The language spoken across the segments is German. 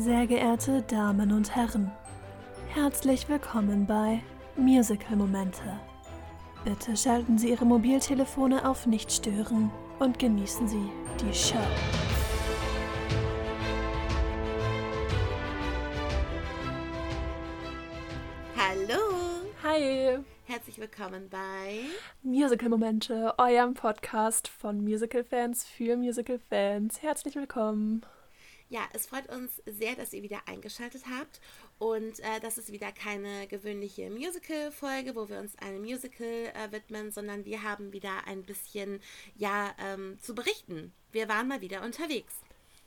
Sehr geehrte Damen und Herren, herzlich willkommen bei Musical Momente. Bitte schalten Sie Ihre Mobiltelefone auf Nicht stören und genießen Sie die Show. Hallo, Hi, herzlich willkommen bei Musical Momente, eurem Podcast von Musical-Fans für Musical-Fans. Herzlich willkommen. Ja, es freut uns sehr, dass ihr wieder eingeschaltet habt und äh, das ist wieder keine gewöhnliche Musical-Folge, wo wir uns einem Musical äh, widmen, sondern wir haben wieder ein bisschen ja ähm, zu berichten. Wir waren mal wieder unterwegs.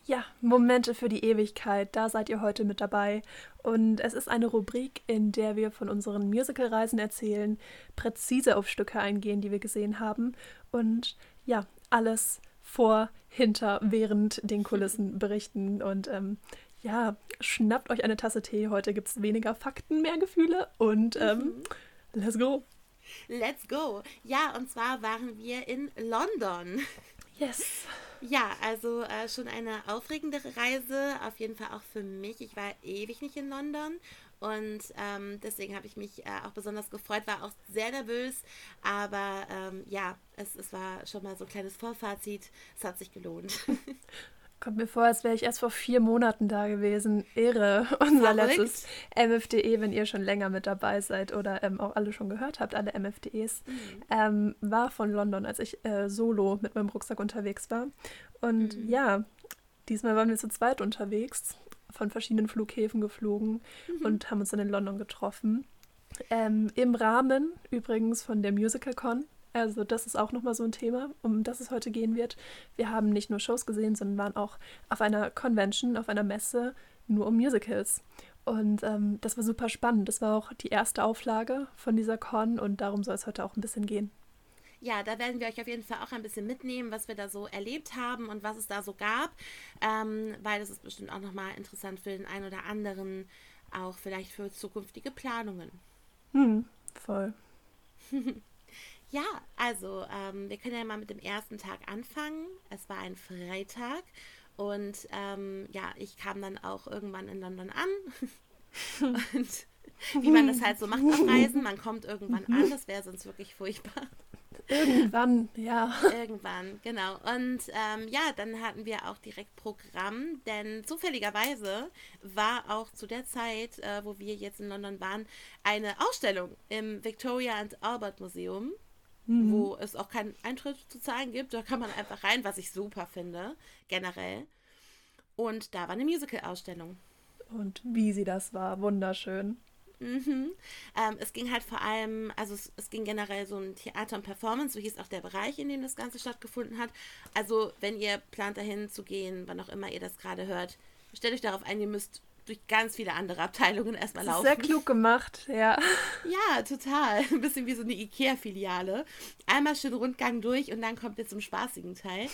Ja, Momente für die Ewigkeit, da seid ihr heute mit dabei. Und es ist eine Rubrik, in der wir von unseren Musical-Reisen erzählen, präzise auf Stücke eingehen, die wir gesehen haben und ja, alles vor, hinter, während den Kulissen berichten. Und ähm, ja, schnappt euch eine Tasse Tee. Heute gibt es weniger Fakten, mehr Gefühle und ähm, let's go. Let's go! Ja, und zwar waren wir in London. Yes. Ja, also äh, schon eine aufregendere Reise, auf jeden Fall auch für mich. Ich war ewig nicht in London und ähm, deswegen habe ich mich äh, auch besonders gefreut, war auch sehr nervös, aber ähm, ja, es, es war schon mal so ein kleines Vorfazit. Es hat sich gelohnt. Kommt mir vor, als wäre ich erst vor vier Monaten da gewesen. Ehre. Unser Verrückt. letztes MFDE, wenn ihr schon länger mit dabei seid oder ähm, auch alle schon gehört habt, alle MFDEs, ähm, war von London, als ich äh, solo mit meinem Rucksack unterwegs war. Und ja, diesmal waren wir zu zweit unterwegs, von verschiedenen Flughäfen geflogen und haben uns dann in London getroffen. Ähm, Im Rahmen übrigens von der MusicalCon. Also das ist auch nochmal so ein Thema, um das es heute gehen wird. Wir haben nicht nur Shows gesehen, sondern waren auch auf einer Convention, auf einer Messe nur um Musicals. Und ähm, das war super spannend. Das war auch die erste Auflage von dieser Con und darum soll es heute auch ein bisschen gehen. Ja, da werden wir euch auf jeden Fall auch ein bisschen mitnehmen, was wir da so erlebt haben und was es da so gab, ähm, weil das ist bestimmt auch nochmal interessant für den einen oder anderen, auch vielleicht für zukünftige Planungen. Hm, voll. Ja, also ähm, wir können ja mal mit dem ersten Tag anfangen. Es war ein Freitag und ähm, ja, ich kam dann auch irgendwann in London an. und wie man das halt so macht auf Reisen, man kommt irgendwann an, das wäre sonst wirklich furchtbar. Irgendwann, ja. Irgendwann, genau. Und ähm, ja, dann hatten wir auch direkt Programm, denn zufälligerweise war auch zu der Zeit, äh, wo wir jetzt in London waren, eine Ausstellung im Victoria and Albert Museum, wo es auch keinen Eintritt zu zahlen gibt. Da kann man einfach rein, was ich super finde, generell. Und da war eine Musical-Ausstellung. Und wie sie das war, wunderschön. Mhm. Ähm, es ging halt vor allem, also es, es ging generell so um Theater und Performance, so hieß auch der Bereich, in dem das Ganze stattgefunden hat. Also wenn ihr plant dahin zu gehen, wann auch immer ihr das gerade hört, stellt euch darauf ein, ihr müsst durch ganz viele andere Abteilungen erstmal laufen. sehr klug gemacht, ja. Ja, total. Ein bisschen wie so eine Ikea-Filiale. Einmal schön Rundgang durch und dann kommt ihr zum spaßigen Teil.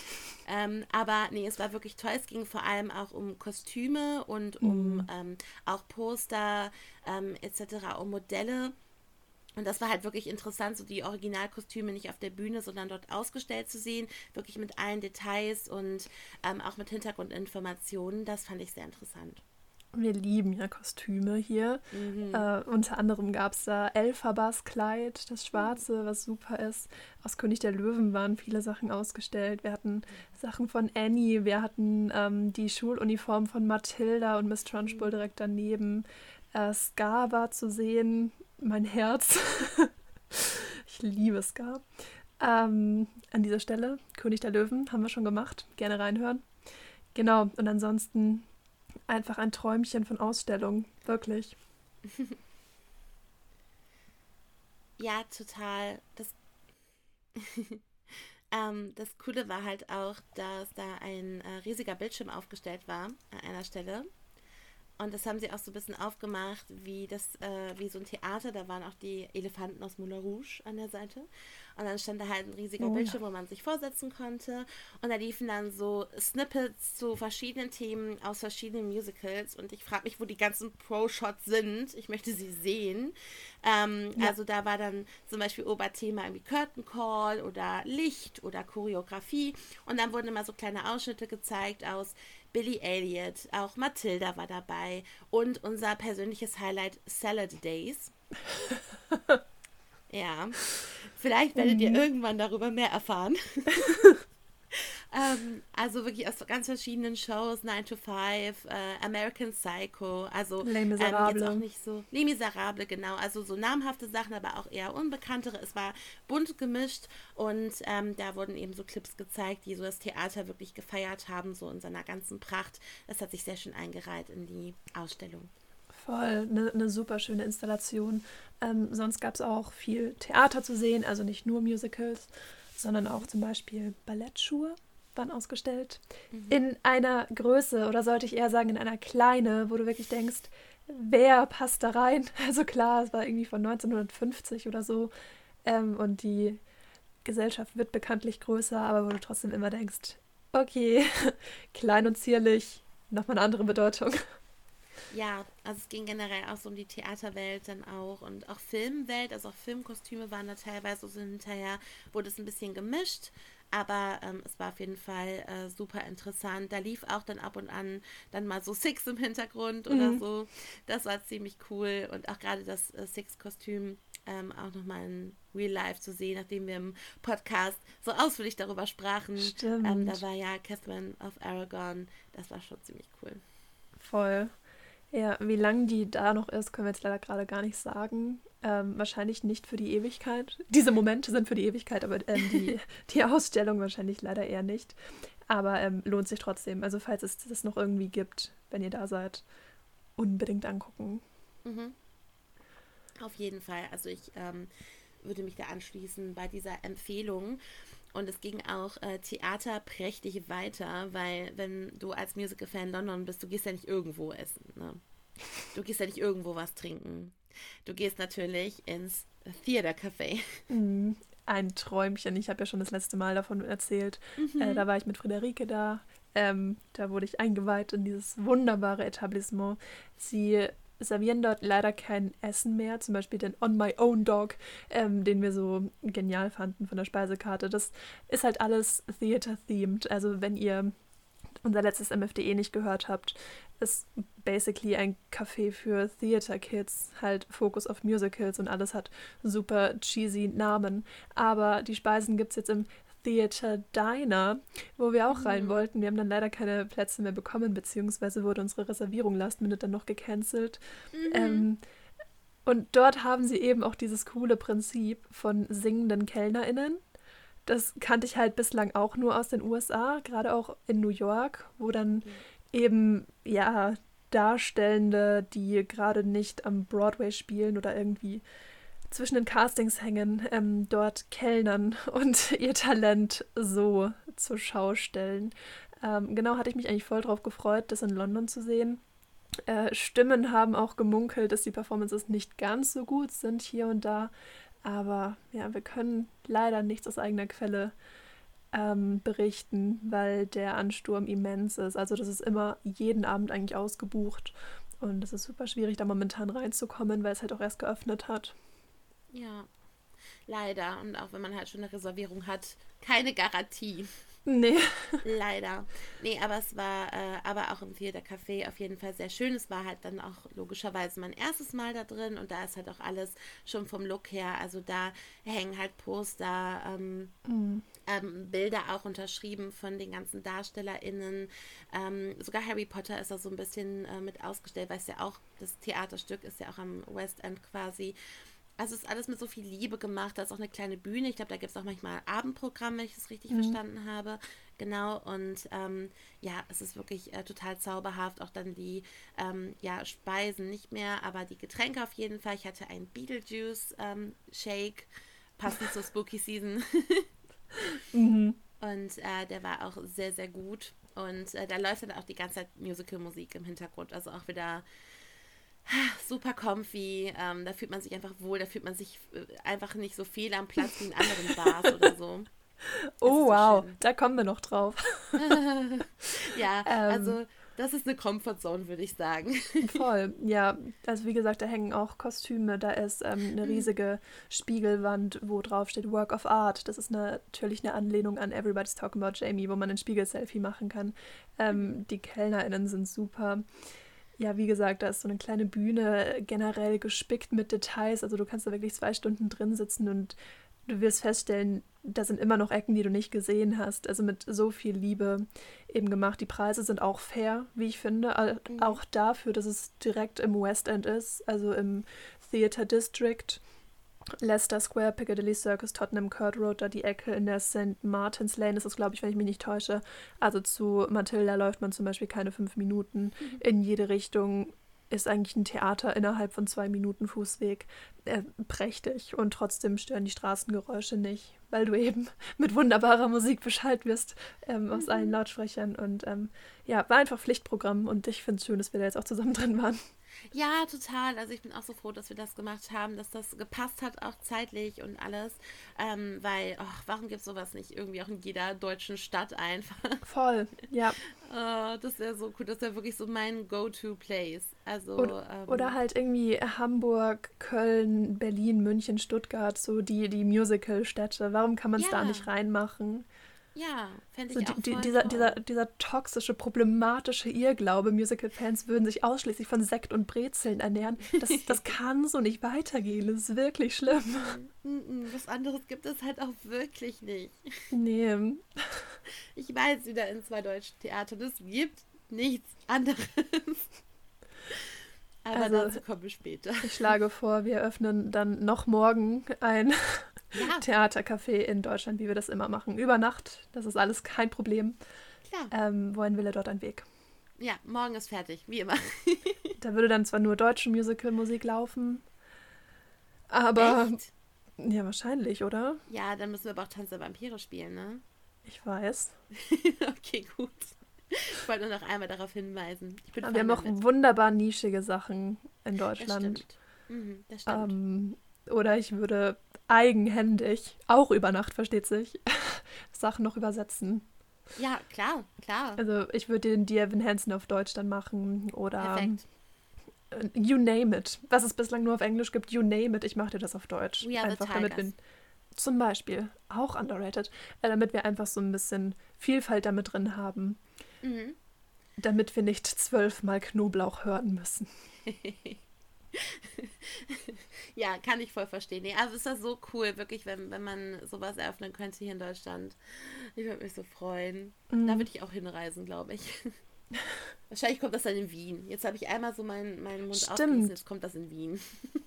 Ähm, aber nee, es war wirklich toll. Es ging vor allem auch um Kostüme und um ähm, auch Poster ähm, etc., um Modelle. Und das war halt wirklich interessant, so die Originalkostüme nicht auf der Bühne, sondern dort ausgestellt zu sehen, wirklich mit allen Details und ähm, auch mit Hintergrundinformationen. Das fand ich sehr interessant. Wir lieben ja Kostüme hier. Äh, unter anderem gab es da Elphabas Kleid, das schwarze, was super ist. Aus König der Löwen waren viele Sachen ausgestellt. Wir hatten Sachen von Annie, wir hatten ähm, die Schuluniform von Mathilda und Miss Trunchbull direkt daneben. Äh, Scar war zu sehen, mein Herz. ich liebe Scar. Ähm, an dieser Stelle, König der Löwen, haben wir schon gemacht. Gerne reinhören. Genau, und ansonsten einfach ein Träumchen von Ausstellung. Wirklich. Ja, total. Das, ähm, das Coole war halt auch, dass da ein äh, riesiger Bildschirm aufgestellt war an einer Stelle. Und das haben sie auch so ein bisschen aufgemacht, wie das, äh, wie so ein Theater. Da waren auch die Elefanten aus Moulin Rouge an der Seite. Und dann stand da halt ein riesiger Oh ja. Bildschirm, wo man sich vorsetzen konnte. Und da liefen dann so Snippets zu verschiedenen Themen aus verschiedenen Musicals. Und ich frage mich, wo die ganzen Pro-Shots sind. Ich möchte sie sehen. Ähm, Ja. Also da war dann zum Beispiel Oberthema irgendwie Curtain Call oder Licht oder Choreografie. Und dann wurden immer so kleine Ausschnitte gezeigt aus Billy Elliot, auch Matilda war dabei und unser persönliches Highlight Salad Days. ja, vielleicht werdet ihr mhm. irgendwann darüber mehr erfahren. Ähm, also wirklich aus ganz verschiedenen Shows, 9 to 5, äh, American Psycho, also Les Miserables. Ähm, jetzt auch nicht so. Les Miserables, genau. Also so namhafte Sachen, aber auch eher unbekanntere. Es war bunt gemischt und ähm, da wurden eben so Clips gezeigt, die so das Theater wirklich gefeiert haben, so in seiner ganzen Pracht. Das hat sich sehr schön eingereiht in die Ausstellung. Voll, eine ne super schöne Installation. Ähm, sonst gab es auch viel Theater zu sehen, also nicht nur Musicals, sondern auch zum Beispiel Ballettschuhe waren ausgestellt. Mhm. In einer Größe oder sollte ich eher sagen in einer kleine, wo du wirklich denkst, wer passt da rein? Also klar, es war irgendwie von 1950 oder so ähm, und die Gesellschaft wird bekanntlich größer, aber wo du trotzdem immer denkst, okay, klein und zierlich, nochmal eine andere Bedeutung. Ja, also es ging generell auch so um die Theaterwelt dann auch und auch Filmwelt, also auch Filmkostüme waren da teilweise so hinterher, wurde es ein bisschen gemischt. Aber ähm, es war auf jeden Fall äh, super interessant. Da lief auch dann ab und an dann mal so Six im Hintergrund oder mhm. so. Das war ziemlich cool. Und auch gerade das äh, Six-Kostüm ähm, auch nochmal in Real Life zu sehen, nachdem wir im Podcast so ausführlich darüber sprachen. Stimmt. Ähm, da war ja Catherine of Aragon. Das war schon ziemlich cool. Voll. Ja, wie lange die da noch ist, können wir jetzt leider gerade gar nicht sagen. Ähm, wahrscheinlich nicht für die Ewigkeit. Diese Momente sind für die Ewigkeit, aber ähm, die, die Ausstellung wahrscheinlich leider eher nicht. Aber ähm, lohnt sich trotzdem. Also falls es das noch irgendwie gibt, wenn ihr da seid, unbedingt angucken. Mhm. Auf jeden Fall. Also ich ähm, würde mich da anschließen bei dieser Empfehlung. Und es ging auch äh, theaterprächtig weiter, weil wenn du als Musical-Fan London bist, du gehst ja nicht irgendwo essen. Ne? Du gehst ja nicht irgendwo was trinken. Du gehst natürlich ins Theater Café. Mm, ein Träumchen. Ich habe ja schon das letzte Mal davon erzählt. Mhm. Äh, da war ich mit Friederike da. Ähm, da wurde ich eingeweiht in dieses wunderbare Etablissement. Sie servieren dort leider kein Essen mehr, zum Beispiel den On My Own Dog, ähm, den wir so genial fanden von der Speisekarte. Das ist halt alles Theater-themed. Also wenn ihr unser letztes MFDE nicht gehört habt, ist basically ein Café für Theater Kids, halt Fokus auf Musicals und alles hat super cheesy Namen. Aber die Speisen gibt es jetzt im Theater Diner, wo wir auch rein mhm. wollten. Wir haben dann leider keine Plätze mehr bekommen, beziehungsweise wurde unsere Reservierung last minute dann noch gecancelt. Mhm. Ähm, und dort haben sie eben auch dieses coole Prinzip von singenden KellnerInnen. Das kannte ich halt bislang auch nur aus den USA, gerade auch in New York, wo dann mhm. eben, ja, Darstellende, die gerade nicht am Broadway spielen oder irgendwie zwischen den Castings hängen, ähm, dort kellnern und ihr Talent so zur Schau stellen. Ähm, genau, hatte ich mich eigentlich voll drauf gefreut, das in London zu sehen. Äh, Stimmen haben auch gemunkelt, dass die Performances nicht ganz so gut sind hier und da. Aber ja, wir können leider nichts aus eigener Quelle ähm, berichten, weil der Ansturm immens ist. Also das ist immer jeden Abend eigentlich ausgebucht. Und es ist super schwierig, da momentan reinzukommen, weil es halt auch erst geöffnet hat. Ja, leider. Und auch wenn man halt schon eine Reservierung hat, keine Garantie. Nee. Leider. Nee, aber es war äh, aber auch im Theater Café auf jeden Fall sehr schön. Es war halt dann auch logischerweise mein erstes Mal da drin und da ist halt auch alles schon vom Look her. Also da hängen halt Poster, ähm, mhm. ähm, Bilder auch unterschrieben von den ganzen DarstellerInnen. Ähm, sogar Harry Potter ist da so ein bisschen äh, mit ausgestellt, weil es ja auch, das Theaterstück ist ja auch am West End quasi. Also es ist alles mit so viel Liebe gemacht. Da ist auch eine kleine Bühne. Ich glaube, da gibt es auch manchmal Abendprogramm, wenn ich es richtig mhm. verstanden habe. Genau. Und ähm, ja, es ist wirklich äh, total zauberhaft. Auch dann die ähm, ja, Speisen nicht mehr, aber die Getränke auf jeden Fall. Ich hatte einen Beetlejuice-Shake, ähm, passend zur Spooky Season. mhm. Und äh, der war auch sehr, sehr gut. Und äh, da läuft dann auch die ganze Zeit Musical-Musik im Hintergrund. Also auch wieder super comfy. Ähm, da fühlt man sich einfach wohl. Da fühlt man sich äh, einfach nicht so viel am Platz wie in anderen Bars oder so. Oh, wow. So da kommen wir noch drauf. ja, ähm. also Das ist eine Comfortzone, würde ich sagen. Voll, ja. Also wie gesagt, da hängen auch Kostüme, da ist ähm, eine mhm. riesige Spiegelwand, wo drauf steht Work of Art. Das ist eine, natürlich eine Anlehnung an Everybody's Talking About Jamie, wo man ein Spiegel-Selfie machen kann. Ähm, mhm. Die KellnerInnen sind super. Ja, wie gesagt, da ist so eine kleine Bühne generell gespickt mit Details. Also du kannst da wirklich zwei Stunden drin sitzen und du wirst feststellen, da sind immer noch Ecken, die du nicht gesehen hast. Also mit so viel Liebe eben gemacht. Die Preise sind auch fair, wie ich finde. Mhm. Auch dafür, dass es direkt im West End ist, also im Theatre District. Leicester Square, Piccadilly Circus, Tottenham Court Road, da die Ecke in der St. Martin's Lane ist es, glaube ich, wenn ich mich nicht täusche. Also zu Matilda läuft man zum Beispiel keine fünf Minuten mhm. in jede Richtung ist eigentlich ein Theater innerhalb von zwei Minuten Fußweg äh, prächtig und trotzdem stören die Straßengeräusche nicht, weil du eben mit wunderbarer Musik Bescheid wirst ähm, aus mhm. allen Lautsprechern und ähm, ja, war einfach Pflichtprogramm und ich finde es schön, dass wir da jetzt auch zusammen drin waren. Ja, total. Also ich bin auch so froh, dass wir das gemacht haben, dass das gepasst hat, auch zeitlich und alles. Ähm, weil, ach, warum gibt es sowas nicht irgendwie auch in jeder deutschen Stadt einfach? Voll, ja. oh, das wäre so cool. Das wäre wirklich so mein Go-To-Place. Also, oder, ähm, oder, halt irgendwie Hamburg, Köln, Berlin, München, Stuttgart, so die, die Musical-Städte. Warum kann man es ja. da nicht reinmachen? Ja, fände ich so auch die, dieser, dieser, dieser toxische, problematische Irrglaube, Musical-Fans würden sich ausschließlich von Sekt und Brezeln ernähren, das, das kann so nicht weitergehen. Das ist wirklich schlimm. Was anderes gibt es halt auch wirklich nicht. Nee. Ich war jetzt wieder in zwei deutschen Theatern. Es gibt nichts anderes. Aber also, dazu kommen wir später. Ich schlage vor, wir öffnen dann noch morgen ein ja. Theatercafé in Deutschland, wie wir das immer machen. Über Nacht, das ist alles kein Problem. Klar. Ähm, wohin will er dort ein Weg? Ja, morgen ist fertig, wie immer. da würde dann zwar nur deutsche Musical-Musik laufen, aber. Echt? Ja, wahrscheinlich, oder? Ja, dann müssen wir aber auch Tanz der Vampire spielen, ne? Ich weiß. okay, gut. Ich wollte nur noch einmal darauf hinweisen. aber wir haben auch wunderbar nischige Sachen in Deutschland. Das stimmt. Mhm, das stimmt. Ähm, oder ich würde eigenhändig, auch über Nacht, versteht sich, Sachen noch übersetzen. Ja, klar, klar. Also ich würde den Dear Evan Hansen auf Deutsch dann machen oder Perfekt. You name it. Was es bislang nur auf Englisch gibt, you name it, ich mache dir das auf Deutsch. We are einfach damit wir, zum Beispiel, auch underrated, äh, damit wir einfach so ein bisschen Vielfalt damit drin haben. Mhm. Damit wir nicht zwölfmal Knoblauch hören müssen. ja, kann ich voll verstehen. Nee, also ist das so cool, wirklich, wenn, wenn man sowas eröffnen könnte hier in Deutschland. Ich würde mich so freuen. Mhm. Da würde ich auch hinreisen, glaube ich. Wahrscheinlich kommt das dann in Wien. Jetzt habe ich einmal so meinen, meinen Mund aufgerissen, jetzt kommt das in Wien.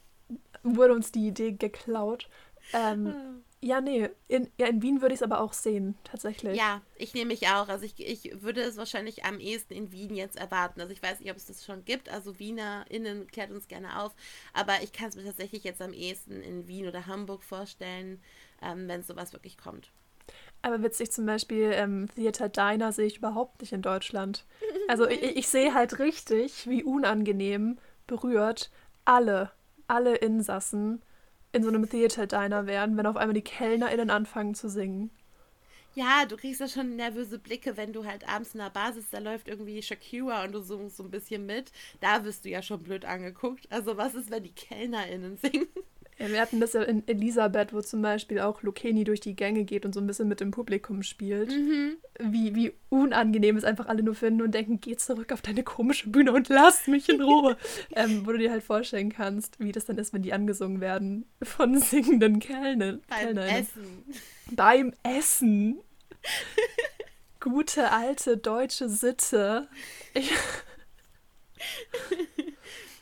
Wurde uns die Idee geklaut. Ähm, ah. Ja, nee, in, ja, in Wien würde ich es aber auch sehen, tatsächlich. Ja, ich nehme mich auch. Also ich, ich würde es wahrscheinlich am ehesten in Wien jetzt erwarten. Also ich weiß nicht, ob es das schon gibt. Also WienerInnen klärt uns gerne auf. Aber ich kann es mir tatsächlich jetzt am ehesten in Wien oder Hamburg vorstellen, ähm, wenn sowas wirklich kommt. Aber witzig zum Beispiel, ähm, Theater Diner sehe ich überhaupt nicht in Deutschland. Also ich, ich sehe halt richtig, wie unangenehm berührt alle, alle Insassen in so einem Theater-Diner wären, wenn auf einmal die KellnerInnen anfangen zu singen. Ja, du kriegst ja schon nervöse Blicke, wenn du halt abends in der Basis, da läuft irgendwie Shakira und du suchst so ein bisschen mit. Da wirst du ja schon blöd angeguckt. Also was ist, wenn die KellnerInnen singen? Ja, wir hatten das ja in Elisabeth, wo zum Beispiel auch Lucchini durch die Gänge geht und so ein bisschen mit dem Publikum spielt. Mhm. Wie, wie unangenehm es einfach alle nur finden und denken, geh zurück auf deine komische Bühne und lass mich in Ruhe. ähm, wo du dir halt vorstellen kannst, wie das dann ist, wenn die angesungen werden von singenden Kellnern. Beim Kellnern. Essen. Beim Essen. Gute alte deutsche Sitte. Ich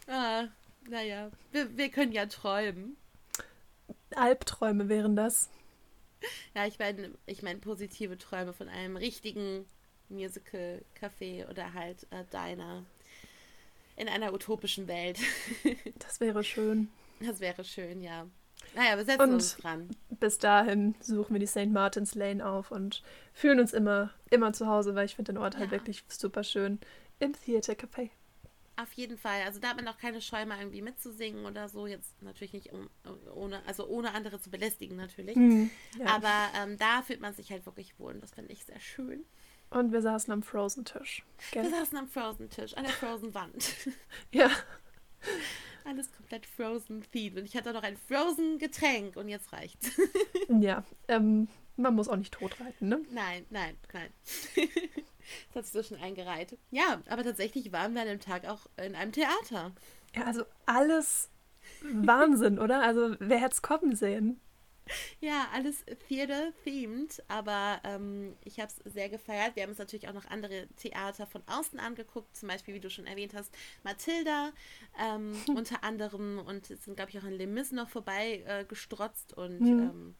ah, naja, wir, wir können ja träumen. Albträume wären das. Ja, ich meine, ich meine positive Träume von einem richtigen Musical-Café oder halt äh, Diner in einer utopischen Welt. das wäre schön. Das wäre schön, ja. Naja, wir setzen und uns dran. Bis dahin suchen wir die St. Martin's Lane auf und fühlen uns immer, immer zu Hause, weil ich finde den Ort halt ja. halt wirklich super schön im Theater Café. Auf jeden Fall. Also da hat man auch keine Scheu mal irgendwie mitzusingen oder so. Jetzt natürlich nicht um, ohne, also ohne andere zu belästigen natürlich. Mhm, ja. Aber ähm, da fühlt man sich halt wirklich wohl und das finde ich sehr schön. Und wir saßen am Frozen-Tisch. Wir saßen am Frozen-Tisch, an der Frozen-Wand. ja. Alles komplett Frozen-themed. Und ich hatte noch ein Frozen-Getränk und jetzt reicht's. ja, ähm, man muss auch nicht tot reiten, ne? Nein, nein, nein. Das hat sich so schon eingereiht. Ja, aber tatsächlich waren wir an dem Tag auch in einem Theater. Ja, also alles Wahnsinn, oder? Also wer hätte es kommen sehen? Ja, alles Theater-themed, aber ähm, ich habe es sehr gefeiert. Wir haben uns natürlich auch noch andere Theater von außen angeguckt, zum Beispiel, wie du schon erwähnt hast, Mathilda ähm, unter anderem und sind, glaube ich, auch an Les Mis noch vorbei äh, gestrotzt und hm. ähm,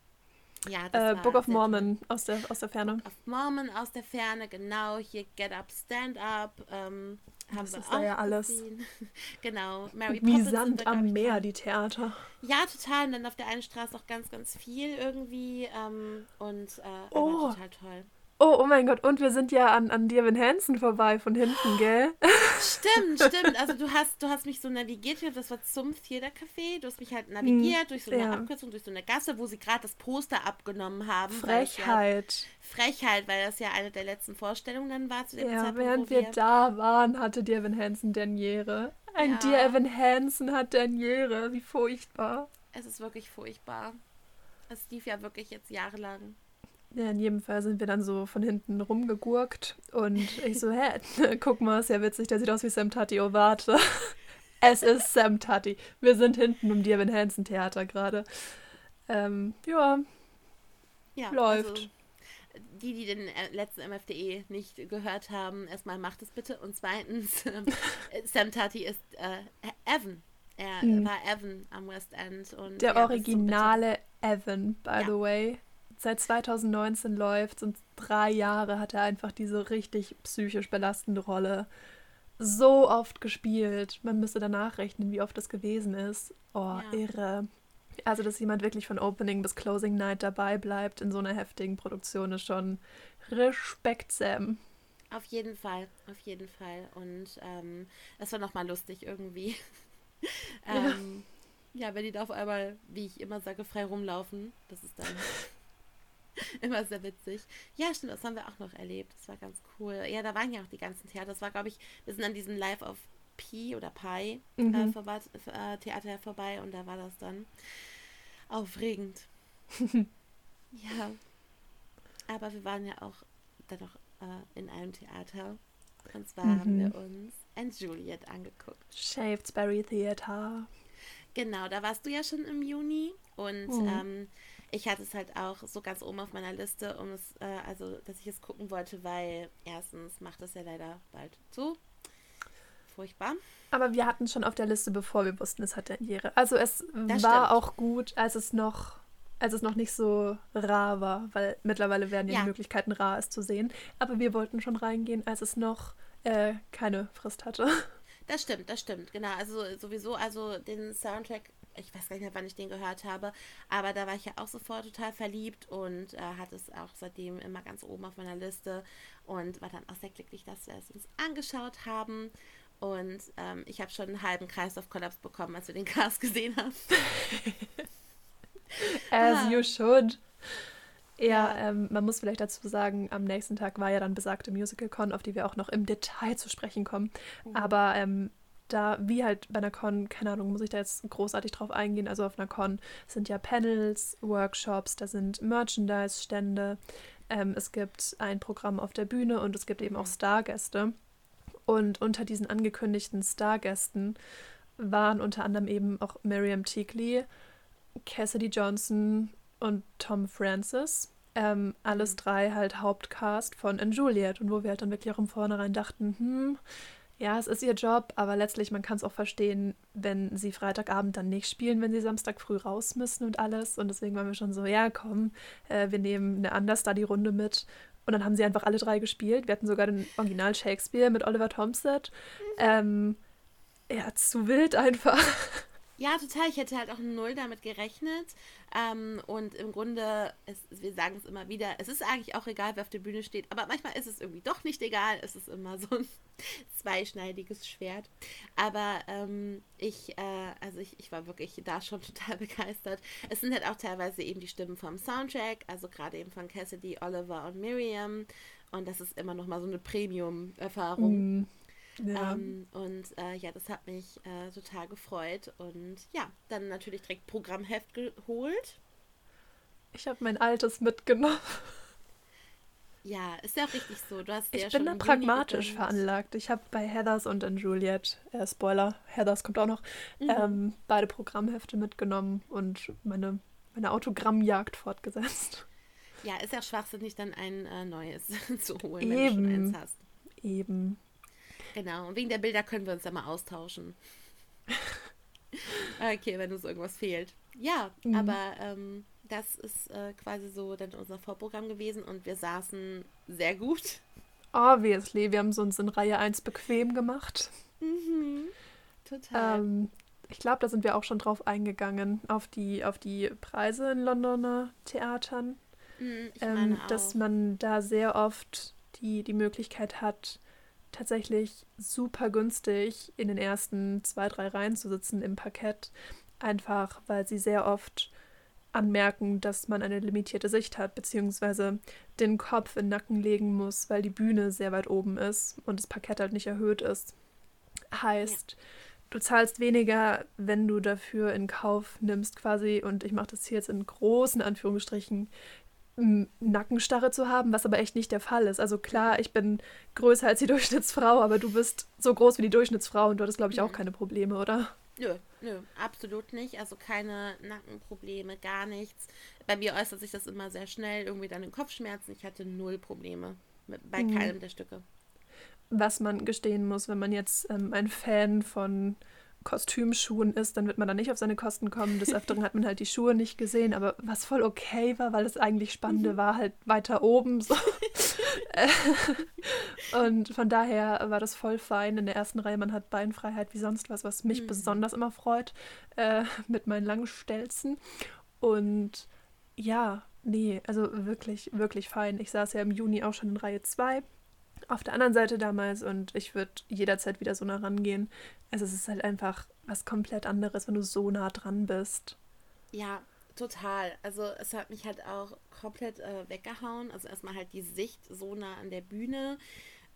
ja, äh, Book of Mormon aus der, aus der Ferne. Book of Mormon aus der Ferne, genau. Hier Get Up, Stand Up. Ähm, haben das wir ist auch da ja alles. genau. Mary Wie Poppins Sand am Meer, die Theater. Ja, total. Und dann auf der einen Straße auch ganz, ganz viel irgendwie. Ähm, und äh, oh. total toll. Oh, oh mein Gott, und wir sind ja an, an Devin Hansen vorbei von hinten, gell? Stimmt, stimmt. Also du hast, du hast mich so navigiert, das war zum Theater Café, du hast mich halt navigiert hm, durch so eine ja. Abkürzung, durch so eine Gasse, wo sie gerade das Poster abgenommen haben. Frechheit. Ja, Frechheit, weil das ja eine der letzten Vorstellungen dann war zu dem ja, Zeitpunkt. Während wir, wir da waren, hatte Devin Hansen Derniere. Ein ja. Dear Evan Hansen hat Derniere. Wie furchtbar. Es ist wirklich furchtbar. Es lief ja wirklich jetzt jahrelang. Ja, in jedem Fall sind wir dann so von hinten rumgegurkt und ich so, hä, guck mal, ist ja witzig, der sieht aus wie Sam Tati, oh warte. es ist Sam Tati. Wir sind hinten im Dirwin Hansen Theater gerade. Ähm, ja, ja, läuft. Also, die, die den äh, letzten MFDE nicht gehört haben, erstmal macht es bitte. Und zweitens, äh, Sam Tati ist äh, Evan. Er hm. war Evan am West End. Und der originale Evan, by ja. the way seit 2019 läuft und drei Jahre hat er einfach diese richtig psychisch belastende Rolle so oft gespielt. Man müsste danach rechnen, wie oft das gewesen ist. Oh, ja. irre. Also, dass jemand wirklich von Opening bis Closing Night dabei bleibt in so einer heftigen Produktion, ist schon Respekt, Sam. Auf jeden Fall, auf jeden Fall. Und ähm, war nochmal lustig irgendwie. ähm, ja. ja, wenn die da auf einmal, wie ich immer sage, frei rumlaufen, das ist dann Immer sehr witzig. Ja, stimmt, das haben wir auch noch erlebt. Das war ganz cool. Ja, da waren ja auch die ganzen Theater. Das war, glaube ich, wir sind an diesem Live auf Pi oder Pi äh, mhm. äh, vorbei, äh, Theater vorbei und da war das dann aufregend. ja. Aber wir waren ja auch dann noch äh, in einem Theater. Und zwar mhm. haben wir uns And Juliet angeguckt. Shaftesbury Theater. Genau, da warst du ja schon im Juni und mhm. ähm, ich hatte es halt auch so ganz oben auf meiner Liste, um es, äh, also, dass ich es gucken wollte, weil erstens macht es ja leider bald zu. Furchtbar. Aber wir hatten es schon auf der Liste, bevor wir wussten, es hat Derniere. Also es das war stimmt. auch gut, als es noch als es noch nicht so rar war, weil mittlerweile werden ja, ja. die Möglichkeiten rar, es zu sehen. Aber wir wollten schon reingehen, als es noch äh, keine Frist hatte. Das stimmt, das stimmt, genau. Also sowieso, also den Soundtrack ich weiß gar nicht mehr, wann ich den gehört habe, aber da war ich ja auch sofort total verliebt und äh, hatte es auch seitdem immer ganz oben auf meiner Liste und war dann auch sehr glücklich, dass wir es uns angeschaut haben. Und ähm, ich habe schon einen halben Kreislaufkollaps bekommen, als wir den Cast gesehen haben. As ah. you should. Ja, ähm, man muss vielleicht dazu sagen, am nächsten Tag war ja dann besagte Musical-Con, auf die wir auch noch im Detail zu sprechen kommen. Mhm. Aber ähm, da, wie halt bei einer Con, keine Ahnung, muss ich da jetzt großartig drauf eingehen. Also auf einer Con sind ja Panels, Workshops, da sind Merchandise-Stände, ähm, es gibt ein Programm auf der Bühne und es gibt eben auch Stargäste. Und unter diesen angekündigten Stargästen waren unter anderem eben auch Miriam Teakley, Cassidy Johnson und Tom Francis. Ähm, alles mhm. drei halt Hauptcast von And Juliet und wo wir halt dann wirklich auch im Vornherein dachten, hm, ja, es ist ihr Job, aber letztlich, man kann es auch verstehen, wenn sie Freitagabend dann nicht spielen, wenn sie Samstag früh raus müssen und alles. Und deswegen waren wir schon so, ja, komm, äh, wir nehmen eine Understudy-Runde mit. Und dann haben sie einfach alle drei gespielt. Wir hatten sogar den Original Shakespeare mit Oliver Thompson. Mhm. Ähm, ja, zu wild einfach. Ja, total. Ich hätte halt auch null damit gerechnet. Ähm, und im Grunde, es, wir sagen es immer wieder, es ist eigentlich auch egal, wer auf der Bühne steht, aber manchmal ist es irgendwie doch nicht egal. Es ist immer so ein zweischneidiges Schwert. Aber ähm, ich, äh, also ich, ich war wirklich da schon total begeistert. Es sind halt auch teilweise eben die Stimmen vom Soundtrack, also gerade eben von Cassidy, Oliver und Miriam. Und das ist immer noch mal so eine Premium-Erfahrung. Mm, ja. Ähm, und äh, ja, das hat mich äh, total gefreut. Und ja, dann natürlich direkt Programmheft geholt. Ich habe mein altes mitgenommen. Ja, ist ja auch richtig so. Du hast ich ja bin da pragmatisch veranlagt. Ich habe bei Heathers und in Juliet, äh, Spoiler, Heathers kommt auch noch, Mhm. ähm, beide Programmhefte mitgenommen und meine, meine Autogrammjagd fortgesetzt. Ja, ist ja schwachsinnig, dann ein äh, neues zu holen, wenn du schon Eben. eins hast. Eben. Genau. Und wegen der Bilder können wir uns ja mal austauschen. okay, wenn uns irgendwas fehlt. Ja, Mhm. aber ähm, das ist äh, quasi so dann unser Vorprogramm gewesen und wir saßen sehr gut. Obviously, wir haben es uns in Reihe 1 bequem gemacht. Mhm. Total. Ähm, ich glaube, da sind wir auch schon drauf eingegangen, auf die, auf die Preise in Londoner Theatern. Mhm, ähm, dass man da sehr oft die, die Möglichkeit hat, tatsächlich super günstig in den ersten zwei, drei Reihen zu sitzen im Parkett. Einfach weil sie sehr oft anmerken, dass man eine limitierte Sicht hat, beziehungsweise den Kopf in den Nacken legen muss, weil die Bühne sehr weit oben ist und das Parkett halt nicht erhöht ist. Heißt, du zahlst weniger, wenn du dafür in Kauf nimmst, quasi, und ich mache das hier jetzt in großen Anführungsstrichen, Nackenstarre zu haben, was aber echt nicht der Fall ist. Also klar, ich bin größer als die Durchschnittsfrau, aber du bist so groß wie die Durchschnittsfrau und du hattest, glaube ich, auch Mhm. keine Probleme, oder? Nö, nö, absolut nicht. Also keine Nackenprobleme, gar nichts. Bei mir äußert sich das immer sehr schnell, irgendwie dann in Kopfschmerzen. Ich hatte null Probleme mit, bei Mhm. keinem der Stücke. Was man gestehen muss, wenn man jetzt ähm, ein Fan von Kostümschuhen ist, dann wird man da nicht auf seine Kosten kommen. Des Öfteren hat man halt die Schuhe nicht gesehen, aber was voll okay war, weil das eigentlich Spannende war, halt weiter oben. So. Und von daher war das voll fein. In der ersten Reihe, man hat Beinfreiheit wie sonst was, was mich Mhm. besonders immer freut, äh, mit meinen langen Stelzen. Und ja, nee, also wirklich, wirklich fein. Ich saß ja im Juni auch schon in Reihe 2 auf der anderen Seite damals und ich würde jederzeit wieder so nah rangehen. Also es ist halt einfach was komplett anderes, wenn du so nah dran bist. Ja, total. Also es hat mich halt auch komplett äh, weggehauen. Also erstmal halt die Sicht so nah an der Bühne.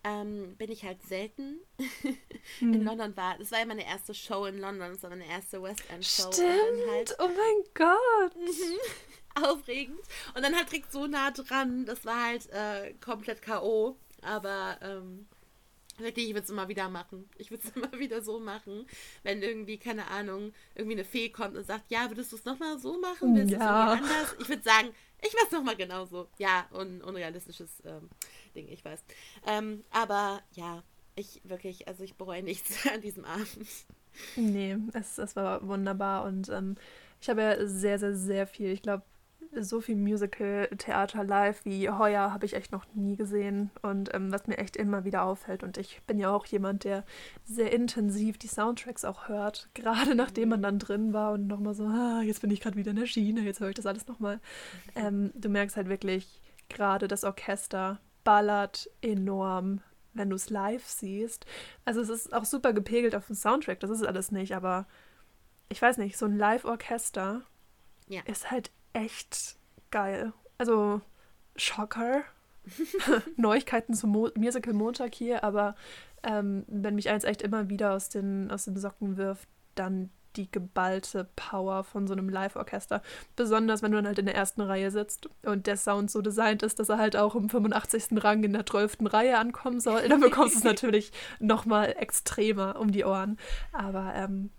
Ähm, bin ich halt selten in Hm. London war. Das war ja meine erste Show in London. Das war meine erste West End Show. Stimmt, halt oh mein Gott. aufregend. Und dann halt direkt so nah dran. Das war halt äh, komplett K.O. Aber ähm, wirklich, ich würde es immer wieder machen. Ich würde es immer wieder so machen. Wenn irgendwie, keine Ahnung, irgendwie eine Fee kommt und sagt, ja, würdest du es nochmal so machen? Willst du es Ja. irgendwie anders? Ich würde sagen, ich mache es nochmal genauso. Ja, un unrealistisches ähm, Ding, ich weiß. Ähm, aber ja, ich wirklich, also ich bereue nichts an diesem Abend. Nee, es, es war wunderbar und ähm, ich habe ja sehr, sehr, sehr viel, ich glaube, so viel Musical-Theater live wie heuer habe ich echt noch nie gesehen und ähm, was mir echt immer wieder auffällt und ich bin ja auch jemand, der sehr intensiv die Soundtracks auch hört, gerade nachdem man dann drin war und nochmal so, ah, jetzt bin ich gerade wieder in der Schiene, jetzt höre ich das alles nochmal. Ähm, du merkst halt wirklich, gerade das Orchester ballert enorm, wenn du es live siehst. Also es ist auch super gepegelt auf dem Soundtrack, das ist alles nicht, aber ich weiß nicht, so ein Live-Orchester Ja. ist halt echt geil. Also Schocker. Neuigkeiten zum Mo Musical Montag hier, aber ähm, wenn mich eins echt immer wieder aus den, aus den Socken wirft, dann die geballte Power von so einem Live-Orchester. Besonders wenn du dann halt in der ersten Reihe sitzt und der Sound so designt ist, dass er halt auch im 85. Rang in der 12. Reihe ankommen soll. Dann bekommst du es natürlich nochmal extremer um die Ohren. Aber ähm,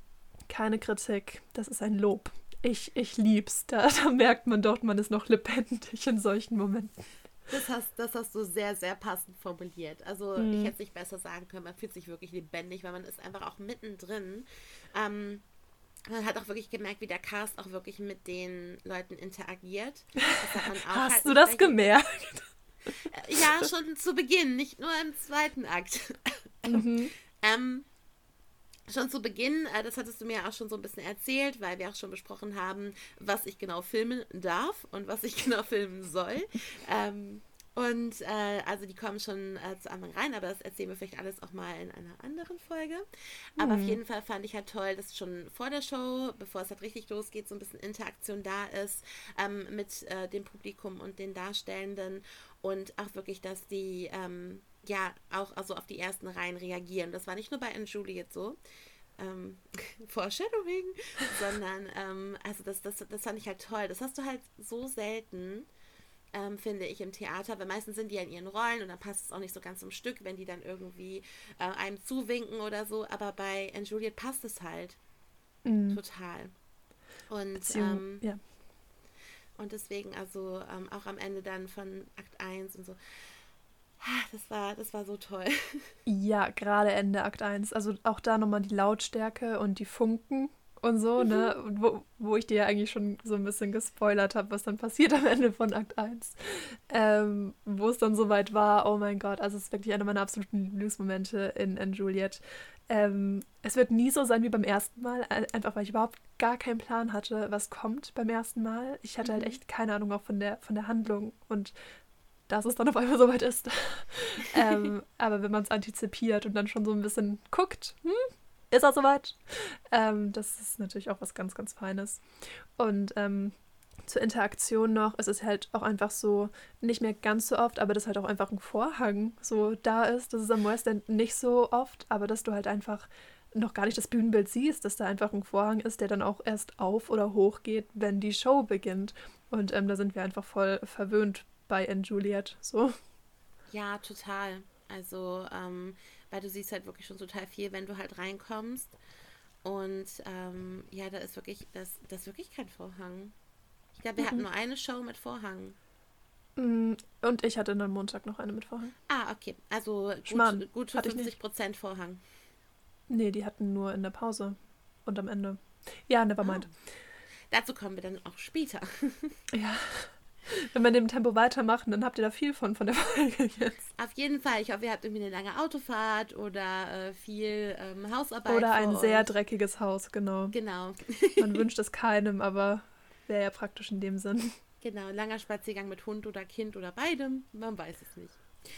keine Kritik, das ist ein Lob. Ich, ich lieb's. Da, da merkt man doch, man ist noch lebendig in solchen Momenten. Das hast, das hast du sehr, sehr passend formuliert. Also Mhm. ich hätte es nicht besser sagen können. Man fühlt sich wirklich lebendig, weil man ist einfach auch mittendrin. Ähm, man hat auch wirklich gemerkt, wie der Cast auch wirklich mit den Leuten interagiert. Hast halt du das gemerkt? Äh, Ja, schon zu Beginn, nicht nur im zweiten Akt. Mhm. Ähm, schon zu Beginn, äh, das hattest du mir auch schon so ein bisschen erzählt, weil wir auch schon besprochen haben, was ich genau filmen darf und was ich genau filmen soll. Ähm, Und äh, also die kommen schon äh, zu Anfang rein, aber das erzählen wir vielleicht alles auch mal in einer anderen Folge. Aber mhm. auf jeden Fall fand ich halt toll, dass schon vor der Show, bevor es halt richtig losgeht, so ein bisschen Interaktion da ist ähm, mit äh, dem Publikum und den Darstellenden und auch wirklich, dass die ähm, ja auch also auf die ersten Reihen reagieren. Das war nicht nur bei Anne Juliet so. Ähm, Foreshadowing, sondern ähm, also das, das, das fand ich halt toll. Das hast du halt so selten ähm, finde ich, im Theater, weil meistens sind die ja in ihren Rollen und dann passt es auch nicht so ganz zum Stück, wenn die dann irgendwie äh, einem zuwinken oder so, aber bei Anne Juliet passt es halt mhm. total. Und, ähm, ja. und deswegen, also ähm, auch am Ende dann von Akt 1 und so, das war, das war so toll. Ja, gerade Ende Akt 1. Also auch da nochmal die Lautstärke und die Funken und so, ne? Und wo, wo ich dir ja eigentlich schon so ein bisschen gespoilert habe, was dann passiert am Ende von Akt 1. Ähm, wo es dann soweit war, oh mein Gott, also es ist wirklich einer meiner absoluten Lieblingsmomente in, in Juliet. Ähm, es wird nie so sein wie beim ersten Mal, einfach weil ich überhaupt gar keinen Plan hatte, was kommt beim ersten Mal. Ich hatte halt mhm. echt keine Ahnung auch von der, von der Handlung und dass es dann auf einmal soweit ist. ähm, aber wenn man es antizipiert und dann schon so ein bisschen guckt, hm, ist auch soweit. Ähm, das ist natürlich auch was ganz, ganz Feines. Und ähm, zur Interaktion noch, es ist halt auch einfach so, nicht mehr ganz so oft, aber dass halt auch einfach ein Vorhang so da ist. Das ist am West End nicht so oft, aber dass du halt einfach noch gar nicht das Bühnenbild siehst, dass da einfach ein Vorhang ist, der dann auch erst auf oder hoch geht, wenn die Show beginnt. Und ähm, da sind wir einfach voll verwöhnt bei Anne Juliet. So. Ja, total. Also ähm, weil du siehst halt wirklich schon total viel, wenn du halt reinkommst. Und ähm, ja, da ist wirklich, das, das ist wirklich kein Vorhang. Ich glaube, wir mhm. hatten nur eine Show mit Vorhang. Mm, und ich hatte dann Montag noch eine mit Vorhang. Ah, okay. Also gut, Schmarrn, gut für 50 Prozent Vorhang. Nee, die hatten nur in der Pause und am Ende. Ja, nevermind. Oh. Dazu kommen wir dann auch später. ja. Wenn wir in dem Tempo weitermachen, dann habt ihr da viel von, von der Folge jetzt. Auf jeden Fall. Ich hoffe, ihr habt irgendwie eine lange Autofahrt oder äh, viel ähm, Hausarbeit. Oder ein sehr dreckiges Haus, genau. Genau. Man wünscht es keinem, aber wäre ja praktisch in dem Sinn. Genau, langer Spaziergang mit Hund oder Kind oder beidem. Man weiß es nicht.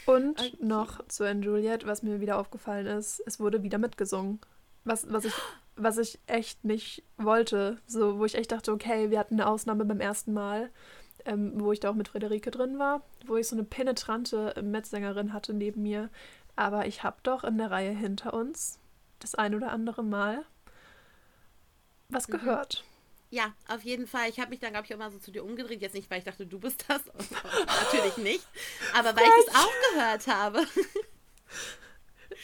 Und okay. noch zu Anne Juliet, was mir wieder aufgefallen ist, es wurde wieder mitgesungen. Was, was, ich, was ich echt nicht wollte. So, wo ich echt dachte, okay, wir hatten eine Ausnahme beim ersten Mal ähm, wo ich da auch mit Friederike drin war, wo ich so eine penetrante Metsängerin hatte neben mir. Aber ich habe doch in der Reihe hinter uns das ein oder andere Mal was mhm. gehört. Ja, auf jeden Fall. Ich habe mich dann, glaube ich, immer so zu dir umgedreht. Jetzt nicht, weil ich dachte, du bist das. Natürlich nicht. Aber weil ich es auch gehört habe.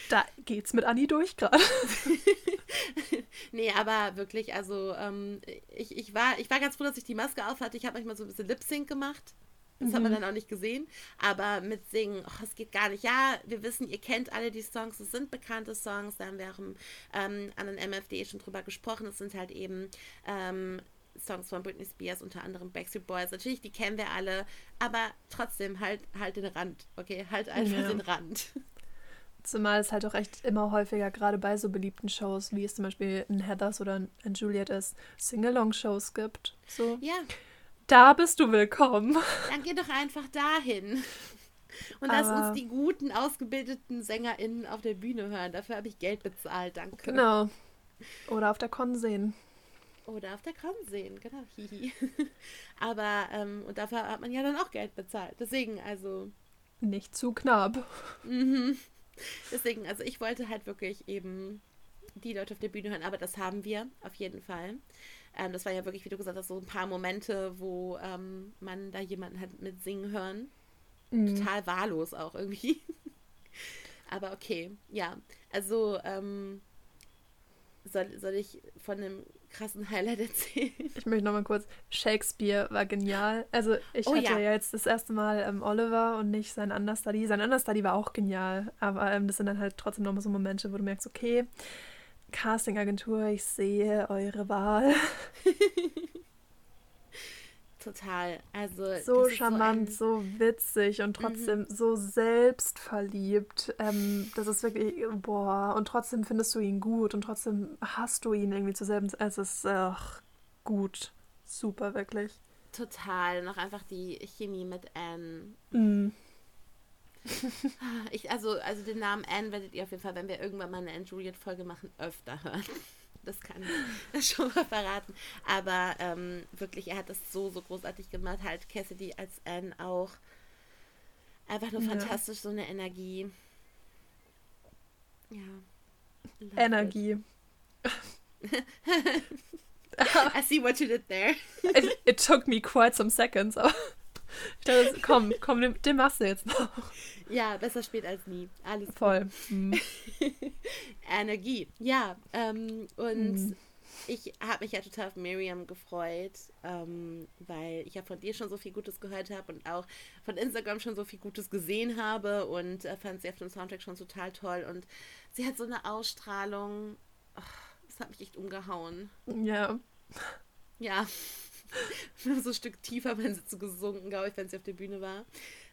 Da geht's mit Anni durch gerade. nee, aber wirklich, also ähm, ich, ich, war, ich war ganz froh, dass ich die Maske auf hatte. Ich habe manchmal so ein bisschen Lip-Sync gemacht. Das mhm. hat man mhm. dann auch nicht gesehen. Aber mit Singen, oh, es geht gar nicht. Ja, wir wissen, ihr kennt alle die Songs. Es sind bekannte Songs. Da haben wir auch ähm, an den MFD schon drüber gesprochen. Es sind halt eben ähm, Songs von Britney Spears, unter anderem Backstreet Boys. Natürlich, die kennen wir alle. Aber trotzdem, halt, halt den Rand. Okay, halt einfach ja. den Rand. Zumal es halt auch echt immer häufiger, gerade bei so beliebten Shows, wie es zum Beispiel in Heathers oder in Juliet ist, Sing-Along-Shows gibt. So. Ja. Da bist du willkommen. Dann geh doch einfach dahin. Und lass uns die guten, ausgebildeten SängerInnen auf der Bühne hören. Dafür habe ich Geld bezahlt, danke. Genau. Oder auf der Con sehen. Oder auf der Con sehen, genau. Hihi. Aber, ähm, und dafür hat man ja dann auch Geld bezahlt. Deswegen, also. Nicht zu knapp. Mhm. Deswegen, also ich wollte halt wirklich eben die Leute auf der Bühne hören, aber das haben wir auf jeden Fall. Ähm, das war ja wirklich, wie du gesagt hast, so ein paar Momente, wo ähm, man da jemanden hat mit singen hören. Mhm. Total wahllos auch irgendwie. aber okay, ja. Also, ähm, soll, soll ich von einem krassen Highlight erzählen? Ich möchte nochmal kurz. Shakespeare war genial. Also ich oh, hatte ja. ja. jetzt das erste Mal ähm, Oliver und nicht sein Understudy. Sein Understudy war auch genial, aber ähm, das sind dann halt trotzdem nochmal so Momente, wo du merkst, okay, Castingagentur, ich sehe eure Wahl. Total. Also so charmant, so, so, witzig und trotzdem mhm. so selbstverliebt. Ähm, das ist wirklich, boah, und trotzdem findest du ihn gut und trotzdem hast du ihn irgendwie zur selben. Es ist ach, gut. Super, wirklich. Total. Noch einfach die Chemie mit Anne. Mhm. ich, also, also den Namen Anne werdet ihr auf jeden Fall, wenn wir irgendwann mal eine Anne Juliet-Folge machen, öfter hören. Das kann ich schon mal verraten. Aber ähm, wirklich, er hat das so, so großartig gemacht. Halt Cassidy als Anne auch. Einfach nur ja. fantastisch, so eine Energie. Ja. Energie. I see what you did there. it, it took me quite some seconds, aber ich dachte, komm, komm, den, den machst du jetzt noch. Ja, besser spät als nie. Alles voll. Mhm. Energie. Ja, ähm, und mhm. ich habe mich ja total auf Miriam gefreut, ähm, weil ich ja von dir schon so viel Gutes gehört habe und auch von Instagram schon so viel Gutes gesehen habe und äh, fand sie auf dem Soundtrack schon total toll. Und sie hat so eine Ausstrahlung. Oh, das hat mich echt umgehauen. Ja. Ja. so ein Stück tiefer wenn sie zu gesunken, glaube ich, wenn sie auf der Bühne war.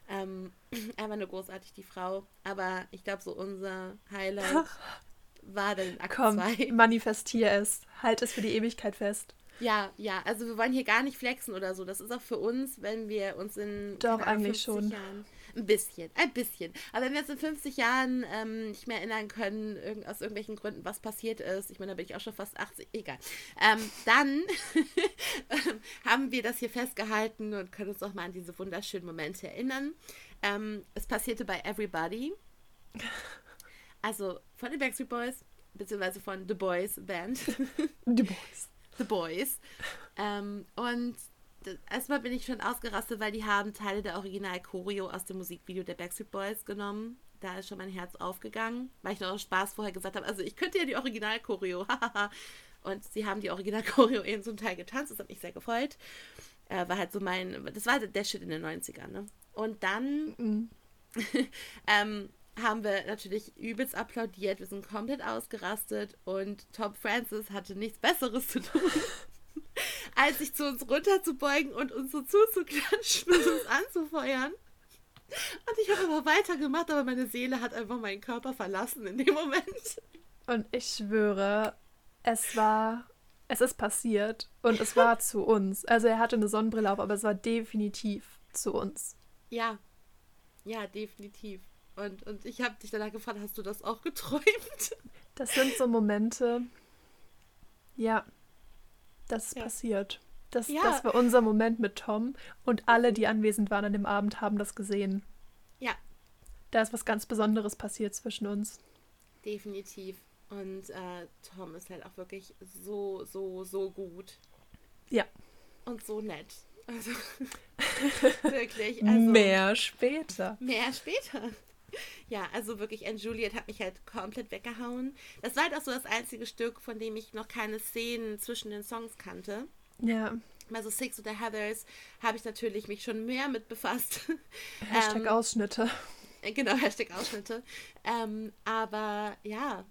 Ähm, einfach nur großartig, die Frau. Aber ich glaube, so unser Highlight war dann Akt Komm, 2. manifestier es. Halt es für die Ewigkeit fest. Ja, ja, also wir wollen hier gar nicht flexen oder so. Das ist auch für uns, wenn wir uns in Doch, eigentlich schon. Jahren ein bisschen, ein bisschen. Aber wenn wir uns in 50 Jahren ähm, nicht mehr erinnern können, irg aus irgendwelchen Gründen, was passiert ist, ich meine, da bin ich auch schon fast 80, egal, ähm, dann haben wir das hier festgehalten und können uns auch mal an diese wunderschönen Momente erinnern. Ähm, es passierte bei Everybody. Also von den Backstreet Boys, beziehungsweise von The Boys Band. The Boys. The Boys. Ähm, und erstmal bin ich schon ausgerastet, weil die haben Teile der Original-Choreo aus dem Musikvideo der Backstreet Boys genommen. Da ist schon mein Herz aufgegangen, weil ich noch aus Spaß vorher gesagt habe, also ich könnte ja die Original-Choreo, Und sie haben die Original-Choreo in so einem Teil getanzt, das hat mich sehr gefreut. Äh, war halt so mein, das war der Shit in den 90ern, ne? Und dann mhm. ähm, haben wir natürlich übelst applaudiert, wir sind komplett ausgerastet und Tom Francis hatte nichts Besseres zu tun. als sich zu uns runterzubeugen und uns so zuzuklatschen und uns anzufeuern. Und ich habe aber weitergemacht, aber meine Seele hat einfach meinen Körper verlassen in dem Moment. Und ich schwöre, es war, es ist passiert und es war zu uns. Also er hatte eine Sonnenbrille auf, aber es war definitiv zu uns. Ja, ja, definitiv. Und, und ich habe dich danach gefragt, hast du das auch geträumt? Das sind so Momente, ja, das ist ja. passiert. Das, ja. das war unser Moment mit Tom und alle, die anwesend waren an dem Abend, haben das gesehen. Ja. Da ist was ganz Besonderes passiert zwischen uns. Definitiv. Und äh, Tom ist halt auch wirklich so, so, so gut. Ja. Und so nett. Also wirklich. Also, mehr später. Mehr später. Ja, also wirklich, Anne Juliet hat mich halt komplett weggehauen. Das war halt auch so das einzige Stück, von dem ich noch keine Szenen zwischen den Songs kannte. Ja. Also Six oder Heathers habe ich natürlich mich schon mehr mit befasst. Hashtag ähm, Ausschnitte. Genau, Hashtag Ausschnitte. Ähm, aber ja,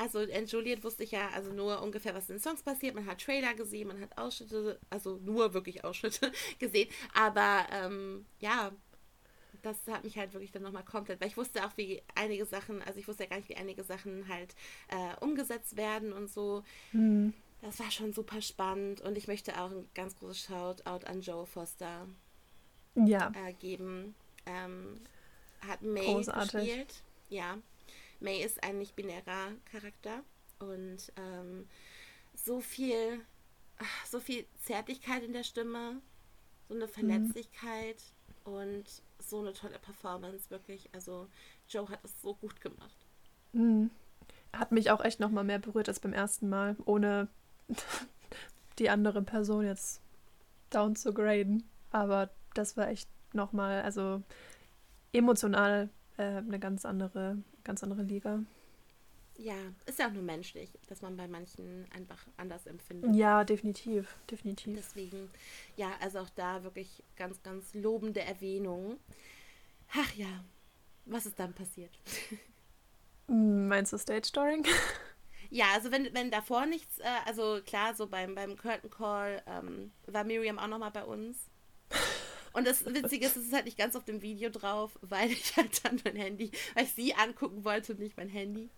also in Juliet wusste ich ja also nur ungefähr, was in den Songs passiert. Man hat Trailer gesehen, man hat Ausschnitte, also nur wirklich Ausschnitte gesehen. Aber ähm, ja, das hat mich halt wirklich dann nochmal komplett, weil ich wusste auch, wie einige Sachen, also ich wusste ja gar nicht, wie einige Sachen halt äh, umgesetzt werden und so. Mhm. Das war schon super spannend und ich möchte auch ein ganz großes Shoutout an Joe Foster ja. äh, geben. Ähm, hat May Großartig. gespielt. Ja. May ist ein nicht-binärer Charakter und ähm, so viel, so viel Zärtlichkeit in der Stimme, so eine mhm. Verletzlichkeit mhm. Und so eine tolle Performance, wirklich. Also Joe hat es so gut gemacht. Mhm. Hat mich auch echt noch mal mehr berührt als beim ersten Mal, ohne die andere Person jetzt down zu graden. Aber das war echt noch mal, also emotional äh, eine ganz andere, ganz andere Liga. Ja, ist ja auch nur menschlich, dass man bei manchen einfach anders empfindet. Ja, definitiv, definitiv. Deswegen, ja, also auch da wirklich ganz, ganz lobende Erwähnung. Ach ja, was ist dann passiert? Meinst du Stage Storing? Ja, also wenn, wenn davor nichts, äh, also klar, so beim, beim Curtain Call ähm, war Miriam auch nochmal bei uns. Und das Witzige ist, es ist halt nicht ganz auf dem Video drauf, weil ich halt dann mein Handy, weil ich sie angucken wollte und nicht mein Handy.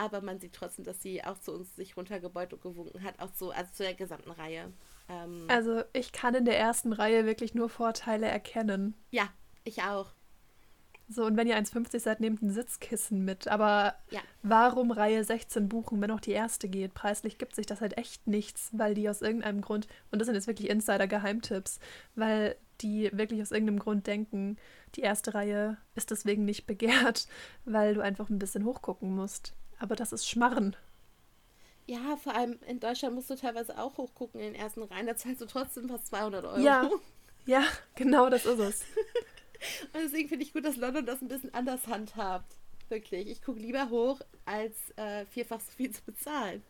Aber man sieht trotzdem, dass sie auch zu uns sich runtergebeut und gewunken hat, auch so, also zu der gesamten Reihe. Ähm, also ich kann in der ersten Reihe wirklich nur Vorteile erkennen. Ja, ich auch. So, und wenn ihr 1,50 seid, nehmt ein Sitzkissen mit. Aber Ja. warum Reihe 16 buchen, wenn auch die erste geht? Preislich gibt sich das halt echt nichts, weil die aus irgendeinem Grund, und das sind jetzt wirklich Insider-Geheimtipps, weil die wirklich aus irgendeinem Grund denken, die erste Reihe ist deswegen nicht begehrt, weil du einfach ein bisschen hochgucken musst. Aber das ist Schmarren. Ja, vor allem in Deutschland musst du teilweise auch hochgucken in den ersten Reihen. Da zahlst du trotzdem fast 200 Euro. Ja. Ja, genau das ist es. Und deswegen finde ich gut, dass London das ein bisschen anders handhabt. Wirklich. Ich gucke lieber hoch, als äh, vierfach so viel zu bezahlen.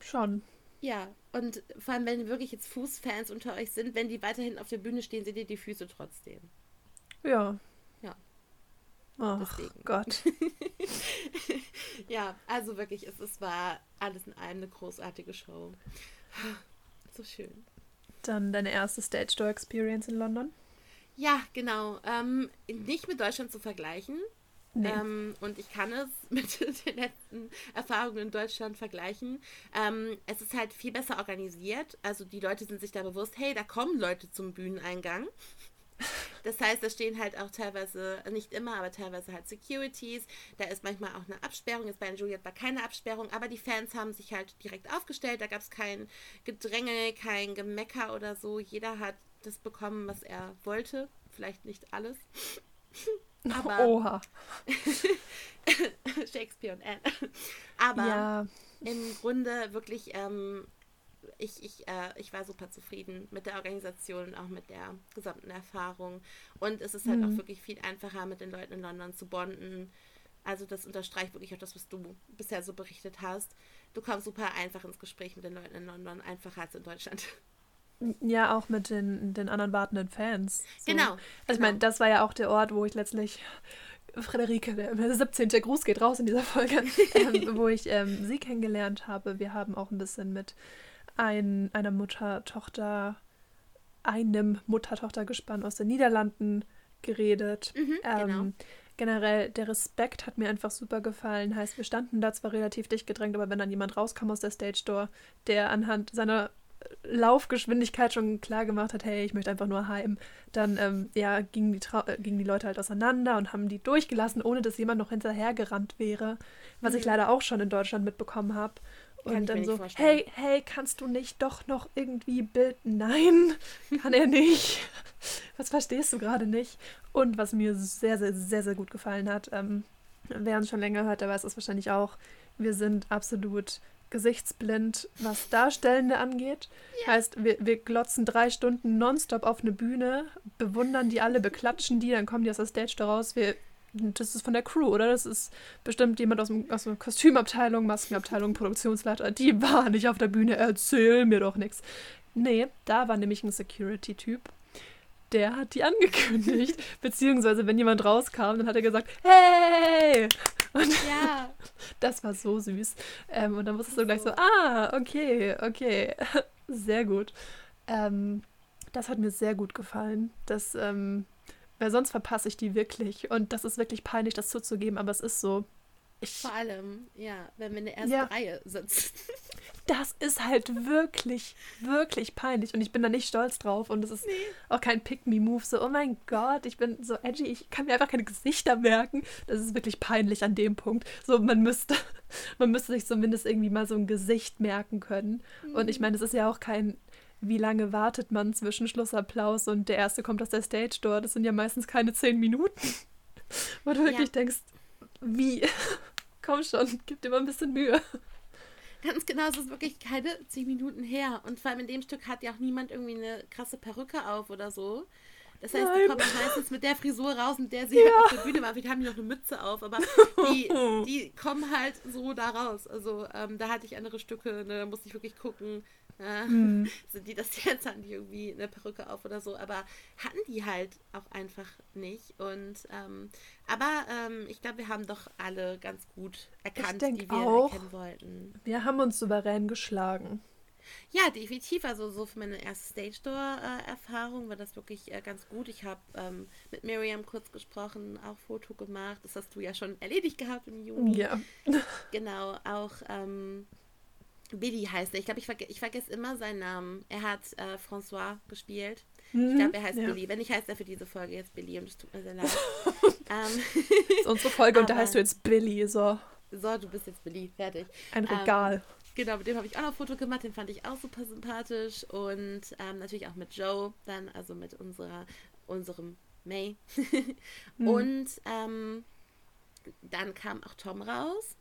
Schon. Ja, und vor allem, wenn wirklich jetzt Fußfans unter euch sind, wenn die weiterhin auf der Bühne stehen, seht ihr die Füße trotzdem. Ja. Deswegen. Gott. Ja, also wirklich, es, es war alles in allem eine großartige Show. So schön. Dann deine erste Stage Door Experience in London? Ja, genau. Ähm, nicht mit Deutschland zu vergleichen. Nee. Ähm, und ich kann es mit den letzten Erfahrungen in Deutschland vergleichen. Ähm, es ist halt viel besser organisiert. Also die Leute sind sich da bewusst, hey, da kommen Leute zum Bühneneingang. Das heißt, da stehen halt auch teilweise, nicht immer, aber teilweise halt Securities. Da ist manchmal auch eine Absperrung. Jetzt bei Juliet war keine Absperrung, aber die Fans haben sich halt direkt aufgestellt. Da gab es kein Gedränge, kein Gemecker oder so. Jeder hat das bekommen, was er wollte. Vielleicht nicht alles. Aber Oha. Shakespeare und Anne. Aber Ja. im Grunde wirklich, ähm, ich, ich, äh, ich war super zufrieden mit der Organisation und auch mit der gesamten Erfahrung. Und es ist halt Mhm. auch wirklich viel einfacher, mit den Leuten in London zu bonden. Also das unterstreicht wirklich auch das, was du bisher so berichtet hast. Du kommst super einfach ins Gespräch mit den Leuten in London, einfacher als in Deutschland. Ja, auch mit den, den anderen wartenden Fans. So. Genau, Also ich genau. meine, das war ja auch der Ort, wo ich letztlich Frederike, der der 17. Gruß geht raus in dieser Folge, ähm, wo ich ähm, sie kennengelernt habe. Wir haben auch ein bisschen mit ein, einer Mutter-Tochter, einem Mutter-Tochter-Gespann aus den Niederlanden geredet. Mhm, Ähm, genau. Generell, der Respekt hat mir einfach super gefallen. Heißt, wir standen da zwar relativ dicht gedrängt, aber wenn dann jemand rauskam aus der Stage Door, der anhand seiner Laufgeschwindigkeit schon klar gemacht hat, hey, ich möchte einfach nur heim, dann ähm, ja, gingen, die Trau- äh, gingen die Leute halt auseinander und haben die durchgelassen, ohne dass jemand noch hinterhergerannt wäre, was ich Mhm. leider auch schon in Deutschland mitbekommen habe. Und dann so, hey, hey, kannst du nicht doch noch irgendwie bilden? Nein, kann er nicht. Was verstehst du gerade nicht? Und was mir sehr, sehr, sehr, sehr gut gefallen hat, ähm, wer uns schon länger hört, der weiß es wahrscheinlich auch, wir sind absolut gesichtsblind, was Darstellende angeht. Heißt, wir, wir glotzen drei Stunden nonstop auf eine Bühne, bewundern die alle, beklatschen die, dann kommen die aus der Stage da raus. Wir, das ist von der Crew, oder? Das ist bestimmt jemand aus, dem, aus der Kostümabteilung, Maskenabteilung, Produktionsleiter. Die war nicht auf der Bühne, erzähl mir doch nichts. Nee, da war nämlich ein Security-Typ. Der hat die angekündigt. Beziehungsweise, wenn jemand rauskam, dann hat er gesagt, hey! Und Ja, das war so süß. Ähm, und dann wusstest du gleich so, ah, okay, okay. Sehr gut. Ähm, das hat mir sehr gut gefallen. Das, ähm, weil sonst verpasse ich die wirklich. Und das ist wirklich peinlich, das zuzugeben, aber es ist so. Ich, vor allem, ja, wenn wir in der ersten Ja. Reihe sitzen. das ist halt wirklich, wirklich peinlich. Und ich bin da nicht stolz drauf. Und es ist auch kein Pick-Me-Move. So, oh mein Gott, ich bin so edgy. Ich kann mir einfach keine Gesichter merken. Das ist wirklich peinlich an dem Punkt. So, man müsste, man müsste sich zumindest irgendwie mal so ein Gesicht merken können. Und ich meine, es ist ja auch kein, wie lange wartet man zwischen Schlussapplaus und der erste kommt aus der Stage Door? Das sind ja meistens keine zehn Minuten. Wo du wirklich denkst, wie? Komm schon, gib dir mal ein bisschen Mühe. Ganz genau, es ist wirklich keine zehn Minuten her. Und vor allem in dem Stück hat ja auch niemand irgendwie eine krasse Perücke auf oder so. Das heißt, die Nein. kommen auch meistens mit der Frisur raus, mit der sie halt auf der Bühne war. Vielleicht haben die noch eine Mütze auf, aber die, die kommen halt so da raus. Also ähm, da hatte ich andere Stücke, ne, da musste ich wirklich gucken, äh, Hm. sind die das jetzt, hatten die irgendwie eine Perücke auf oder so, aber hatten die halt auch einfach nicht. Und ähm, aber ähm, ich glaube, wir haben doch alle ganz gut erkannt, die wir auch. erkennen wollten. Wir haben uns souverän geschlagen. Ja, definitiv. Also so für meine erste Stage Door-Erfahrung war das wirklich äh, ganz gut. Ich habe ähm, mit Miriam kurz gesprochen, auch Foto gemacht. Das hast du ja schon erledigt gehabt im Juni. Ja. Genau, auch ähm, Billy heißt er. Ich glaube, ich, verge ich vergesse immer seinen Namen. Er hat äh, François gespielt. Ich glaube, er heißt ja. Billy. Wenn nicht, heißt er für diese Folge jetzt Billy und es tut mir sehr leid. ähm, das ist unsere Folge und da heißt du jetzt Billy. So. so, du bist jetzt Billy. Fertig. Ein Regal. Ähm, genau, mit dem habe ich auch noch ein Foto gemacht. Den fand ich auch super sympathisch. Und ähm, natürlich auch mit Joe dann, also mit unserer, unserem May. mhm. Und ähm, dann kam auch Tom raus.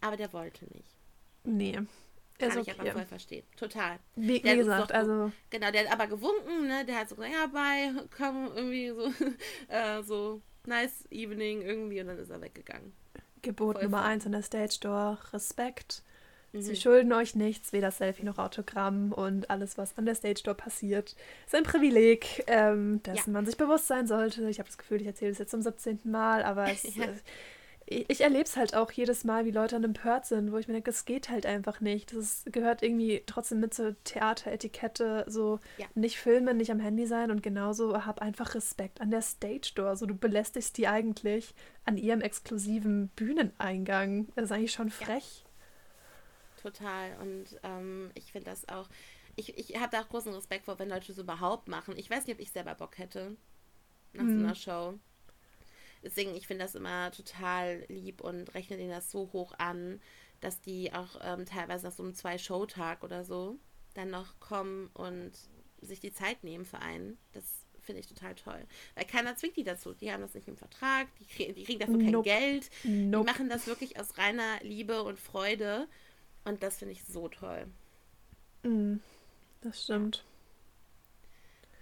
Aber der wollte nicht. Nee. Kann ist ich okay. aber voll verstehen. Total. Wie, wie gesagt, also. Genau, der hat aber gewunken, ne? Der hat so gesagt, ja, bye, komm, irgendwie so, äh, so, nice evening irgendwie und dann ist er weggegangen. Gebot voll Nummer voll. eins in der Stage Door, Respekt. Mhm. Sie schulden euch nichts, weder Selfie noch Autogramm und alles, was an der Stage Door passiert, ist ein Privileg, ähm, dessen ja. man sich bewusst sein sollte. Ich habe das Gefühl, ich erzähle es jetzt zum 17. Mal, aber es, ja. Äh, ich erlebe es halt auch jedes Mal, wie Leute dann empört sind, wo ich mir denke, es geht halt einfach nicht. Das gehört irgendwie trotzdem mit zur Theateretikette, so ja. nicht filmen, nicht am Handy sein und genauso hab einfach Respekt an der Stage Door. So du belästigst die eigentlich an ihrem exklusiven Bühneneingang. Das ist eigentlich schon frech. Ja. Total. Und ähm, ich finde das auch, ich, ich habe da auch großen Respekt vor, wenn Leute das überhaupt machen. Ich weiß nicht, ob ich selber Bock hätte nach mhm. so einer Show. Deswegen, ich finde das immer total lieb und rechne denen das so hoch an, dass die auch ähm, teilweise nach so einem Zwei-Show-Tag oder so dann noch kommen und sich die Zeit nehmen für einen. Das finde ich total toll. Weil keiner zwingt die dazu. Die haben das nicht im Vertrag, die, krieg, die kriegen dafür kein nope. Geld. Nope. Die machen das wirklich aus reiner Liebe und Freude. Und das finde ich so toll. Mm, das stimmt.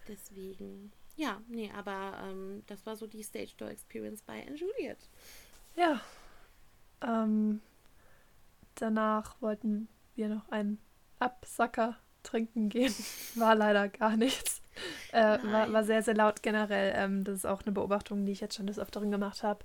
Deswegen. Ja, nee, aber ähm, das war so die Stage Door Experience bei Anne Juliet. Ja. Ähm, danach wollten wir noch einen Absacker trinken gehen. War leider gar nichts. Äh, war, war, sehr, sehr laut generell. Ähm, das ist auch eine Beobachtung, die ich jetzt schon des Öfteren gemacht habe.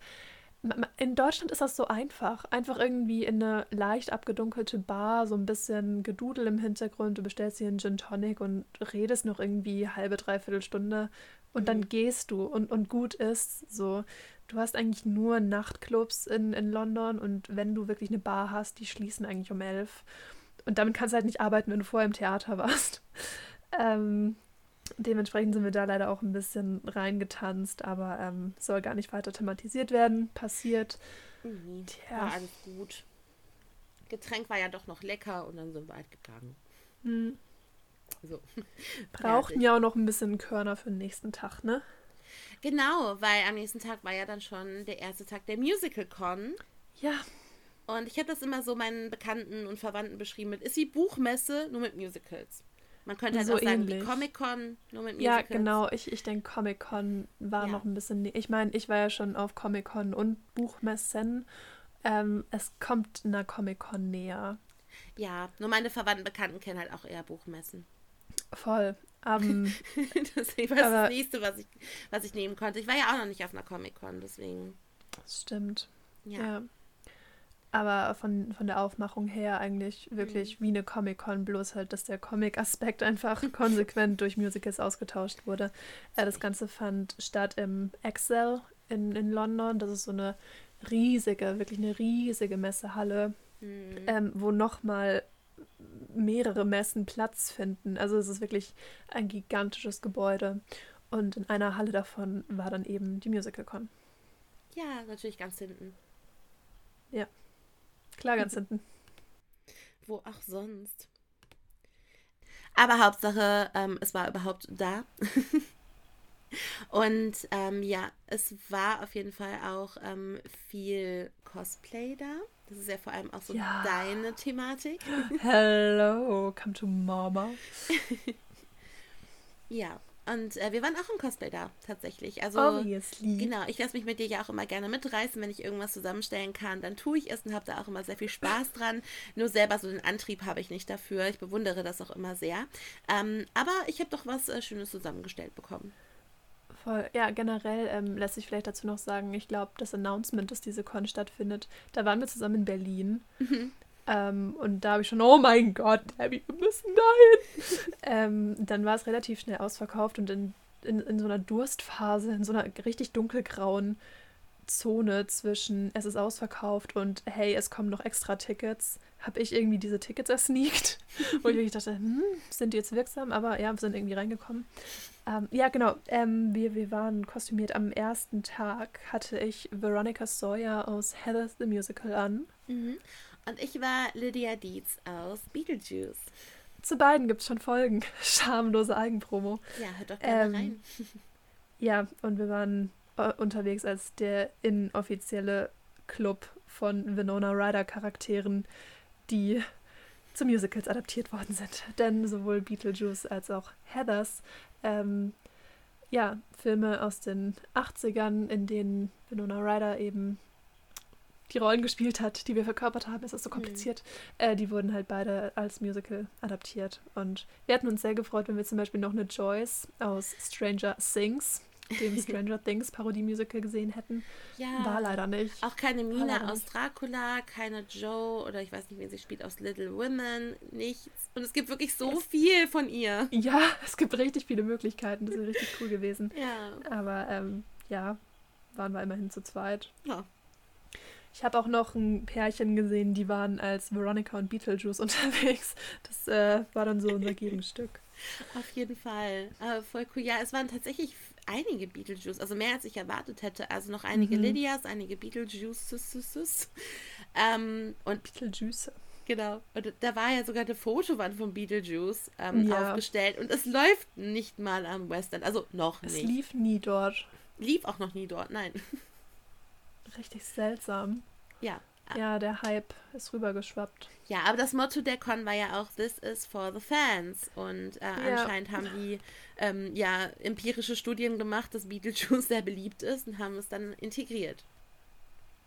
In Deutschland ist das so einfach. Einfach irgendwie in eine leicht abgedunkelte Bar, so ein bisschen Gedudel im Hintergrund. Du bestellst hier einen Gin Tonic und redest noch irgendwie halbe, dreiviertel Stunde und dann gehst du und, und gut ist. So, du hast eigentlich nur Nachtclubs in, in London und wenn du wirklich eine Bar hast, die schließen eigentlich um elf. Und damit kannst du halt nicht arbeiten, wenn du vorher im Theater warst. Ähm, dementsprechend sind wir da leider auch ein bisschen reingetanzt, aber ähm, soll gar nicht weiter thematisiert werden. Passiert. Mhm. Tja. War alles gut. Getränk war ja doch noch lecker und dann sind wir halt gegangen. Mhm. So. Brauchten ja auch noch ein bisschen Körner für den nächsten Tag, ne? Genau, weil am nächsten Tag war ja dann schon der erste Tag der Musical Con. Ja. Und ich habe das immer so meinen Bekannten und Verwandten beschrieben mit, ist wie Buchmesse, nur mit Musicals. Man könnte halt so auch sagen, ähnlich. wie Comic-Con, nur mit Musicals. Ja, genau. Ich, ich denke, Comic-Con war ja. noch ein bisschen... Ich meine, ich war ja schon auf Comic-Con und Buchmessen. Ähm, es kommt einer Comic-Con näher. Ja, nur meine Verwandten Bekannten kennen halt auch eher Buchmessen. Voll. Um, deswegen war aber, das nächste, was ich, was ich nehmen konnte. Ich war ja auch noch nicht auf einer Comic-Con, deswegen. Das stimmt. Ja. ja. Aber von, von der Aufmachung her eigentlich wirklich mhm. wie eine Comic-Con, bloß halt, dass der Comic-Aspekt einfach konsequent durch Musicals ausgetauscht wurde. Äh, das Ganze fand statt im Excel in, in London. Das ist so eine riesige, wirklich eine riesige Messehalle, mhm. ähm, wo nochmal mehrere Messen Platz finden. Also es ist wirklich ein gigantisches Gebäude. Und in einer Halle davon war dann eben die MusicalCon. Ja, natürlich ganz hinten. Ja, klar ganz hinten. Wo auch sonst. Aber Hauptsache, ähm, es war überhaupt da. Und ähm, ja, es war auf jeden Fall auch ähm, viel Cosplay da. Das ist ja vor allem auch so ja. deine Thematik. Hello, come to Mama. ja, und äh, wir waren auch im Cosplay da, tatsächlich. Also, Obviously. Genau, ich lasse mich mit dir ja auch immer gerne mitreißen. Wenn ich irgendwas zusammenstellen kann, dann tue ich es und habe da auch immer sehr viel Spaß dran. Nur selber so den Antrieb habe ich nicht dafür. Ich bewundere das auch immer sehr. Ähm, aber ich habe doch was äh, Schönes zusammengestellt bekommen. Voll. Ja, generell ähm, lässt sich vielleicht dazu noch sagen, ich glaube, das Announcement, dass diese Con stattfindet, da waren wir zusammen in Berlin. Mhm. Ähm, und da habe ich schon, oh mein Gott, Abby, wir müssen dahin. ähm, dann war es relativ schnell ausverkauft und in, in, in so einer Durstphase, in so einer richtig dunkelgrauen Zone zwischen es ist ausverkauft und hey, es kommen noch extra Tickets, habe ich irgendwie diese Tickets ersneakt, wo ich wirklich dachte, hm, sind die jetzt wirksam? Aber ja, wir sind irgendwie reingekommen. Ähm, ja, genau, ähm, wir, wir waren kostümiert. Am ersten Tag hatte ich Veronica Sawyer aus Heather the Musical an. Mhm. Und ich war Lydia Dietz aus Beetlejuice. Zu beiden gibt es schon Folgen. Schamlose Eigenpromo. Ja, hört doch gerne ähm, rein. ja, und wir waren äh, unterwegs als der inoffizielle Club von Winona Ryder Charakteren, die zu Musicals adaptiert worden sind. Denn sowohl Beetlejuice als auch Heathers, ähm, ja, Filme aus den 80ern, in denen Winona Ryder eben die Rollen gespielt hat, die wir verkörpert haben. Es ist so mhm. kompliziert. Mhm. Äh, die wurden halt beide als Musical adaptiert. Und wir hatten uns sehr gefreut, wenn wir zum Beispiel noch eine Joyce aus Stranger Things dem Stranger Things Parodie-Musical gesehen hätten. Ja. War leider nicht. Auch keine Mina aus. Dracula, keine Joe oder ich weiß nicht, wen sie spielt aus Little Women, nichts. Und es gibt wirklich so es, viel von ihr. Ja, es gibt richtig viele Möglichkeiten. Das ist richtig cool gewesen. Ja. Aber ähm, ja, waren wir immerhin zu zweit. Ja. Ich habe auch noch ein Pärchen gesehen, die waren als Veronica und Beetlejuice unterwegs. Das äh, war dann so unser Gegenstück. Auf jeden Fall. Äh, voll cool. Ja, es waren tatsächlich einige Beetlejuice, also mehr als ich erwartet hätte. Also noch einige mhm. Lydias, einige Beetlejuice. Ähm, und Beetlejuice. Genau. Und da war ja sogar eine Fotowand von Beetlejuice ähm, ja. aufgestellt. Und es läuft nicht mal am Western. Also noch nicht. Es lief nie dort. Lief auch noch nie dort, nein. Richtig seltsam. Ja. Ja, der Hype ist rübergeschwappt. Ja, aber das Motto der Con war ja auch This is for the fans. Und äh, ja. anscheinend haben die ähm, ja empirische Studien gemacht, dass Beetlejuice sehr beliebt ist und haben es dann integriert.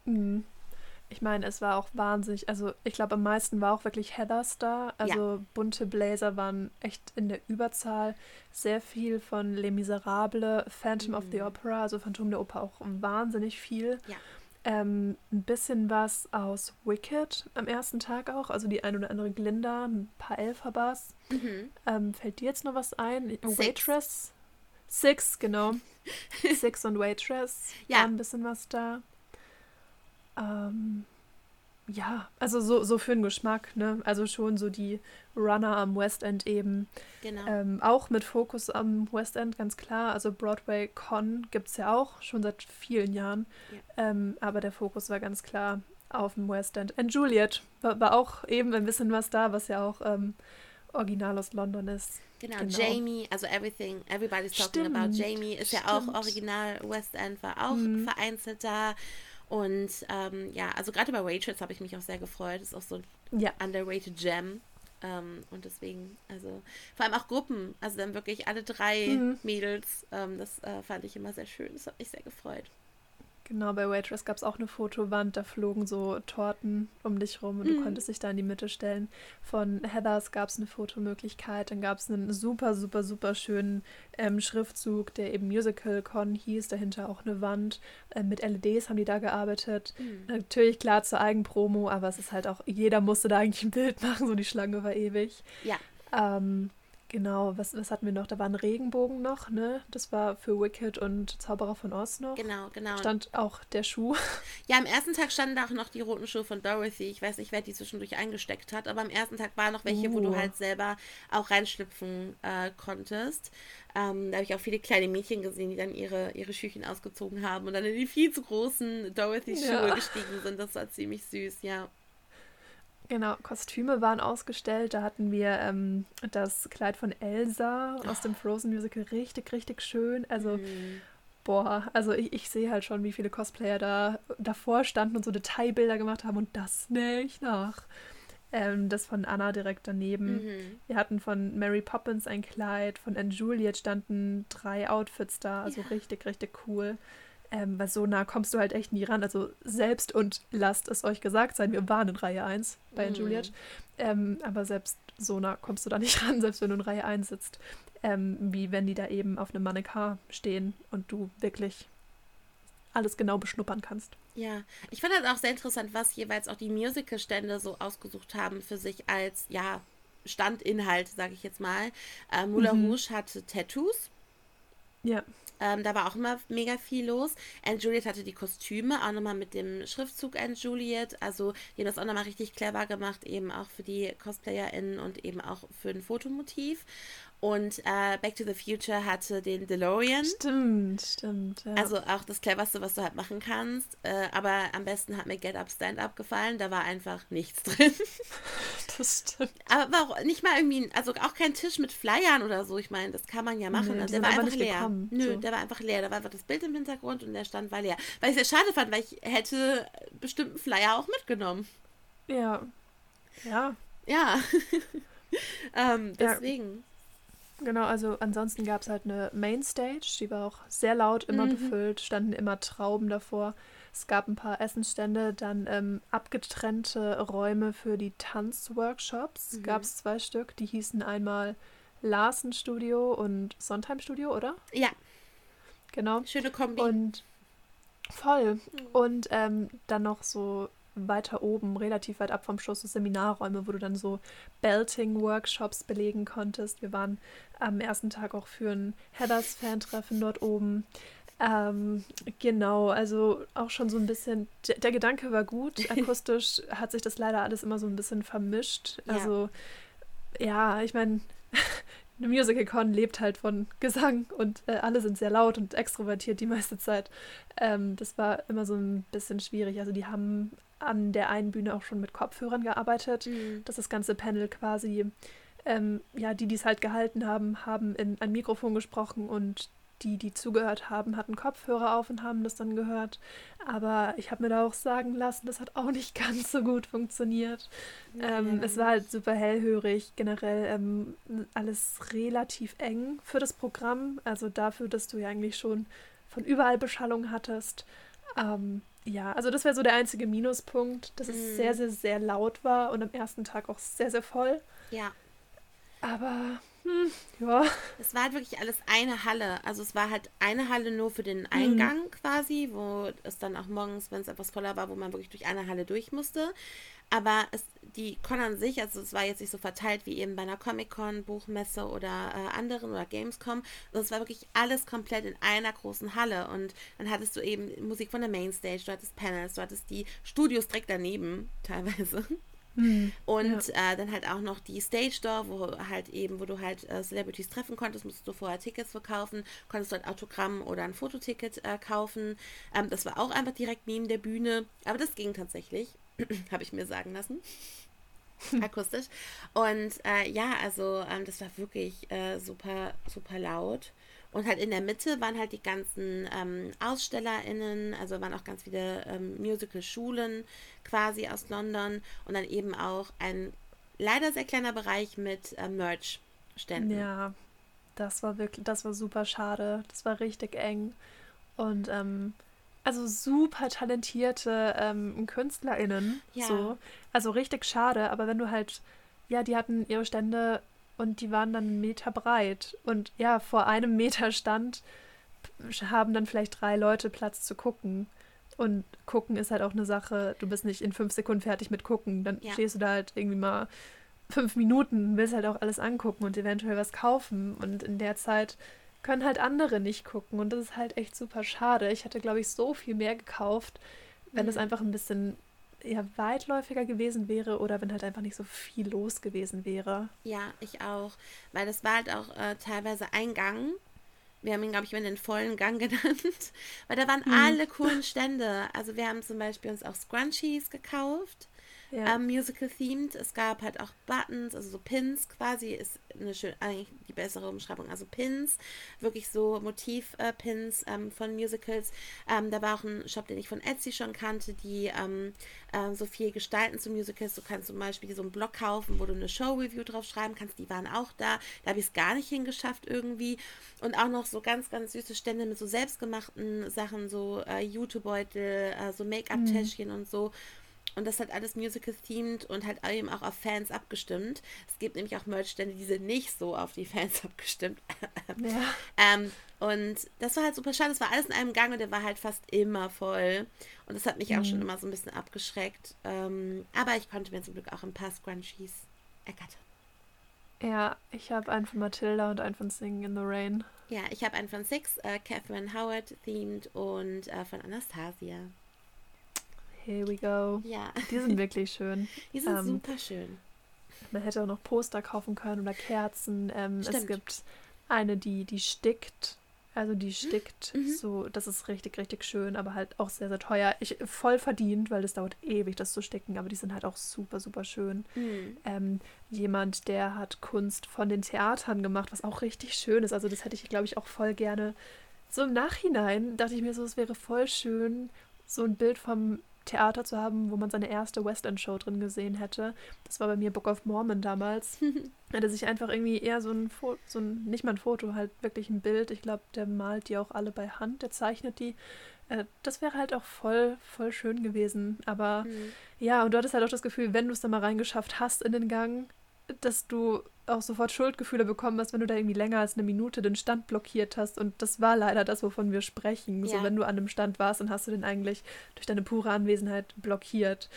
Mhm. Ich meine, es war auch wahnsinnig, also ich glaube, am meisten war auch wirklich Heathers da. Also ja. bunte Blazer waren echt in der Überzahl. Sehr viel von Les Miserables, Phantom mhm. of the mhm. Opera, also Phantom der Oper auch wahnsinnig viel. Ja. Ähm, ein bisschen was aus Wicked am ersten Tag auch, also die ein oder andere Glinda, ein paar Elphabas. Mhm. Ähm, fällt dir jetzt noch was ein? Six. Waitress? Six, genau. Six und Waitress. Ja. War ein bisschen was da. Ähm, ja, also so, so für den Geschmack, ne? Also schon so die Runner am West End eben. Genau. Ähm, auch mit Fokus am West End, ganz klar. Also Broadway Con gibt es ja auch schon seit vielen Jahren. Ja. Ähm, aber der Fokus war ganz klar auf dem West End. And Juliet war, war auch eben ein bisschen was da, was ja auch ähm, original aus London ist. Genau, genau, Jamie, also Everything, Everybody's Talking Stimmt. About Jamie ist Stimmt. ja auch original West End, war auch mhm. vereinzelt da. Und ähm, ja, also gerade bei Waitress habe ich mich auch sehr gefreut. Ist auch so ein ja. underrated Gem. Ähm, und deswegen, also vor allem auch Gruppen, also dann wirklich alle drei mhm. Mädels, ähm, das äh, fand ich immer sehr schön. Das hat mich sehr gefreut. Genau, bei Waitress gab es auch eine Fotowand, da flogen so Torten um dich rum und mhm. du konntest dich da in die Mitte stellen. Von Heathers gab es eine Fotomöglichkeit, dann gab es einen super, super, super schönen ähm, Schriftzug, der eben Musical Con hieß, dahinter auch eine Wand. Äh, mit LEDs haben die da gearbeitet. Mhm. Natürlich klar zur Eigenpromo, aber es ist halt auch, jeder musste da eigentlich ein Bild machen, so die Schlange war ewig. Ja. Ähm, Genau, was, was hatten wir noch? Da war ein Regenbogen noch, ne? Das war für Wicked und Zauberer von Oz noch. Genau, genau. Stand auch der Schuh. Ja, am ersten Tag standen auch noch die roten Schuhe von Dorothy. Ich weiß nicht, wer die zwischendurch eingesteckt hat, aber am ersten Tag waren noch welche, uh. wo du uh. halt selber auch reinschlüpfen äh, konntest. Ähm, da habe ich auch viele kleine Mädchen gesehen, die dann ihre, ihre Schüchen ausgezogen haben und dann in die viel zu großen Dorothy-Schuhe ja. gestiegen sind. Das war ziemlich süß, ja. Genau, Kostüme waren ausgestellt. Da hatten wir ähm, das Kleid von Elsa aus dem Frozen Musical richtig, richtig schön. Also, mhm. boah, also ich, ich sehe halt schon, wie viele Cosplayer da davor standen und so Detailbilder gemacht haben und das nicht nach. Ähm, das von Anna direkt daneben. Mhm. Wir hatten von Mary Poppins ein Kleid, von Anne Juliet standen drei Outfits da, also ja. richtig, richtig cool. Ähm, weil so nah kommst du halt echt nie ran. Also selbst und lasst es euch gesagt sein, wir waren in Reihe 1 bei mhm. Juliet. Ähm, aber selbst so nah kommst du da nicht ran, selbst wenn du in Reihe 1 sitzt. Ähm, wie wenn die da eben auf einem Mannequin stehen und du wirklich alles genau beschnuppern kannst. Ja, ich fand halt auch sehr interessant, was jeweils auch die Musical-Stände so ausgesucht haben für sich als, ja, Standinhalt, sage ich jetzt mal. Äh, Moulin mhm. Rouge hatte Tattoos. Ja. Ähm, da war auch immer mega viel los. And Juliet hatte die Kostüme, auch nochmal mit dem Schriftzug And Juliet. Also, die haben das auch nochmal richtig clever gemacht, eben auch für die CosplayerInnen und eben auch für ein Fotomotiv. Und äh, Back to the Future hatte den DeLorean. Stimmt, stimmt. Ja. Also auch das cleverste, was du halt machen kannst. Äh, aber am besten hat mir Get Up Stand Up gefallen. Da war einfach nichts drin. Das stimmt. Aber war auch nicht mal irgendwie, also auch kein Tisch mit Flyern oder so. Ich meine, das kann man ja machen. Nee, der war einfach leer. Gekommen, Nö, so. der war einfach leer. Da war einfach das Bild im Hintergrund und der Stand war leer. Weil ich es sehr schade fand, weil ich hätte bestimmten Flyer auch mitgenommen. Ja. Ja. Ja. ähm, deswegen. Ja. Genau, also ansonsten gab es halt eine Mainstage, die war auch sehr laut, immer mhm. befüllt, standen immer Trauben davor. Es gab ein paar Essensstände, dann ähm, abgetrennte Räume für die Tanzworkshops. Mhm. Gab es zwei Stück, die hießen einmal Larsen Studio und Sondheim Studio, oder? Ja. Genau. Schöne Kombi. Und voll. Mhm. Und ähm, dann noch so weiter oben, relativ weit ab vom Schuss, so Seminarräume, wo du dann so Belting-Workshops belegen konntest. Wir waren am ersten Tag auch für ein Heathers-Fan-Treffen dort oben. Ähm, genau, also auch schon so ein bisschen, der, der Gedanke war gut. Akustisch hat sich das leider alles immer so ein bisschen vermischt. Also, ja, ja ich meine, eine Musical-Con lebt halt von Gesang und äh, alle sind sehr laut und extrovertiert die meiste Zeit. Ähm, das war immer so ein bisschen schwierig. Also die haben an der einen Bühne auch schon mit Kopfhörern gearbeitet, mhm. dass das ganze Panel quasi, ähm, ja, die, die es halt gehalten haben, haben in ein Mikrofon gesprochen und die, die zugehört haben, hatten Kopfhörer auf und haben das dann gehört. Aber ich habe mir da auch sagen lassen, das hat auch nicht ganz so gut funktioniert. Ja. Ähm, es war halt super hellhörig, generell ähm, alles relativ eng für das Programm. Also dafür, dass du ja eigentlich schon von überall Beschallung hattest. Ähm, ja, also das wäre so der einzige Minuspunkt, dass es mhm. sehr, sehr, sehr laut war und am ersten Tag auch sehr, sehr voll. Ja. Aber hm, ja. Es war halt wirklich alles eine Halle. Also es war halt eine Halle nur für den Eingang mhm. quasi, wo es dann auch morgens, wenn es etwas voller war, wo man wirklich durch eine Halle durch musste. Aber es, die Con an sich, also es war jetzt nicht so verteilt wie eben bei einer Comic-Con, Buchmesse oder äh, anderen oder Gamescom. Also es war wirklich alles komplett in einer großen Halle. Und dann hattest du eben Musik von der Mainstage, du hattest Panels, du hattest die Studios direkt daneben teilweise. Mhm, und ja. äh, dann halt auch noch die Stage Door, wo halt eben, wo du halt äh, Celebrities treffen konntest, musstest du vorher Tickets verkaufen, konntest du halt Autogramm oder ein Fototicket äh, kaufen. Ähm, das war auch einfach direkt neben der Bühne, aber das ging tatsächlich, habe ich mir sagen lassen. Akustisch. Und äh, ja, also ähm, das war wirklich äh, super, super laut. Und halt in der Mitte waren halt die ganzen ähm, AusstellerInnen, also waren auch ganz viele ähm, Musical-Schulen quasi aus London und dann eben auch ein leider sehr kleiner Bereich mit äh, Merch-Ständen. Ja, das war wirklich, das war super schade. Das war richtig eng. Und ähm, also super talentierte ähm, KünstlerInnen. Ja. So. Also richtig schade, aber wenn du halt, ja, die hatten ihre Stände und die waren dann einen Meter breit. Und ja, vor einem Meter Stand haben dann vielleicht drei Leute Platz zu gucken. Und gucken ist halt auch eine Sache, du bist nicht in fünf Sekunden fertig mit gucken. Dann ja. stehst du da halt irgendwie mal fünf Minuten, willst halt auch alles angucken und eventuell was kaufen. Und in der Zeit können halt andere nicht gucken. Und das ist halt echt super schade. Ich hätte, glaube ich, so viel mehr gekauft, wenn es mhm. einfach ein bisschen eher weitläufiger gewesen wäre oder wenn halt einfach nicht so viel los gewesen wäre. Ja, ich auch. Weil das war halt auch äh, teilweise ein Gang. Wir haben ihn, glaube ich, in den vollen Gang genannt. Weil da waren hm. alle coolen Stände. Also wir haben zum Beispiel uns auch Scrunchies gekauft ja. ähm, Musical-themed. Es gab halt auch Buttons, also so Pins quasi, ist eine schön, eigentlich die bessere Umschreibung. Also Pins, wirklich so Motiv-Pins äh, ähm, von Musicals. Ähm, da war auch ein Shop, den ich von Etsy schon kannte, die ähm, äh, so viel gestalten zu Musicals. Du kannst zum Beispiel so einen Blog kaufen, wo du eine Show-Review drauf schreiben kannst. Die waren auch da. Da habe ich es gar nicht hingeschafft irgendwie. Und auch noch so ganz, ganz süße Stände mit so selbstgemachten Sachen, so äh, YouTube-Beutel, äh, so Make-up-Täschchen mhm. und so. Und das hat alles Musical-themed und halt eben auch auf Fans abgestimmt. Es gibt nämlich auch Merch-Stände, die sind nicht so auf die Fans abgestimmt. Ja. ähm, und das war halt super schade. Das war alles in einem Gang und der war halt fast immer voll. Und das hat mich mhm. auch schon mhm. immer so ein bisschen abgeschreckt. Ähm, aber ich konnte mir zum Glück auch ein paar Scrunchies ergattern. Ja, ich habe einen von Matilda und einen von Singing in the Rain. Ja, ich habe einen von Six, äh, Catherine Howard themed und äh, von Anastasia. Here we go. Ja. Die sind wirklich schön. Die sind ähm, super schön. Man hätte auch noch Poster kaufen können oder Kerzen. Ähm, es gibt eine, die, die stickt. Also die stickt mhm. so, das ist richtig, richtig schön, aber halt auch sehr, sehr teuer. Ich voll verdient, weil das dauert ewig, das zu sticken, aber die sind halt auch super, super schön. Mhm. Ähm, jemand, der hat Kunst von den Theatern gemacht, was auch richtig schön ist. Also das hätte ich, glaube ich, auch voll gerne. So im Nachhinein dachte ich mir so, es wäre voll schön, so ein Bild vom Theater zu haben, wo man seine erste West End Show drin gesehen hätte. Das war bei mir Book of Mormon damals. Hätte sich einfach irgendwie eher so ein Foto, so ein, nicht mal ein Foto, halt wirklich ein Bild. Ich glaube, der malt die auch alle bei Hand, der zeichnet die. Äh, das wäre halt auch voll, voll schön gewesen. Aber mhm. ja, und du hattest halt auch das Gefühl, wenn du es dann mal reingeschafft hast in den Gang, dass du auch sofort Schuldgefühle bekommen hast, wenn du da irgendwie länger als eine Minute den Stand blockiert hast. Und das war leider das, wovon wir sprechen. Ja. So, wenn du an einem Stand warst, dann hast du den eigentlich durch deine pure Anwesenheit blockiert.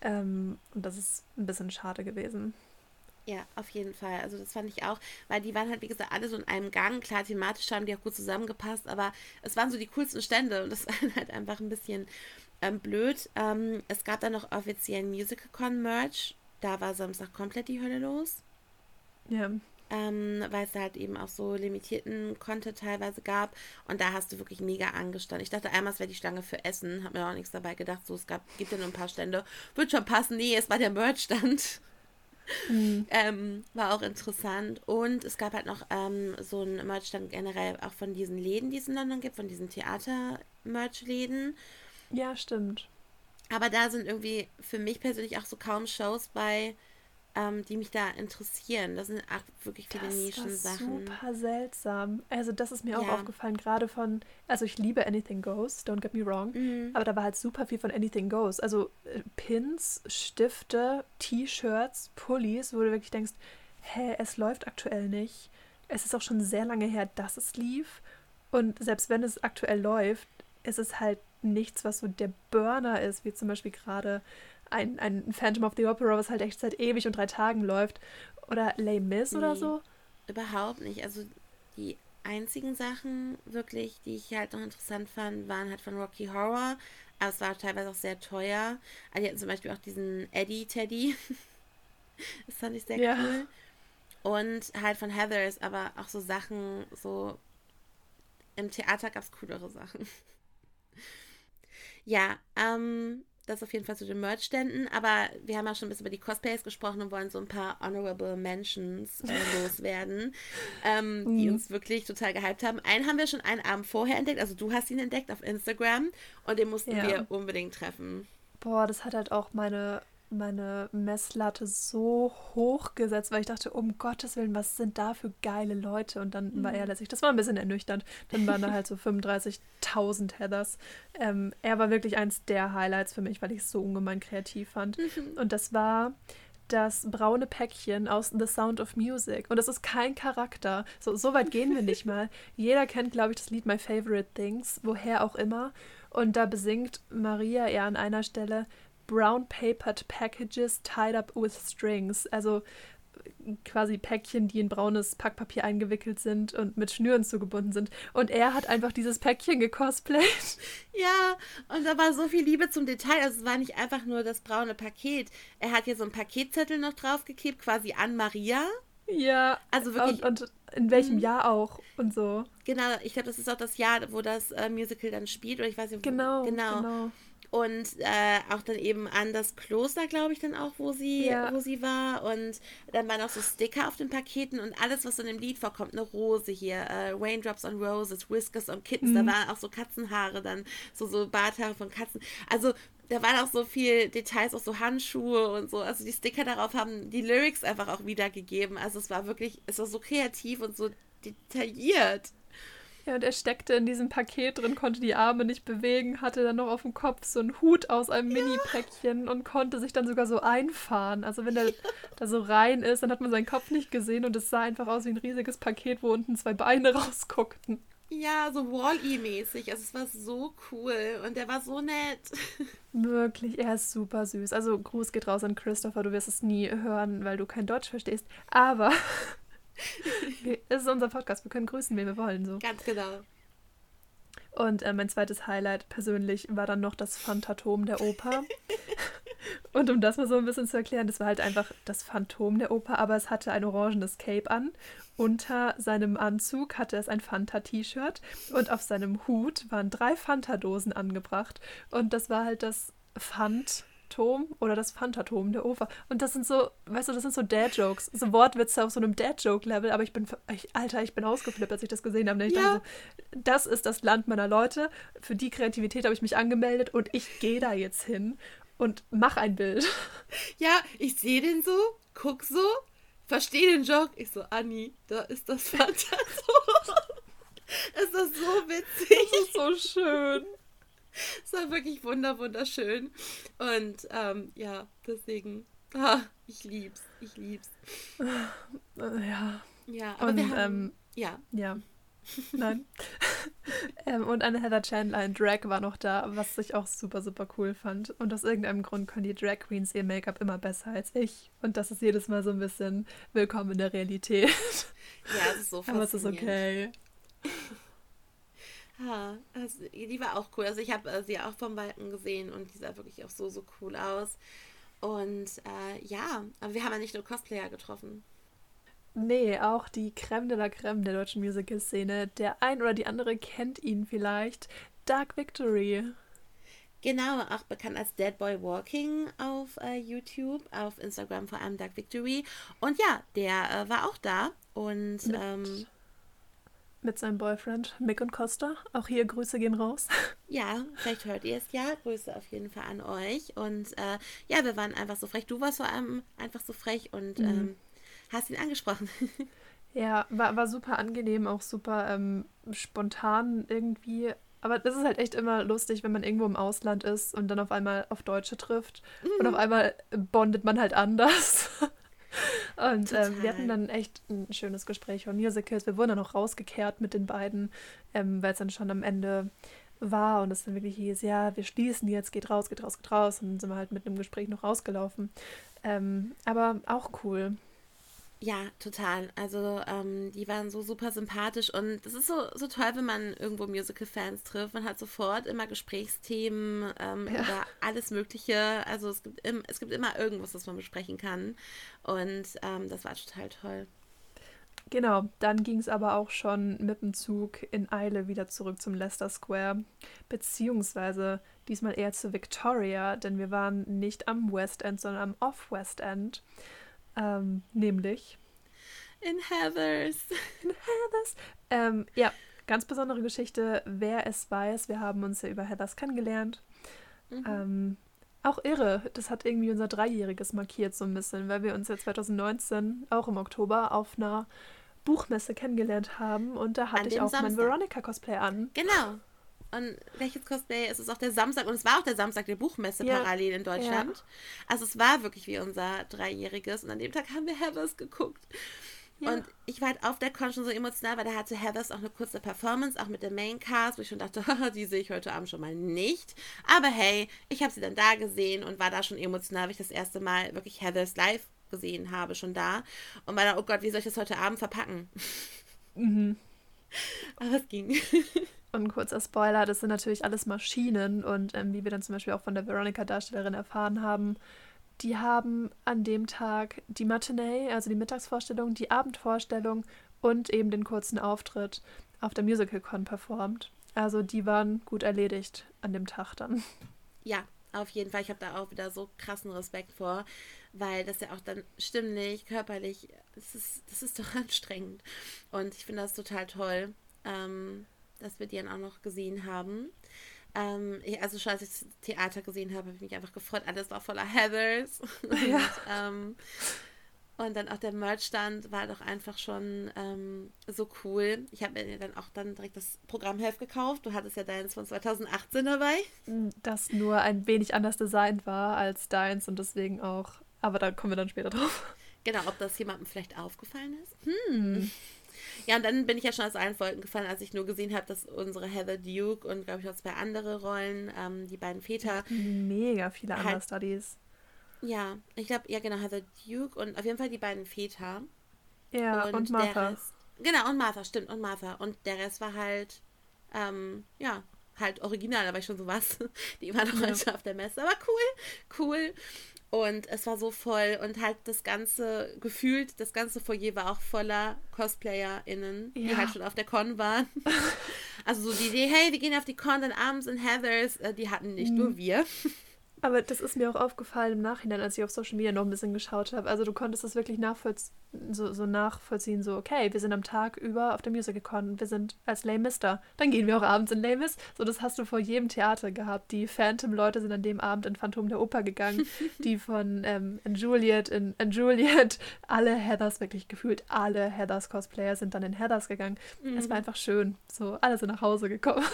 Ähm, und das ist ein bisschen schade gewesen. Ja, auf jeden Fall. Also das fand ich auch, weil die waren halt, wie gesagt, alle so in einem Gang. Klar, thematisch haben die auch gut zusammengepasst, aber es waren so die coolsten Stände und das war halt einfach ein bisschen ähm, blöd. Ähm, es gab dann noch offiziellen Musical-Con-Merch. Da war Samstag komplett die Hölle los. Ja. Ähm, weil es halt eben auch so limitierten Content teilweise gab. Und da hast du wirklich mega angestanden. Ich dachte einmal, es wäre die Schlange für Essen. Hab mir auch nichts dabei gedacht. So, es gab, gibt ja nur ein paar Stände. Wird schon passen. Nee, es war der Merch-Stand. Mhm. Ähm, war auch interessant. Und es gab halt noch ähm, so einen Merch-Stand generell auch von diesen Läden, die es in London gibt, von diesen Theater-Merch-Läden. Ja, stimmt. Aber da sind irgendwie für mich persönlich auch so kaum Shows bei, ähm, die mich da interessieren. Das sind auch wirklich viele das Nischen-Sachen. Super seltsam. Also, das ist mir auch aufgefallen, gerade von, also ich liebe Anything Goes, don't get me wrong, mhm. aber da war halt super viel von Anything Goes. Also äh, Pins, Stifte, T-Shirts, Pullis, wo du wirklich denkst, hä, es läuft aktuell nicht. Es ist auch schon sehr lange her, dass es lief. Und selbst wenn es aktuell läuft, ist es halt nichts, was so der Burner ist, wie zum Beispiel gerade ein, ein Phantom of the Opera, was halt echt seit ewig und drei Tagen läuft. Oder Les Mis nee, oder so. Überhaupt nicht. Also die einzigen Sachen wirklich, die ich halt noch interessant fand, waren halt von Rocky Horror. Aber es war teilweise auch sehr teuer. Also die hatten zum Beispiel auch diesen Eddie Teddy. das fand ich sehr ja. cool. Und halt von Heathers, aber auch so Sachen, so im Theater gab es coolere Sachen. Ja, ähm, das auf jeden Fall zu den Merch-Ständen. Aber wir haben ja schon ein bisschen über die Cosplays gesprochen und wollen so ein paar Honorable Mentions äh, loswerden, ähm, mhm. die uns wirklich total gehypt haben. Einen haben wir schon einen Abend vorher entdeckt. Also du hast ihn entdeckt auf Instagram und den mussten ja. wir unbedingt treffen. Boah, das hat halt auch meine meine Messlatte so hoch gesetzt, weil ich dachte, um Gottes Willen, was sind da für geile Leute? Und dann mhm. war er letztlich, das war ein bisschen ernüchternd. Dann waren da halt so 35.000 Heathers. Ähm, er war wirklich eins der Highlights für mich, weil ich es so ungemein kreativ fand. Mhm. Und das war das braune Päckchen aus The Sound of Music. Und das ist kein Charakter. So, so weit gehen wir nicht mal. Jeder kennt, glaube ich, das Lied My Favorite Things, woher auch immer. Und da besingt Maria eher an einer Stelle, brown papered packages tied up with strings. Also quasi Päckchen, die in braunes Packpapier eingewickelt sind und mit Schnüren zugebunden sind. Und er hat einfach dieses Päckchen gecosplayt. Ja, und da war so viel Liebe zum Detail. Also es war nicht einfach nur das braune Paket. Er hat hier so einen Paketzettel noch draufgeklebt, quasi an Maria. Ja. Also wirklich. Und, und in welchem mhm. Jahr auch und so. Genau, ich glaube, das ist auch das Jahr, wo das äh, Musical dann spielt. Oder ich weiß nicht, genau, genau. genau und äh, auch dann eben an das Kloster, glaube ich, dann auch, wo sie, ja. wo sie war. Und dann waren auch so Sticker auf den Paketen und alles, was in dem Lied vorkommt, eine Rose hier, äh, Raindrops on Roses, Whiskers on Kittens, mhm. da waren auch so Katzenhaare, dann so, so Barthaare von Katzen. Also da waren auch so viel Details, auch so Handschuhe und so. Also die Sticker darauf haben die Lyrics einfach auch wiedergegeben. Also es war wirklich, es war so kreativ und so detailliert. Ja, und er steckte in diesem Paket drin, konnte die Arme nicht bewegen, hatte dann noch auf dem Kopf so einen Hut aus einem ja. Mini-Päckchen und konnte sich dann sogar so einfahren. Also wenn er ja. da so rein ist, dann hat man seinen Kopf nicht gesehen und es sah einfach aus wie ein riesiges Paket, wo unten zwei Beine rausguckten. Ja, so Wall-E-mäßig. Also es war so cool und der war so nett. Wirklich, er ist super süß. Also Gruß geht raus an Christopher, du wirst es nie hören, weil du kein Deutsch verstehst. Aber es ist unser Podcast, wir können grüßen, wen wir wollen. So. Ganz genau. Und äh, mein zweites Highlight persönlich war dann noch das Phantatom der Oper. Und um das mal so ein bisschen zu erklären, das war halt einfach das Phantom der Oper, aber es hatte ein orangenes Cape an. Unter seinem Anzug hatte es ein Fanta-T-Shirt und auf seinem Hut waren drei Fanta-Dosen angebracht. Und das war halt das Phant Phantom oder das Phantatom der Oper. Und das sind so, weißt du, das sind so Dad-Jokes, so Wortwitze auf so einem Dad-Joke-Level, aber ich bin, ich, Alter, ich bin ausgeflippt, als ich das gesehen habe. Ich ja. dachte so, das ist das Land meiner Leute, für die Kreativität habe ich mich angemeldet und ich gehe da jetzt hin und mach ein Bild. Ja, ich sehe den so, guck so, verstehe den Joke. Ich so, Anni, da ist das Phantatom. ist das so witzig. Das ist so schön. Es war wirklich wunder, wunderschön. Und ähm, ja, deswegen, ah, ich lieb's, ich lieb's. Ja. Ja, aber und, wir haben, ähm, ja. Ja. Nein. ähm, und eine Heather Chandler in Drag war noch da, was ich auch super, super cool fand. Und aus irgendeinem Grund können die Drag Queens ihr Make-up immer besser als ich. Und das ist jedes Mal so ein bisschen willkommen in der Realität. Ja, es ist so Aber es ist okay. Ja, also, die war auch cool. Also ich habe äh, sie auch vom Balken gesehen und die sah wirklich auch so, so cool aus. Und äh, ja, aber wir haben ja nicht nur Cosplayer getroffen. Nee, auch die Creme de la Creme der deutschen Musical-Szene. Der ein oder die andere kennt ihn vielleicht. Dark Victory. Genau, auch bekannt als Dead Boy Walking auf äh, YouTube, auf Instagram vor allem Dark Victory. Und ja, der äh, war auch da. Und Mit ähm, mit seinem Boyfriend Mick und Costa. Auch hier Grüße gehen raus. Ja, vielleicht hört ihr es ja. Grüße auf jeden Fall an euch. Und äh, ja, wir waren einfach so frech. Du warst vor allem einfach so frech und mhm. ähm, hast ihn angesprochen. Ja, war, war super angenehm, auch super ähm, spontan irgendwie. Aber das ist halt echt immer lustig, wenn man irgendwo im Ausland ist und dann auf einmal auf Deutsche trifft. Mhm. Und auf einmal bondet man halt anders. Und ähm, wir hatten dann echt ein schönes Gespräch über Musicals. Wir wurden dann auch rausgekehrt mit den beiden, ähm, weil es dann schon am Ende war und es dann wirklich hieß, ja, wir schließen jetzt, geht raus, geht raus, geht raus. Und dann sind wir halt mit einem Gespräch noch rausgelaufen. Ähm, aber auch cool. Ja, total. Also ähm, die waren so super sympathisch und es ist so, so toll, wenn man irgendwo Musical-Fans trifft. Man hat sofort immer Gesprächsthemen ähm, ja. über alles Mögliche. Also es gibt, im, es gibt immer irgendwas, was man besprechen kann. Und ähm, das war total toll. Genau, dann ging es aber auch schon mit dem Zug in Eile wieder zurück zum Leicester Square, beziehungsweise diesmal eher zu Victoria, denn wir waren nicht am West End, sondern am Off-West End. Ähm, nämlich in Heathers. In Heathers. Ähm, ja, ganz besondere Geschichte. Wer es weiß, wir haben uns ja über Heathers kennengelernt. Mhm. Ähm, auch irre. Das hat irgendwie unser Dreijähriges markiert so ein bisschen, weil wir uns ja 2019 auch im Oktober auf einer Buchmesse kennengelernt haben und da hatte ich auch Samstag. mein Veronica-Cosplay an. Genau. Und welches Cosplay? Es ist auch der Samstag und es war auch der Samstag der Buchmesse ja. parallel in Deutschland. Ja. Also es war wirklich wie unser Dreijähriges und an dem Tag haben wir Heathers geguckt. Ja. Und ich war halt auf der Con schon so emotional, weil da hatte Heathers auch eine kurze Performance, auch mit der Maincast, wo ich schon dachte, die sehe ich heute Abend schon mal nicht. Aber hey, ich habe sie dann da gesehen und war da schon emotional, weil ich das erste Mal wirklich Heathers live gesehen habe, schon da. Und war dann, oh Gott, wie soll ich das heute Abend verpacken? Mhm. Aber es ging. Und ein kurzer Spoiler, das sind natürlich alles Maschinen und ähm, wie wir dann zum Beispiel auch von der Veronica-Darstellerin erfahren haben, die haben an dem Tag die Matinee, also die Mittagsvorstellung, die Abendvorstellung und eben den kurzen Auftritt auf der MusicalCon performt. Also die waren gut erledigt an dem Tag dann. Ja, auf jeden Fall. Ich habe da auch wieder so krassen Respekt vor, weil das ja auch dann stimmlich, körperlich, das ist, das ist doch anstrengend. Und ich finde das total toll. Ähm, dass wir die dann auch noch gesehen haben. Ähm, ich, also schon als ich das Theater gesehen habe, habe ich mich einfach gefreut. Alles war voller Heathers. Ja. und, ähm, und dann auch der Merchstand war doch einfach schon ähm, so cool. Ich habe mir dann auch dann direkt das Programmheft gekauft. Du hattest ja deins von 2018 dabei. Das nur ein wenig anders designt war als deins und deswegen auch. Aber da kommen wir dann später drauf. Genau, ob das jemandem vielleicht aufgefallen ist. Hm. Ja, und dann bin ich ja schon aus allen Wolken gefallen, als ich nur gesehen habe, dass unsere Heather Duke und, glaube ich, noch zwei andere Rollen, ähm, die beiden Väter. Mega viele halt, Understudies. Ja, ich glaube, ja, genau, Heather Duke und auf jeden Fall die beiden Väter. Ja, und, und Martha. Rest, genau, und Martha, stimmt, und Martha. Und der Rest war halt, ähm, ja, halt original, aber ich schon so was. Die war noch ja. heute auf der Messe. Aber cool, cool. Und es war so voll und halt das ganze, gefühlt, das ganze Foyer war auch voller CosplayerInnen, ja. die halt schon auf der Con waren. also so die Idee, hey, wir gehen auf die Con, dann abends in Heathers, äh, die hatten nicht mhm. nur wir. Aber das ist mir auch aufgefallen im Nachhinein, als ich auf Social Media noch ein bisschen geschaut habe. Also du konntest das wirklich nachvollziehen, so, so nachvollziehen, so, okay, wir sind am Tag über auf der Musicalcon, wir sind als Lame Mister, dann gehen wir auch abends in Lame Miss. So, das hast du vor jedem Theater gehabt. Die Phantom-Leute sind an dem Abend in Phantom der Oper gegangen, die von ähm, in Juliet in, in Juliet, alle Heathers, wirklich gefühlt alle Heathers-Cosplayer sind dann in Heathers gegangen. Mhm. Es war einfach schön. So, alle sind nach Hause gekommen.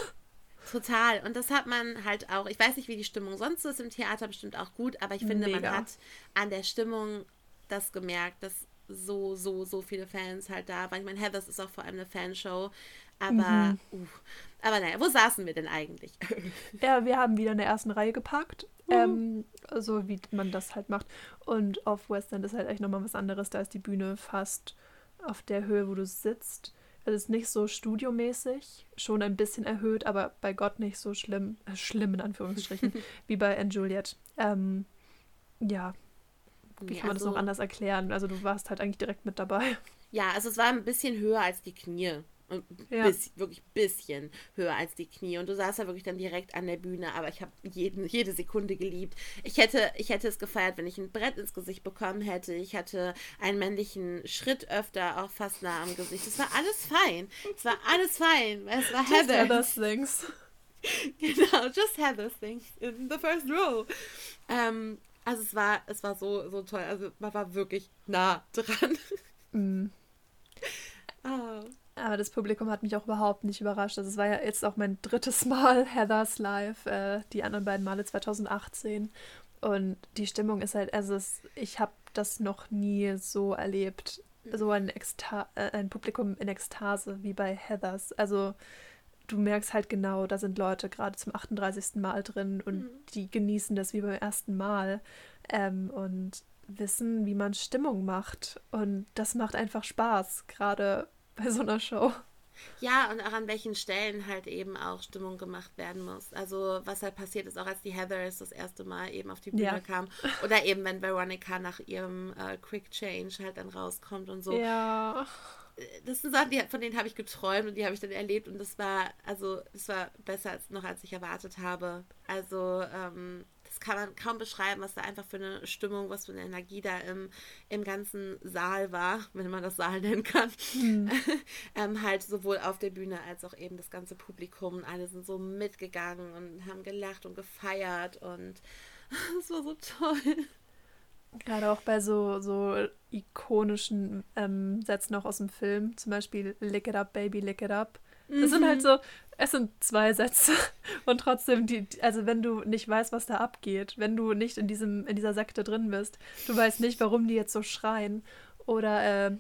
Total. Und das hat man halt auch, ich weiß nicht, wie die Stimmung sonst ist im Theater, bestimmt auch gut, aber ich finde, Mega. man hat an der Stimmung das gemerkt, dass so, so, so viele Fans halt da waren. Ich meine, Heathers ist auch vor allem eine Fanshow. Aber, mhm. uh, aber naja, wo saßen wir denn eigentlich? ja, wir haben wieder in der ersten Reihe geparkt. Mhm. Ähm, so wie man das halt macht. Und auf West End ist halt echt nochmal was anderes. Da ist die Bühne fast auf der Höhe, wo du sitzt. Es ist nicht so studiomäßig, schon ein bisschen erhöht, aber bei Gott nicht so schlimm, äh, schlimm in Anführungsstrichen, wie bei Anne Juliet. Ähm, ja, wie kann man also, das noch anders erklären? Also du warst halt eigentlich direkt mit dabei. Ja, also es war ein bisschen höher als die Knie. Ja. Bis, wirklich ein bisschen höher als die Knie. Und du saßt ja wirklich dann direkt an der Bühne, aber ich habe jede Sekunde geliebt. Ich hätte, ich hätte es gefeiert, wenn ich ein Brett ins Gesicht bekommen hätte. Ich hatte einen männlichen Schritt öfter auch fast nah am Gesicht. Es war alles fein. Es war alles fein. Es war Heather. Heather's things. genau, just Heather's things in the first row. Ähm, also es war, es war so, so toll. Also man war wirklich nah dran. Mm. Oh. Aber das Publikum hat mich auch überhaupt nicht überrascht. Also es war ja jetzt auch mein drittes Mal Heathers Live, äh, die anderen beiden Male 2018. Und die Stimmung ist halt, also es, ich habe das noch nie so erlebt, so ein, Eksta äh, ein Publikum in Ekstase wie bei Heathers. Also du merkst halt genau, da sind Leute gerade zum 38. Mal drin und mhm. die genießen das wie beim ersten Mal ähm, und wissen, wie man Stimmung macht. Und das macht einfach Spaß, gerade bei so einer Show. Ja, und auch an welchen Stellen halt eben auch Stimmung gemacht werden muss. Also was halt passiert ist, auch als die Heathers das erste Mal eben auf die Bühne ja. kam. Oder eben, wenn Veronica nach ihrem äh, Quick Change halt dann rauskommt und so. Ja. Das sind Sachen, die, von denen habe ich geträumt und die habe ich dann erlebt und das war, also, das war besser als noch, als ich erwartet habe. Also, ähm, kann man kaum beschreiben, was da einfach für eine Stimmung, was für eine Energie da im, im ganzen Saal war, wenn man das Saal nennen kann. Mhm. ähm, halt sowohl auf der Bühne als auch eben das ganze Publikum. Alle sind so mitgegangen und haben gelacht und gefeiert und es war so toll. Gerade auch bei so, so ikonischen ähm, Sätzen auch aus dem Film, zum Beispiel Lick it up, baby, lick it up. Mhm. sind halt mhm. so, es sind zwei Sätze und trotzdem, die, also wenn du nicht weißt, was da abgeht, wenn du nicht in, diesem, in dieser Sekte drin bist, du weißt nicht, warum die jetzt so schreien oder äh,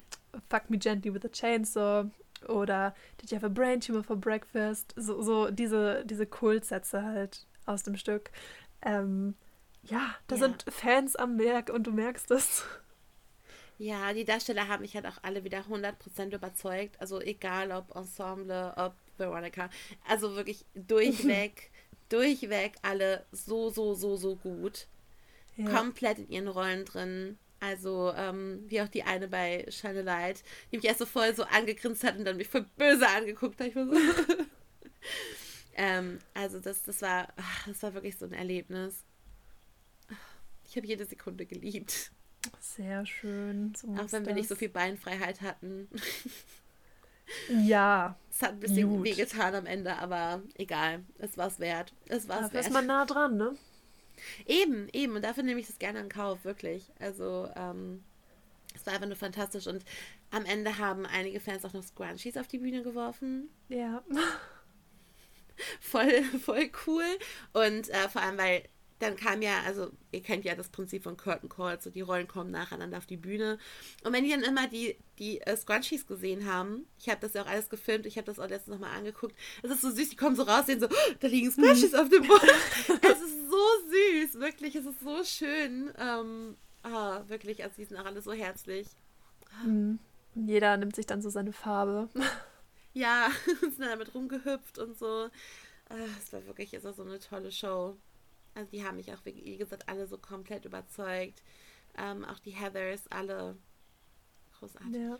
Fuck me gently with a chainsaw oder Did you have a brain tumor for breakfast? So, so diese, diese Kultsätze halt aus dem Stück. Ähm, ja, da ja. sind Fans am Werk und du merkst es. Ja, die Darsteller haben mich halt auch alle wieder 100% überzeugt. Also egal ob Ensemble, ob Veronica. Also wirklich durchweg, durchweg alle so, so, so, so gut. Ja. Komplett in ihren Rollen drin. Also, ähm, wie auch die eine bei Shine Light, die mich erst so voll so angegrinst hat und dann mich voll böse angeguckt hat. So ähm, also, das, das war, das war wirklich so ein Erlebnis. Ich habe jede Sekunde geliebt. Sehr schön. So auch wenn wir nicht so viel Beinfreiheit hatten. Ja. Es hat ein bisschen gut. wehgetan am Ende, aber egal. Es war es wert. Es war es wert. ist man nah dran, ne? Eben, eben. Und dafür nehme ich das gerne in Kauf, wirklich. Also, ähm, es war einfach nur fantastisch. Und am Ende haben einige Fans auch noch Scrunchies auf die Bühne geworfen. Ja. voll, voll cool. Und äh, vor allem, weil dann kam ja, also ihr kennt ja das Prinzip von Curtain Calls, so die Rollen kommen nacheinander auf die Bühne. Und wenn die dann immer die, die äh, Scrunchies gesehen haben, ich habe das ja auch alles gefilmt, ich habe das auch letztens nochmal angeguckt, es ist so süß, die kommen so raus, sehen so, oh, da liegen Scrunchies auf dem Boden. es ist so süß, wirklich, es ist so schön. Ähm, ah, wirklich, also die sind auch alle so herzlich. Mhm. Jeder nimmt sich dann so seine Farbe. Ja, sind dann damit rumgehüpft und so. Ah, es war wirklich, ist auch so eine tolle Show. Also die haben mich auch, wie gesagt, alle so komplett überzeugt. Ähm, auch die Heathers, alle großartig. Ja.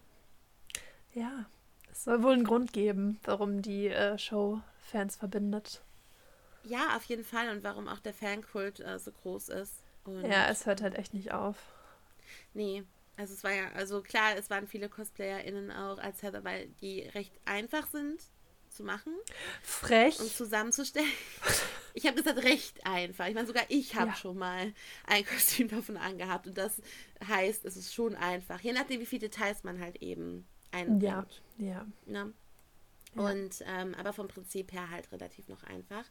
ja, es soll wohl einen Grund geben, warum die äh, Show Fans verbindet. Ja, auf jeden Fall und warum auch der Fankult äh, so groß ist. Und, ja, es hört halt echt nicht auf. Nee, also es war ja, also klar, es waren viele CosplayerInnen auch als Heather, weil die recht einfach sind zu machen. Frech. Und zusammenzustellen. Ich habe gesagt, recht einfach. Ich meine, sogar ich habe ja. schon mal ein Kostüm davon angehabt. Und das heißt, es ist schon einfach. Je nachdem, wie viele Details man halt eben einbringt. Ja, ja. Ne? Und, ähm, aber vom Prinzip her halt relativ noch einfach.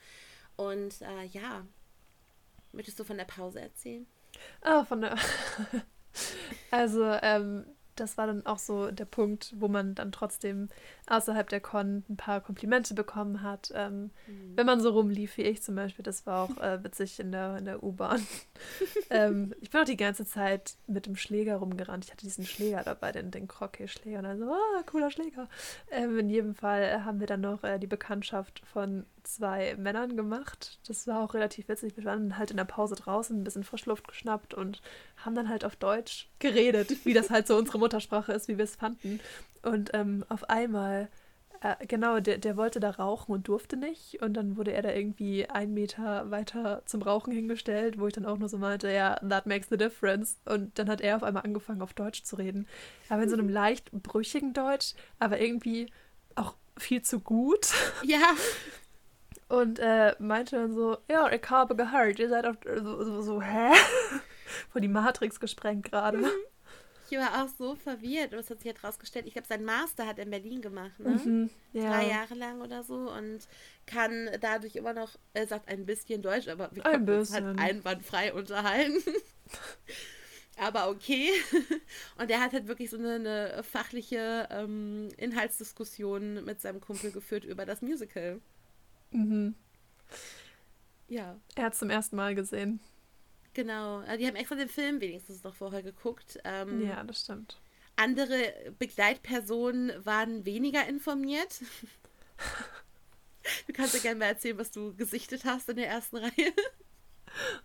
Und äh, ja, möchtest du von der Pause erzählen? Ah, oh, von der. also, ähm, das war dann auch so der Punkt, wo man dann trotzdem außerhalb der Con ein paar Komplimente bekommen hat. Ähm, mhm. Wenn man so rumlief wie ich zum Beispiel, das war auch äh, witzig in der, in der U-Bahn. ähm, ich bin auch die ganze Zeit mit dem Schläger rumgerannt. Ich hatte diesen Schläger dabei, den, den Croquet-Schläger. Und dann so, ah, cooler Schläger. Ähm, in jedem Fall haben wir dann noch äh, die Bekanntschaft von zwei Männern gemacht. Das war auch relativ witzig. Wir waren halt in der Pause draußen, ein bisschen Frischluft geschnappt und haben dann halt auf Deutsch geredet, wie das halt so unsere Muttersprache ist, wie wir es fanden. Und ähm, auf einmal, äh, genau, der, der wollte da rauchen und durfte nicht. Und dann wurde er da irgendwie einen Meter weiter zum Rauchen hingestellt, wo ich dann auch nur so meinte, ja, that makes the difference. Und dann hat er auf einmal angefangen, auf Deutsch zu reden. Aber in so einem leicht brüchigen Deutsch, aber irgendwie auch viel zu gut. Ja. Und äh, meinte dann so, ja, ich habe gehört, ihr seid auch so, so, so hä? Vor die Matrix gesprengt gerade. Mhm. Ich war auch so verwirrt. Was hat sich halt rausgestellt? Ich glaube, sein Master hat er in Berlin gemacht, ne? Mhm, ja. Drei Jahre lang oder so und kann dadurch immer noch, er sagt ein bisschen Deutsch, aber wir können uns halt einwandfrei unterhalten. aber okay. Und er hat halt wirklich so eine, eine fachliche ähm, Inhaltsdiskussion mit seinem Kumpel geführt über das Musical. Mhm. Ja. Er hat es zum ersten Mal gesehen. Genau. Also die haben extra den Film wenigstens noch vorher geguckt. Ähm, ja, das stimmt. Andere Begleitpersonen waren weniger informiert. du kannst ja gerne mal erzählen, was du gesichtet hast in der ersten Reihe.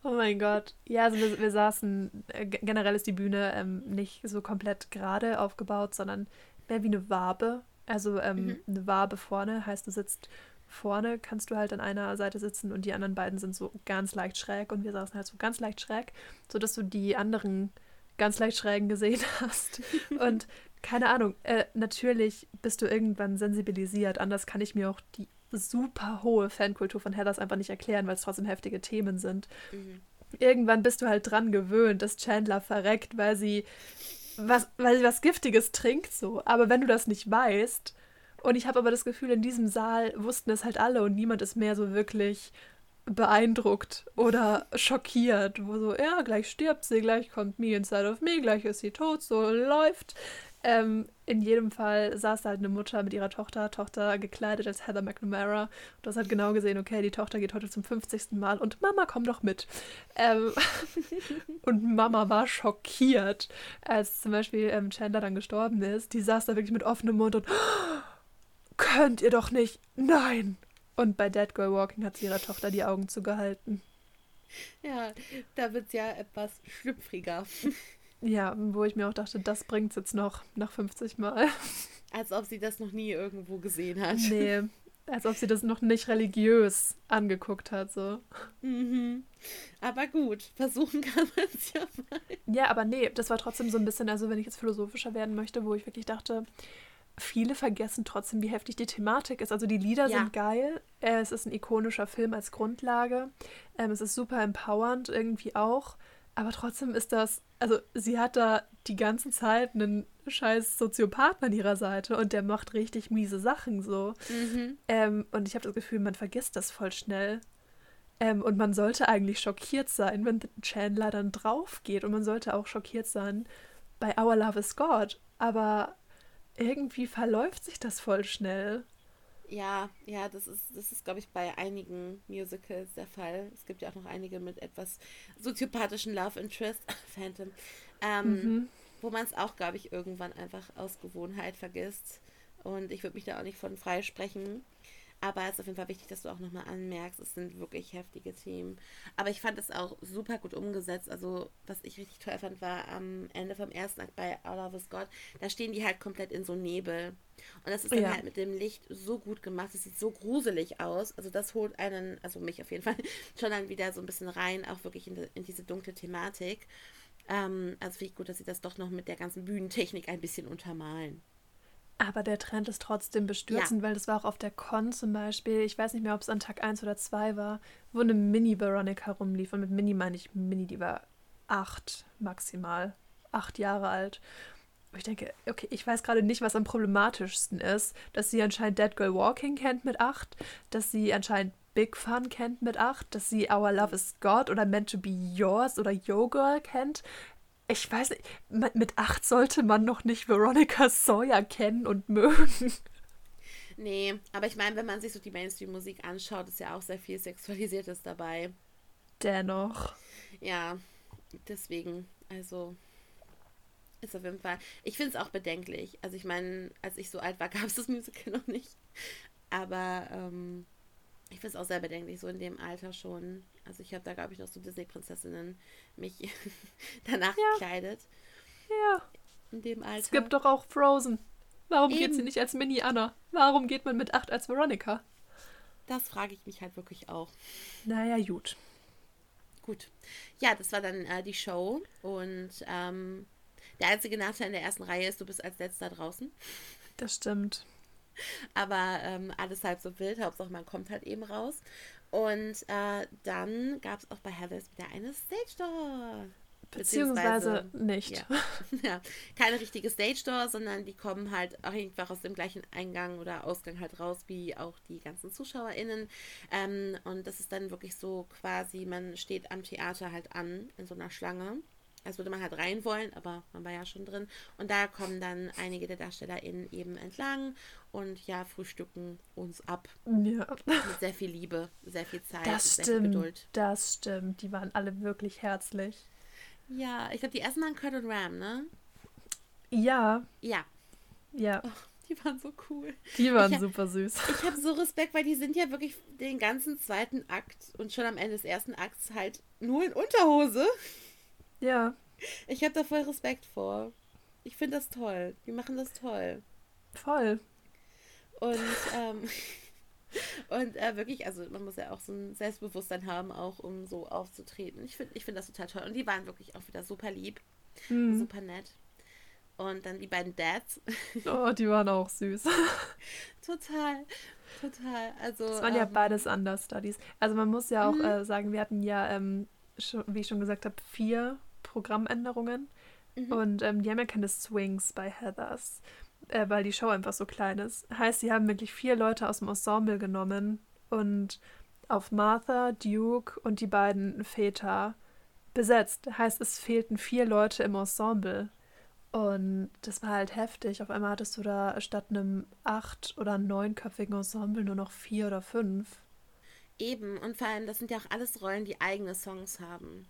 Oh mein Gott. Ja, also wir, wir saßen, äh, generell ist die Bühne ähm, nicht so komplett gerade aufgebaut, sondern mehr wie eine Wabe. Also ähm, mhm. eine Wabe vorne heißt, du sitzt vorne kannst du halt an einer Seite sitzen und die anderen beiden sind so ganz leicht schräg und wir saßen halt so ganz leicht schräg, sodass du die anderen ganz leicht schrägen gesehen hast. und keine Ahnung, äh, natürlich bist du irgendwann sensibilisiert. Anders kann ich mir auch die super hohe Fankultur von Heathers einfach nicht erklären, weil es trotzdem heftige Themen sind. Mhm. Irgendwann bist du halt dran gewöhnt, dass Chandler verreckt, weil sie was, weil sie was Giftiges trinkt, so. Aber wenn du das nicht weißt, und ich habe aber das Gefühl, in diesem Saal wussten es halt alle und niemand ist mehr so wirklich beeindruckt oder schockiert, wo so, ja, gleich stirbt sie, gleich kommt Me Inside of Me, gleich ist sie tot, so läuft. Ähm, in jedem Fall saß da halt eine Mutter mit ihrer Tochter, Tochter gekleidet als Heather McNamara. Und das hat genau gesehen, okay, die Tochter geht heute zum 50. Mal und Mama, komm doch mit. Ähm, und Mama war schockiert, als zum Beispiel ähm, Chandler dann gestorben ist. Die saß da wirklich mit offenem Mund und könnt ihr doch nicht. Nein. Und bei Dead Girl Walking hat sie ihrer Tochter die Augen zugehalten. Ja, da wird es ja etwas schlüpfriger. Ja, wo ich mir auch dachte, das bringt es jetzt noch nach 50 Mal. Als ob sie das noch nie irgendwo gesehen hat. Nee, als ob sie das noch nicht religiös angeguckt hat, so. Mhm. Aber gut, versuchen kann man es ja mal. Ja, aber nee, das war trotzdem so ein bisschen, also wenn ich jetzt philosophischer werden möchte, wo ich wirklich dachte, viele vergessen trotzdem, wie heftig die Thematik ist. Also die Lieder ja. sind geil. Äh, es ist ein ikonischer Film als Grundlage. Ähm, es ist super empowernd irgendwie auch. Aber trotzdem ist das, also sie hat da die ganze Zeit einen scheiß Soziopathen an ihrer Seite und der macht richtig miese Sachen so. Mhm. Ähm, und ich habe das Gefühl, man vergisst das voll schnell. Ähm, und man sollte eigentlich schockiert sein, wenn Chandler dann drauf geht. Und man sollte auch schockiert sein bei Our Love is God. Aber irgendwie verläuft sich das voll schnell. Ja, ja, das ist, das ist, glaube ich, bei einigen Musicals der Fall. Es gibt ja auch noch einige mit etwas soziopathischen Love Interest, Phantom, ähm, mhm. wo man es auch, glaube ich, irgendwann einfach aus Gewohnheit vergisst. Und ich würde mich da auch nicht von frei sprechen. Aber es ist auf jeden Fall wichtig, dass du auch nochmal anmerkst, es sind wirklich heftige Themen. Aber ich fand es auch super gut umgesetzt. Also, was ich richtig toll fand, war am Ende vom ersten Akt bei All of Us God, da stehen die halt komplett in so Nebel. Und das ist dann ja. halt mit dem Licht so gut gemacht. Es sieht so gruselig aus. Also, das holt einen, also mich auf jeden Fall, schon dann wieder so ein bisschen rein, auch wirklich in, in diese dunkle Thematik. Ähm, also, finde ich gut, dass sie das doch noch mit der ganzen Bühnentechnik ein bisschen untermalen. Aber der Trend ist trotzdem bestürzend, ja. weil das war auch auf der Con zum Beispiel. Ich weiß nicht mehr, ob es an Tag 1 oder 2 war, wo eine Mini-Veronica rumlief. Und mit Mini meine ich Mini, die war acht maximal. Acht Jahre alt. Und ich denke, okay, ich weiß gerade nicht, was am problematischsten ist. Dass sie anscheinend Dead Girl Walking kennt mit acht, dass sie anscheinend Big Fun kennt mit acht, dass sie Our Love is God oder Meant to Be Yours oder Yo Girl kennt ich weiß nicht, mit acht sollte man noch nicht Veronica Sawyer kennen und mögen. Nee, aber ich meine, wenn man sich so die Mainstream-Musik anschaut, ist ja auch sehr viel Sexualisiertes dabei. Dennoch. Ja, deswegen, also ist auf jeden Fall. Ich finde es auch bedenklich. Also ich meine, als ich so alt war, gab es das Musical noch nicht. Aber ähm, ich finde es auch sehr bedenklich, so in dem Alter schon. Also ich habe da, glaube ich, noch so Disney-Prinzessinnen mich danach ja. gekleidet. Ja. In dem Alter. Es gibt doch auch Frozen. Warum Eben. geht sie nicht als Mini Anna? Warum geht man mit acht als Veronica? Das frage ich mich halt wirklich auch. Naja, gut. Gut. Ja, das war dann äh, die Show. Und ähm, der einzige Nachteil in der ersten Reihe ist, du bist als letzter draußen. Das stimmt. Aber ähm, alles halb so wild. Hauptsache, man kommt halt eben raus. Und äh, dann gab es auch bei Heathers wieder eine Stage Door. Beziehungsweise, Beziehungsweise nicht. Ja. ja. keine richtige Stage Door, sondern die kommen halt auch einfach aus dem gleichen Eingang oder Ausgang halt raus, wie auch die ganzen ZuschauerInnen. Ähm, und das ist dann wirklich so quasi, man steht am Theater halt an in so einer Schlange als würde man halt rein wollen, aber man war ja schon drin. Und da kommen dann einige der DarstellerInnen eben entlang und ja, frühstücken uns ab. Ja. Mit sehr viel Liebe, sehr viel Zeit, das sehr stimmt, viel Geduld. Das stimmt, die waren alle wirklich herzlich. Ja, ich glaube, die ersten waren Kurt und Ram, ne? Ja. Ja. Ja. Oh, die waren so cool. Die waren hab, super süß. Ich habe so Respekt, weil die sind ja wirklich den ganzen zweiten Akt und schon am Ende des ersten Akts halt nur in Unterhose. Ja. Ich habe da voll Respekt vor. Ich finde das toll. Die machen das toll. Voll. Und, ähm, und äh, wirklich, also man muss ja auch so ein Selbstbewusstsein haben, auch um so aufzutreten. Ich finde ich find das total toll. Und die waren wirklich auch wieder super lieb. Mhm. Super nett. Und dann die beiden Dads. Oh, die waren auch süß. total, total. Also, es waren ähm, ja beides Understudies. Also man muss ja auch mhm. äh, sagen, wir hatten ja, ähm, schon, wie ich schon gesagt habe, vier Programmänderungen. Mhm. Und ähm, die haben ja keine Swings bei Heathers, äh, weil die Show einfach so klein ist. Heißt, sie haben wirklich vier Leute aus dem Ensemble genommen und auf Martha, Duke und die beiden Väter besetzt. Heißt, es fehlten vier Leute im Ensemble. Und das war halt heftig. Auf einmal hattest du da statt einem acht- oder neunköpfigen Ensemble nur noch vier oder fünf. Eben, und vor allem, das sind ja auch alles Rollen, die eigene Songs haben.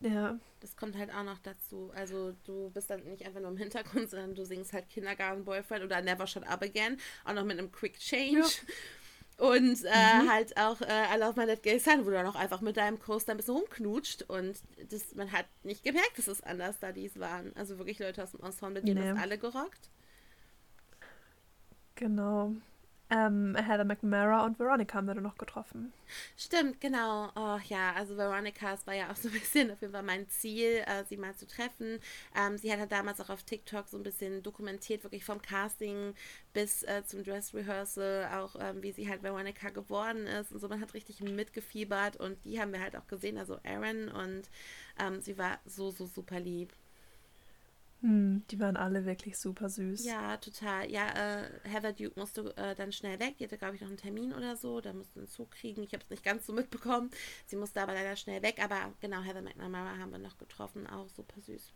Ja. Das kommt halt auch noch dazu. Also du bist dann nicht einfach nur im Hintergrund, sondern du singst halt Kindergarten Boyfriend oder Never Shut Up Again, auch noch mit einem Quick Change. Ja. Und äh, mhm. halt auch äh, I Love My Dead Gay Son, wo du dann auch einfach mit deinem Coaster ein bisschen rumknutscht und das, man hat nicht gemerkt, dass es anders da dies waren. Also wirklich Leute aus dem Ensemble, die nee. das alle gerockt. Genau. Ähm, Heather McNamara und Veronica haben wir noch getroffen. Stimmt, genau. Oh ja, also Veronica, es war ja auch so ein bisschen auf jeden Fall mein Ziel, äh, sie mal zu treffen. Ähm, sie hat halt damals auch auf TikTok so ein bisschen dokumentiert, wirklich vom Casting bis äh, zum Dress Rehearsal, auch ähm, wie sie halt Veronica geworden ist und so. Man hat richtig mitgefiebert und die haben wir halt auch gesehen, also Aaron und ähm, sie war so, so super lieb. Hm, die waren alle wirklich super süß. Ja, total. Ja, äh, Heather Duke musste äh, dann schnell weg. Die hatte, glaube ich, noch einen Termin oder so. Da musste einen Zug kriegen. Ich habe es nicht ganz so mitbekommen. Sie musste aber leider schnell weg. Aber genau, Heather McNamara haben wir noch getroffen. Auch super süß.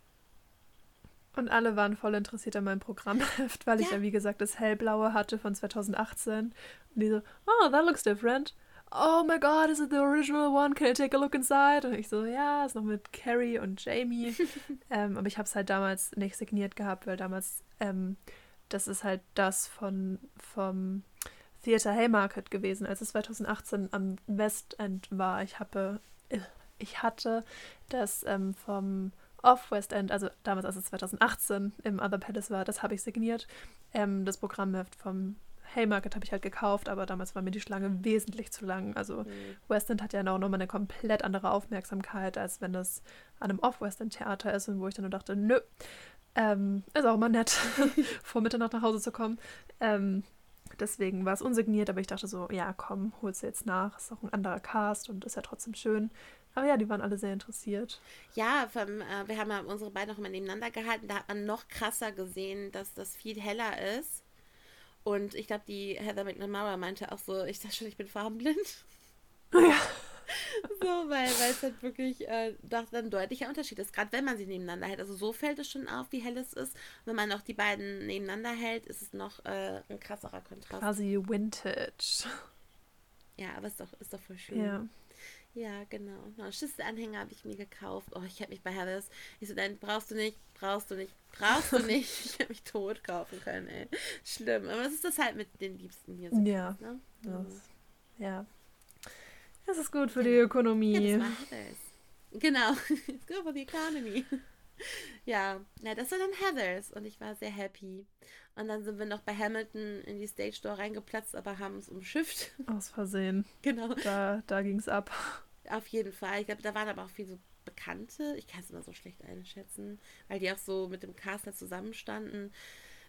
Und alle waren voll interessiert an meinem Programmheft, weil ja. ich ja, wie gesagt, das hellblaue hatte von 2018. Und die so, oh, that looks different oh my god, is it the original one? Can I take a look inside? Und ich so, ja, ist noch mit Carrie und Jamie. ähm, aber ich habe es halt damals nicht signiert gehabt, weil damals, ähm, das ist halt das von, vom Theater Haymarket gewesen, als es 2018 am West End war. Ich habe, ich hatte das ähm, vom Off West End, also damals, als es 2018 im Other Palace war, das habe ich signiert. Ähm, das Programmheft vom Haymarket habe ich halt gekauft, aber damals war mir die Schlange wesentlich zu lang. Also mhm. West End hat ja auch nochmal eine komplett andere Aufmerksamkeit, als wenn das an einem Off-West End-Theater ist und wo ich dann nur dachte, nö, ähm, ist auch mal nett, vor Mitternacht nach Hause zu kommen. Ähm, deswegen war es unsigniert, aber ich dachte so, ja, komm, hol's jetzt nach. Ist auch ein anderer Cast und ist ja trotzdem schön. Aber ja, die waren alle sehr interessiert. Ja, vom, äh, wir haben ja unsere beiden noch immer nebeneinander gehalten. Da hat man noch krasser gesehen, dass das viel heller ist. Und ich glaube, die Heather McNamara meinte auch so, ich dachte schon, ich bin farbenblind. Ja. so, weil, es halt wirklich äh, doch ein deutlicher Unterschied ist, gerade wenn man sie nebeneinander hält. Also so fällt es schon auf, wie hell es ist. wenn man auch die beiden nebeneinander hält, ist es noch äh, ein krasserer Kontrast. Quasi Vintage. Ja, aber ist doch, ist doch voll schön. Ja. Ja, genau. Noch einen Schlüsselanhänger habe ich mir gekauft. Oh, ich habe mich bei Harris. Ich so, nein, brauchst du nicht, brauchst du nicht, brauchst du nicht. ich hätte mich tot kaufen können, ey. Schlimm. Aber es ist das halt mit den Liebsten hier. Ja. Ne? Das, ja. Das ist gut für genau. die Ökonomie. Ja, das war Genau. It's good for the economy. ja, ja, das war dann Heathers und ich war sehr happy. Und dann sind wir noch bei Hamilton in die Stage Door reingeplatzt, aber haben es umschifft. Aus Versehen. Genau. Da, da ging es ab. Auf jeden Fall. Ich glaube, da waren aber auch viele so Bekannte. Ich kann es immer so schlecht einschätzen, weil die auch so mit dem Caster zusammenstanden.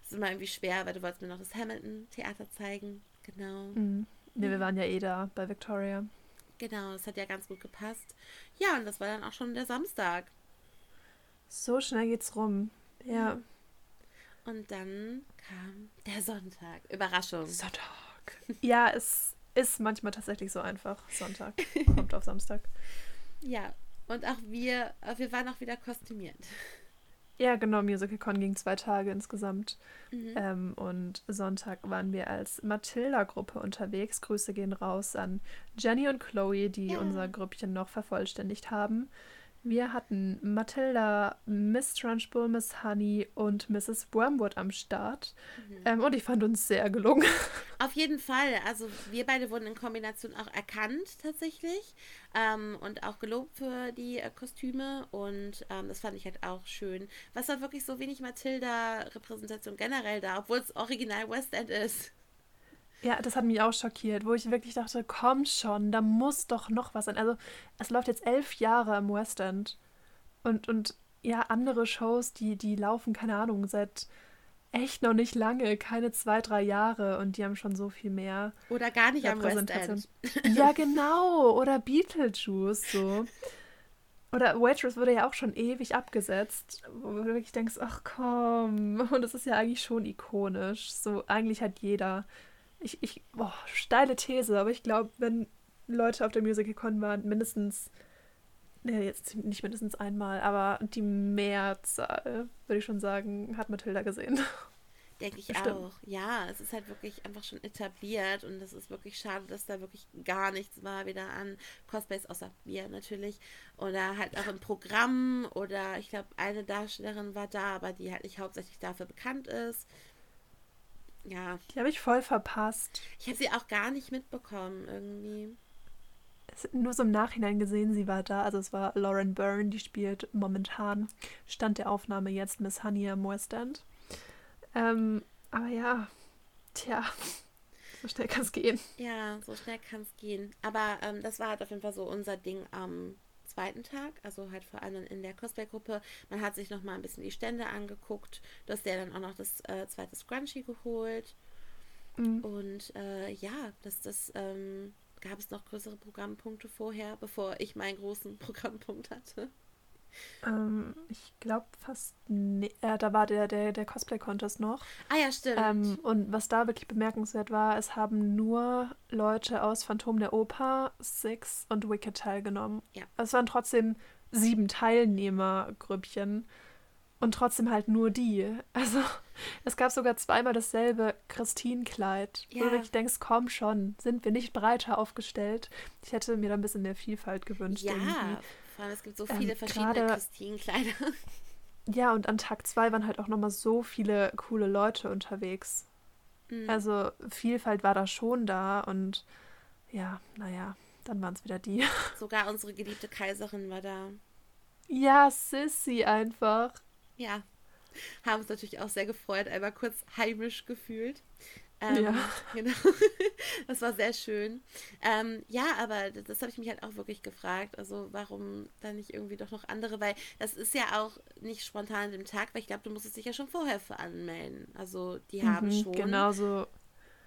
Das ist immer irgendwie schwer, weil du wolltest mir noch das Hamilton-Theater zeigen. Genau. Mhm. Nee, wir waren ja eh da bei Victoria. Genau, das hat ja ganz gut gepasst. Ja, und das war dann auch schon der Samstag. So schnell geht's rum. Ja. Und dann kam der Sonntag. Überraschung. Sonntag. Ja, es ist manchmal tatsächlich so einfach. Sonntag kommt auf Samstag. Ja, und auch wir, wir waren auch wieder kostümiert. Ja, genau. MusicalCon ging zwei Tage insgesamt. Mhm. Ähm, und Sonntag waren wir als Matilda-Gruppe unterwegs. Grüße gehen raus an Jenny und Chloe, die ja. unser Grüppchen noch vervollständigt haben. Wir hatten Matilda, Miss Trunchbull, Miss Honey und Mrs. Wormwood am Start. Mhm. Ähm, und ich fand uns sehr gelungen. Auf jeden Fall. Also wir beide wurden in Kombination auch erkannt tatsächlich ähm, und auch gelobt für die äh, Kostüme. Und ähm, das fand ich halt auch schön. Was war wirklich so wenig Matilda-Repräsentation generell da, obwohl es original West End ist. Ja, das hat mich auch schockiert, wo ich wirklich dachte, komm schon, da muss doch noch was sein. Also es läuft jetzt elf Jahre im West End. Und, und ja, andere Shows, die, die laufen, keine Ahnung, seit echt noch nicht lange, keine zwei, drei Jahre und die haben schon so viel mehr. Oder gar nicht am West End. Ja, genau. Oder Beetlejuice so. Oder Waitress wurde ja auch schon ewig abgesetzt, wo du wirklich denkst, ach komm. Und das ist ja eigentlich schon ikonisch. So, eigentlich hat jeder ich, ich, boah, steile These, aber ich glaube, wenn Leute auf der Musical-Con waren, mindestens, ne, jetzt nicht mindestens einmal, aber die Mehrzahl, würde ich schon sagen, hat Mathilda gesehen. Denke ich Bestimmt. auch. Ja, es ist halt wirklich einfach schon etabliert und es ist wirklich schade, dass da wirklich gar nichts war, weder an Cosplays, außer wir natürlich, oder halt auch im Programm oder ich glaube, eine Darstellerin war da, aber die halt nicht hauptsächlich dafür bekannt ist. Ja. Die habe ich voll verpasst. Ich habe sie auch gar nicht mitbekommen irgendwie. Nur so im Nachhinein gesehen, sie war da. Also es war Lauren Byrne, die spielt momentan, Stand der Aufnahme jetzt Miss West End. Ähm, aber ja, tja, so schnell kann es gehen. Ja, so schnell kann es gehen. Aber ähm, das war halt auf jeden Fall so unser Ding am zweiten Tag, also halt vor allem in der Cosplay-Gruppe. Man hat sich noch mal ein bisschen die Stände angeguckt. Du hast ja dann auch noch das äh, zweite Scrunchie geholt. Mhm. Und äh, ja, das, das ähm, gab es noch größere Programmpunkte vorher, bevor ich meinen großen Programmpunkt hatte. Ähm, ich glaube fast. Nee, äh, da war der, der, der Cosplay-Contest noch. Ah ja, stimmt. Ähm, und was da wirklich bemerkenswert war, es haben nur Leute aus Phantom der Oper, Six und Wicked teilgenommen. Ja. Es waren trotzdem sieben Teilnehmergrüppchen und trotzdem halt nur die. Also es gab sogar zweimal dasselbe Christine-Kleid. Ja. Wo du wirklich denkst, komm schon, sind wir nicht breiter aufgestellt. Ich hätte mir da ein bisschen mehr Vielfalt gewünscht. ja, irgendwie. Vor allem es gibt so Ähm, viele verschiedene gerade- Christine-Kleider. Ja, und an Tag zwei waren halt auch nochmal so viele coole Leute unterwegs. Mhm. Also Vielfalt war da schon da und ja, naja, dann waren es wieder die. Sogar unsere geliebte Kaiserin war da. Ja, Sissy einfach. Ja. Haben uns natürlich auch sehr gefreut, einmal kurz heimisch gefühlt. Ähm, Ja. Genau. Das war sehr schön. Ähm, ja, aber das, das habe ich mich halt auch wirklich gefragt. Also, warum dann nicht irgendwie doch noch andere? Weil das ist ja auch nicht spontan an dem Tag, weil ich glaube, du musstest dich ja schon vorher für anmelden. Also, die haben Mhm, schon Genauso,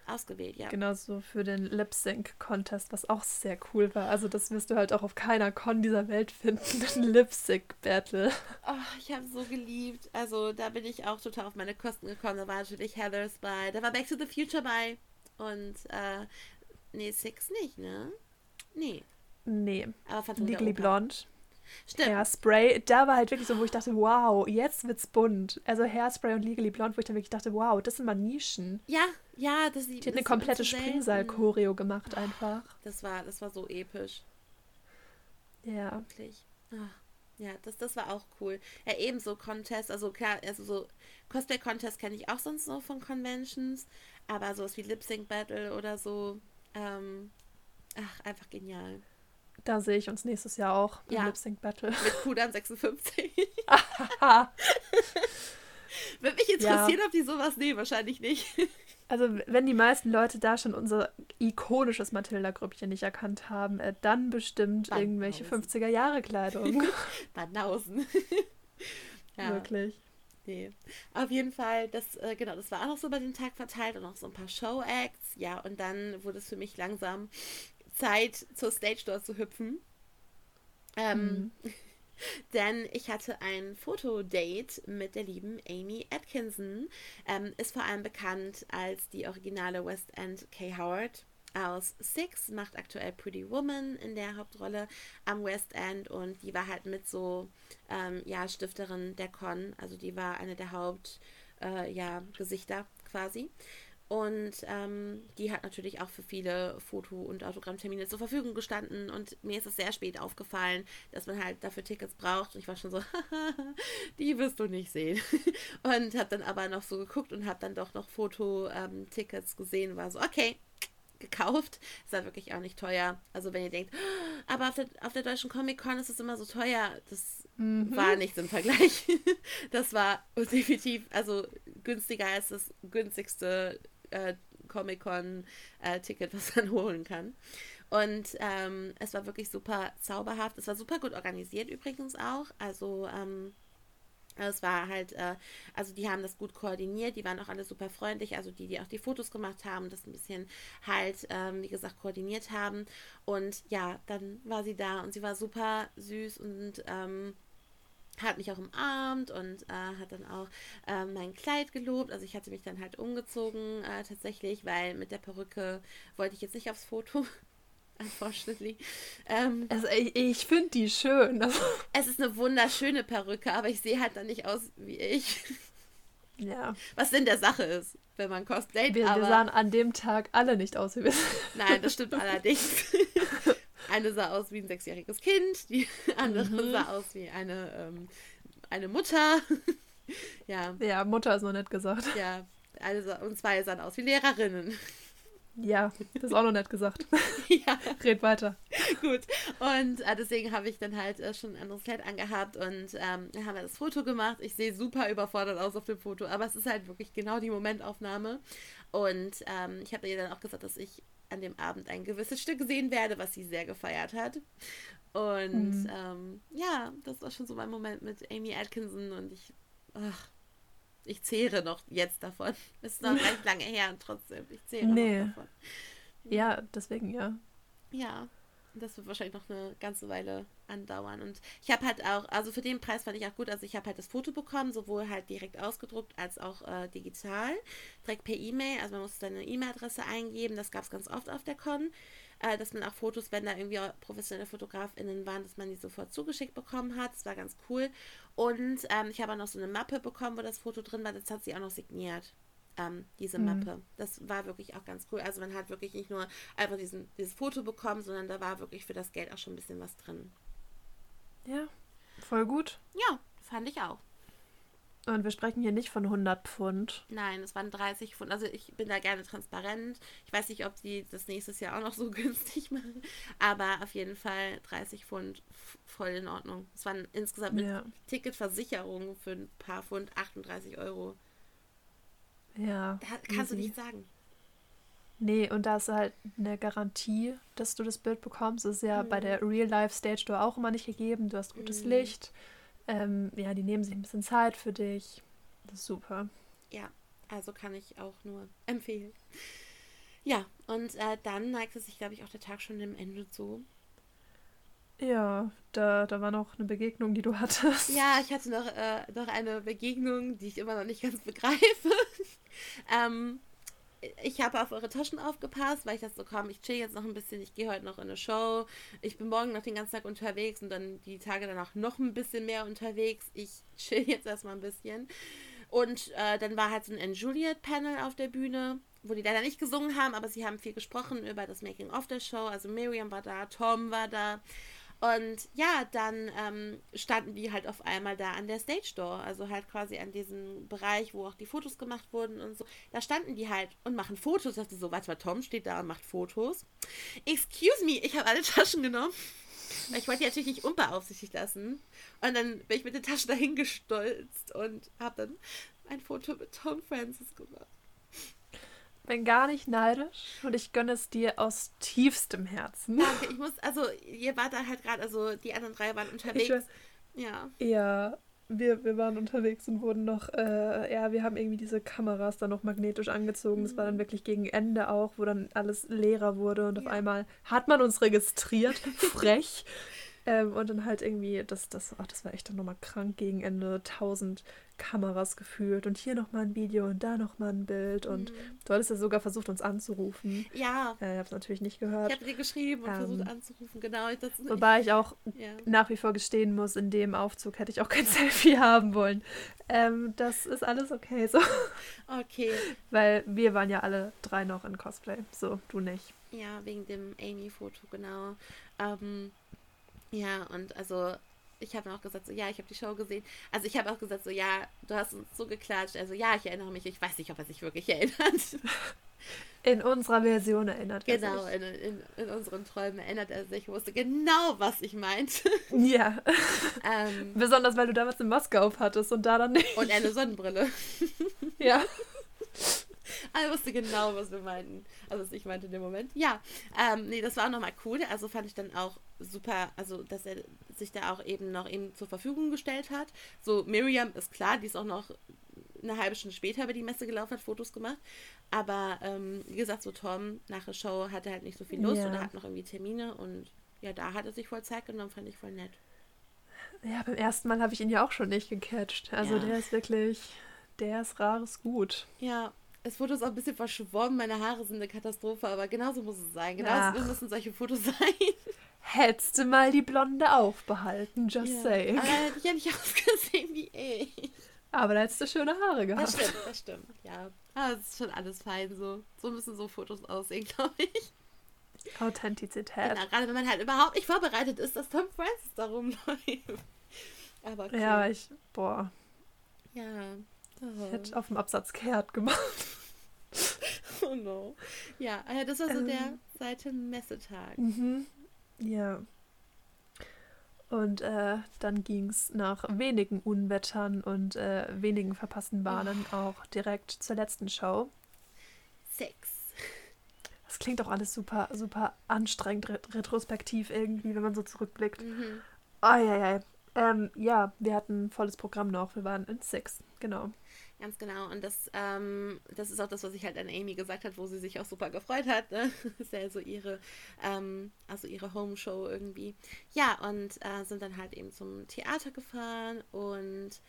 ausgewählt, ja. genauso für den Lip-Sync-Contest, was auch sehr cool war. Also das wirst du halt auch auf keiner Con dieser Welt finden, ein Lip-Sync-Battle. Oh, ich habe so geliebt. Also, da bin ich auch total auf meine Kosten gekommen. Da war natürlich Heathers bei, da war Back to the Future bei. Und, äh, nee, Six nicht, ne? Nee. Nee, Aber Legally. Blonde. Stimmt. Hairspray, da war halt wirklich so, wo ich dachte, wow, jetzt wird's bunt. Also Hairspray und Legally Blonde, wo ich dann wirklich dachte, wow, das sind mal Nischen. Ja, ja, das Die hat eine komplette so selten. Springsaal-Choreo gemacht einfach. Das war, das war so episch, Ja. wirklich. Ah, ja, das, das war auch cool. Ja, ebenso Contest, also klar, also so Cosplay-Contest kenne ich auch sonst noch von Conventions, aber sowas wie Lip Sync Battle oder so, ähm, ach, einfach genial. Da sehe ich uns nächstes Jahr auch im Ja. Lip-Sync-Battle. Mit Kudan 56. Ha. Würde mich interessieren, ob die sowas nehmen, wahrscheinlich nicht. Also, wenn die meisten Leute da schon unser ikonisches Matilda-Grüppchen nicht erkannt haben, äh, dann bestimmt Banausen. irgendwelche 50er-Jahre-Kleidung. Banausen. ja. Wirklich. Nee. Auf jeden Fall, das, äh, genau, das war auch noch so über den Tag verteilt und noch so ein paar Show-Acts. Ja, und dann wurde es für mich langsam Zeit, zur Stage Door zu hüpfen. Ähm, Denn ich hatte ein Fotodate mit der lieben Amy Atkinson. Ähm, ist vor allem bekannt als die originale West End Kay Howard aus Six, macht aktuell Pretty Woman in der Hauptrolle am West End und die war halt mit so, ähm, ja, Stifterin der Con, also die war eine der Haupt, äh, ja, Gesichter quasi. Und ähm, die hat natürlich auch für viele Foto- und Autogrammtermine zur Verfügung gestanden. Und mir ist es sehr spät aufgefallen, dass man halt dafür Tickets braucht. Und ich war schon so, die wirst du nicht sehen. Und habe dann aber noch so geguckt und habe dann doch noch Foto-Tickets gesehen. War so, okay, gekauft. Ist halt wirklich auch nicht teuer. Also wenn ihr denkt, aber auf der, auf der deutschen Comic-Con ist es immer so teuer. Das war nichts im Vergleich. Das war definitiv, also günstiger als das günstigste äh, Comic-Con-Ticket, was man holen kann. Und ähm, es war wirklich super zauberhaft. Es war super gut organisiert übrigens auch. Also ähm, es war halt, äh, also die haben das gut koordiniert, die waren auch alle super freundlich, also die, die auch die Fotos gemacht haben, das ein bisschen halt, ähm, wie gesagt, koordiniert haben. Und ja, dann war sie da und sie war super süß und ähm, hat mich auch umarmt und äh, hat dann auch äh, mein Kleid gelobt. Also ich hatte mich dann halt umgezogen äh, tatsächlich, weil mit der Perücke wollte ich jetzt nicht aufs Foto. Unfortunately. Ähm, Also, ich, ich finde die schön. Es ist eine wunderschöne Perücke, aber ich sehe halt dann nicht aus wie ich. ja. Was Sinn der Sache ist, wenn man cosplayt. Wir, aber wir sahen an dem Tag alle nicht aus wie wir Nein, das stimmt allerdings. Eine sah aus wie ein sechsjähriges Kind, die andere sah aus wie eine, ähm, eine Mutter. ja, Ja, Mutter ist noch nett gesagt. ja. Eine sah, und zwei sahen aus wie Lehrerinnen. Ja, das ist auch noch nett gesagt. ja, Red weiter. gut. Und äh, deswegen habe ich dann halt äh, schon ein anderes Kleid angehabt und ähm, haben wir das Foto gemacht. Ich sehe super überfordert aus auf dem Foto, aber es ist halt wirklich genau die Momentaufnahme. Und ähm, ich habe ihr dann auch gesagt, dass ich an dem Abend ein gewisses Stück sehen werde, was sie sehr gefeiert hat. Und ähm, ja, das war schon so mein Moment mit Amy Atkinson und ich, ach, ich zehre noch jetzt davon. Es ist noch recht lange her und trotzdem, ich zehre Nee. noch davon. Ja, deswegen ja. Ja. Das wird wahrscheinlich noch eine ganze Weile andauern. Und ich habe halt auch, also für den Preis fand ich auch gut, also ich habe halt das Foto bekommen, sowohl halt direkt ausgedruckt als auch äh, digital, direkt per E-Mail. Also man musste seine E-Mail-Adresse eingeben, das gab es ganz oft auf der Con. Äh, dass man auch Fotos, wenn da irgendwie professionelle FotografInnen waren, dass man die sofort zugeschickt bekommen hat. Das war ganz cool. Und ähm, ich habe auch noch so eine Mappe bekommen, wo das Foto drin war. Das hat sie auch noch signiert ähm, diese mhm. Mappe. Das war wirklich auch ganz cool. Also man hat wirklich nicht nur einfach diesen, dieses Foto bekommen, sondern da war wirklich für das Geld auch schon ein bisschen was drin. Ja, voll gut. Ja, fand ich auch. Und wir sprechen hier nicht von 100 Pfund. Nein, es waren 30 Pfund. Also ich bin da gerne transparent. Ich weiß nicht, ob sie das nächstes Jahr auch noch so günstig machen. Aber auf jeden Fall 30 Pfund voll in Ordnung. Es waren insgesamt mit ja. Ticketversicherung für ein paar Pfund 38 Euro. Ja. Da kannst easy. du nicht sagen. Nee, und da ist halt eine Garantie, dass du das Bild bekommst. Das ist ja mhm. bei der Real-Life-Stage Tour auch immer nicht gegeben. Du hast gutes mhm. Licht. Ähm, ja, die nehmen sich ein bisschen Zeit für dich. Das ist super. Ja, also kann ich auch nur empfehlen. Ja, und äh, dann neigte sich, glaube ich, auch der Tag schon dem Ende zu. Ja, da, da war noch eine Begegnung, die du hattest. Ja, ich hatte noch, äh, noch eine Begegnung, die ich immer noch nicht ganz begreife. Ähm, ich habe auf eure Taschen aufgepasst, weil ich das so komm, ich chill jetzt noch ein bisschen, ich gehe heute noch in eine Show, ich bin morgen noch den ganzen Tag unterwegs und dann die Tage danach noch ein bisschen mehr unterwegs. Ich chill jetzt erstmal ein bisschen. Und äh, dann war halt so ein Juliet-Panel auf der Bühne, wo die leider nicht gesungen haben, aber sie haben viel gesprochen über das Making of der Show. Also Miriam war da, Tom war da. Und ja, dann ähm, standen die halt auf einmal da an der Stage Door, also halt quasi an diesem Bereich, wo auch die Fotos gemacht wurden und so. Da standen die halt und machen Fotos. Ich dachte so, warte mal, Tom steht da und macht Fotos. Excuse me, ich habe alle Taschen genommen. Ich wollte die natürlich nicht unbeaufsichtigt lassen. Und dann bin ich mit den Taschen dahin gestolzt und habe dann ein Foto mit Tom Francis gemacht bin gar nicht neidisch und ich gönne es dir aus tiefstem Herzen. Danke, ich muss, also ihr wart da halt gerade, also die anderen drei waren unterwegs. Ich, ja. Ja, wir, wir waren unterwegs und wurden noch, äh, ja, wir haben irgendwie diese Kameras dann noch magnetisch angezogen. Das war dann mhm. wirklich gegen Ende auch, wo dann alles leerer wurde und ja. auf einmal hat man uns registriert, frech. Ähm, und dann halt irgendwie, das, das, ach, das war echt dann nochmal krank gegen Ende. Tausend Kameras gefühlt und hier nochmal ein Video und da nochmal ein Bild. Und mhm. du hattest ja sogar versucht, uns anzurufen. Ja. Äh, ich habe es natürlich nicht gehört. Ich habe dir geschrieben und ähm, versucht anzurufen, genau. Das, wobei ich auch ja. nach wie vor gestehen muss, in dem Aufzug hätte ich auch kein Selfie haben wollen. Ähm, das ist alles okay so. Okay. Weil wir waren ja alle drei noch in Cosplay. So, du nicht. Ja, wegen dem Amy-Foto, genau. Ähm, ja, und also ich habe auch gesagt, so, ja, ich habe die Show gesehen. Also ich habe auch gesagt, so, ja, du hast uns so geklatscht. Also ja, ich erinnere mich. Ich weiß nicht, ob er sich wirklich erinnert. In unserer Version erinnert er genau, sich. Genau, in, in, in, unseren Träumen erinnert er sich. Ich wusste genau, was ich meinte. Ja. ähm, Besonders, weil du damals eine Maske auf hattest und da dann nicht. Und eine Sonnenbrille. ja. Er wusste genau, was wir meinten. Also, was ich meinte in dem Moment. Ja, ähm, nee, das war auch nochmal cool. Also fand ich dann auch super, also, dass er sich da auch eben noch eben zur Verfügung gestellt hat. So, Miriam ist klar, die ist auch noch eine halbe Stunde später über die Messe gelaufen, hat Fotos gemacht. Aber, ähm, wie gesagt, so Tom nach der Show hatte halt nicht so viel Lust ja. oder hat noch irgendwie Termine und ja, da hat er sich voll Zeit genommen, fand ich voll nett. Ja, beim ersten Mal habe ich ihn ja auch schon nicht gecatcht. Also ja. der ist wirklich, der ist rares Gut. Ja, es Fotos auch ein bisschen verschwommen, meine Haare sind eine Katastrophe, aber genauso muss es sein. Genauso müssen solche Fotos sein. Hättest du mal die Blonde aufbehalten, just ja. saying. Aber hätte ich ja nicht ausgesehen wie ich. Aber da hättest du schöne Haare gehabt. Das stimmt, das stimmt, ja. Aber es ist schon alles fein so. So müssen so Fotos aussehen, glaube ich. Authentizität. Genau, gerade wenn man halt überhaupt nicht vorbereitet ist, dass Tom Francis darum läuft. Aber cool. Ja, ich, boah. Ja. Oh. Ich hätte auf dem Absatz kehrt gemacht. oh no. Ja, äh, das war so ähm, der Seite Messetag. Mhm. Ja. Und äh, dann ging es nach wenigen Unwettern und äh, wenigen verpassten Bahnen oh. auch direkt zur letzten Show. Six. Das klingt auch alles super, super anstrengend, retrospektiv irgendwie, wenn man so zurückblickt. Mhm. Oh, ja, ja. Ähm, ja, wir hatten ein volles Programm noch. Wir waren in Six, genau. Ganz genau. Und das, ähm, das ist auch das, was ich halt an Amy gesagt hat, wo sie sich auch super gefreut hat. Ne? Das ist ja so ihre, ähm, also ihre Home-Show irgendwie. Ja, und äh, sind dann halt eben zum Theater gefahren und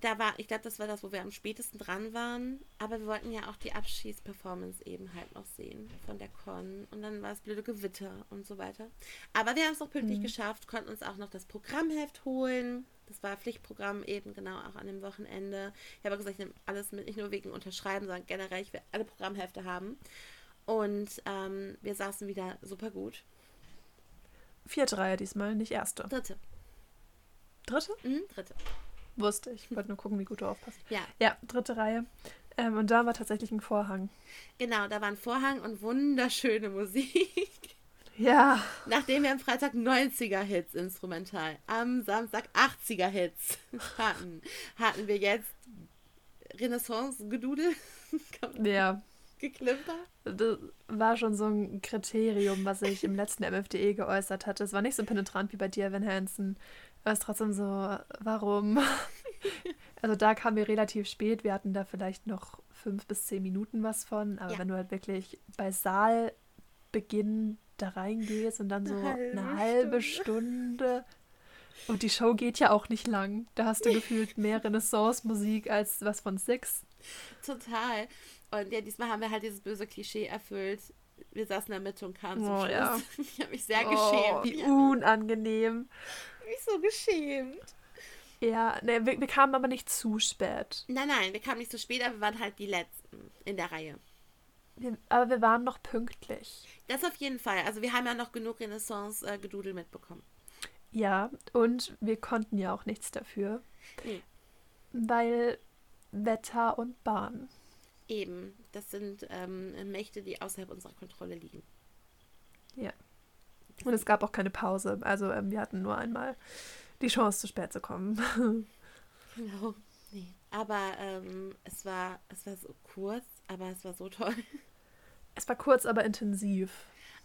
da war, ich glaube, das war das, wo wir am spätesten dran waren. Aber wir wollten ja auch die Abschiedsperformance eben halt noch sehen von der Con. Und dann war es blöde Gewitter und so weiter. Aber wir haben es noch pünktlich mhm. geschafft, konnten uns auch noch das Programmheft holen. Das war Pflichtprogramm eben genau auch an dem Wochenende. Ich habe gesagt, ich nehme alles mit, nicht nur wegen Unterschreiben, sondern generell, ich will alle Programmhefte haben. Und ähm, wir saßen wieder super gut. Vierte Reihe diesmal, nicht erste. Dritte. Dritte? Mhm, dritte. Wusste ich. Ich wollte nur gucken, wie gut du aufpasst. Ja. Ja, dritte Reihe. Ähm, und da war tatsächlich ein Vorhang. Genau, da war ein Vorhang und wunderschöne Musik. Ja. Nachdem wir am Freitag 90er-Hits instrumental, am Samstag 80er-Hits hatten, hatten wir jetzt Renaissance-Gedudel. ja. Geklimper. Das war schon so ein Kriterium, was ich im letzten MFDE geäußert hatte. Es war nicht so penetrant wie bei dir, Van Hansen. Aber es trotzdem so, warum? also da kamen wir relativ spät. Wir hatten da vielleicht noch fünf bis zehn Minuten was von. Aber ja. wenn du halt wirklich bei Saalbeginn da reingehst und dann so eine halbe, eine halbe Stunde. Stunde. Und die Show geht ja auch nicht lang. Da hast du gefühlt mehr Renaissance-Musik als was von Six. Total. Und ja, diesmal haben wir halt dieses böse Klischee erfüllt. Wir saßen in der Mitte und kamen oh, zum Schluss. Ja. Ich habe mich sehr oh, geschämt. Wie unangenehm. Ich mich so geschämt. Ja, ne, wir, wir, kamen aber nicht zu spät. Nein, nein, wir kamen nicht zu spät, aber wir waren halt die Letzten in der Reihe. Wir, aber wir waren noch pünktlich. Das auf jeden Fall. Also wir haben ja noch genug Renaissance-Gedudel mitbekommen. Ja, und wir konnten ja auch nichts dafür. Nee. Weil Wetter und Bahn. Eben, das sind ähm, Mächte, die außerhalb unserer Kontrolle liegen. Ja. Und es gab auch keine Pause. Also ähm, wir hatten nur einmal die Chance, zu spät zu kommen. genau. Nee. Aber ähm, es, war, es war so kurz, aber es war so toll. Es war kurz, aber intensiv.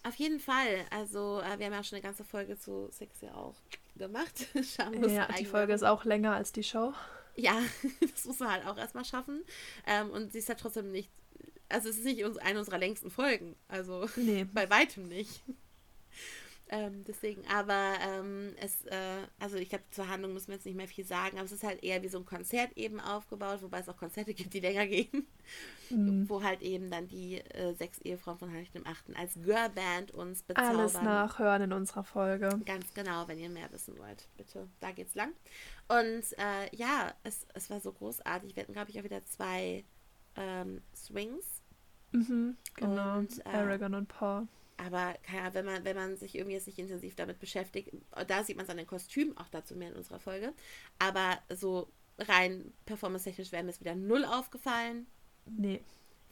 Auf jeden Fall. Also, äh, wir haben ja schon eine ganze Folge zu Sex ja auch gemacht. ja, die Folge ist auch länger als die Show. Ja, das muss man halt auch erstmal schaffen. Ähm, und sie ist halt trotzdem nicht. Also, es ist nicht eine unserer längsten Folgen. Also, nee. bei weitem nicht. Ähm, deswegen, aber ähm, es, äh, also ich glaube, zur Handlung müssen wir jetzt nicht mehr viel sagen, aber es ist halt eher wie so ein Konzert eben aufgebaut, wobei es auch Konzerte gibt, die länger gehen, mhm. wo halt eben dann die äh, sechs Ehefrauen von Heinrich dem Achten als Girlband uns bezaubern. Alles nachhören in unserer Folge. Ganz genau, wenn ihr mehr wissen wollt, bitte, da geht's lang. Und äh, ja, es, es war so großartig. Wir hatten, glaube ich, auch wieder zwei ähm, Swings. Mhm, genau, und, äh, Aragon und Paul. Aber keine wenn man, wenn man sich irgendwie jetzt nicht intensiv damit beschäftigt, da sieht man es an den Kostümen, auch dazu mehr in unserer Folge. Aber so rein performance-technisch wäre mir es wieder null aufgefallen. Nee,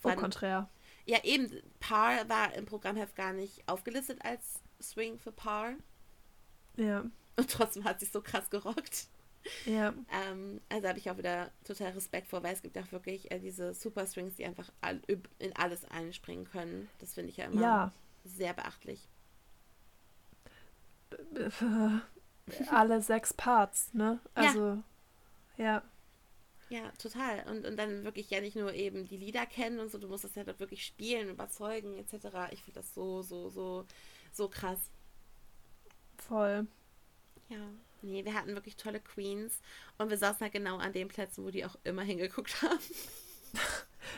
au contraire. Ja, eben, Par war im Programmheft gar nicht aufgelistet als Swing für Par. Ja. Und trotzdem hat sich so krass gerockt. Ja. Ähm, also habe ich auch wieder total Respekt vor, weil es gibt auch wirklich äh, diese Super Swings, die einfach all, in alles einspringen können. Das finde ich ja immer. Ja sehr beachtlich. Alle sechs Parts, ne? Also, ja. ja. Ja, total. Und, und dann wirklich ja nicht nur eben die Lieder kennen und so, du musst das ja dort wirklich spielen, überzeugen, etc. Ich finde das so, so, so, so krass. Voll. Ja. Nee, wir hatten wirklich tolle Queens und wir saßen halt genau an den Plätzen, wo die auch immer hingeguckt haben.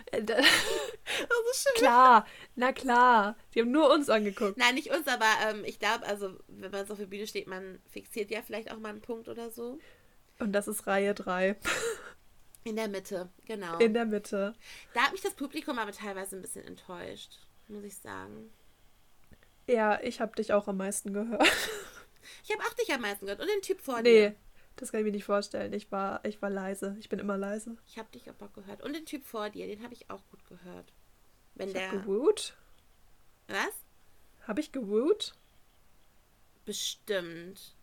Äh, das ist schön. Klar, na klar. Die haben nur uns angeguckt. Nein, nicht uns, aber ähm, ich glaube, also, wenn man so auf der Bühne steht, man fixiert ja vielleicht auch mal einen Punkt oder so. Und das ist Reihe 3. In der Mitte, genau. In der Mitte. Da hat mich das Publikum aber teilweise ein bisschen enttäuscht, muss ich sagen. Ja, ich habe dich auch am meisten gehört. Ich habe auch dich am meisten gehört und den Typ vor nee, dir. Nee, das kann ich mir nicht vorstellen. Ich war, ich war leise. Ich bin immer leise. Ich habe dich aber gehört. Und den Typ vor dir, den habe ich auch gut gehört. Wenn ich der. Gewoot? Was? Habe ich gewoot? Bestimmt.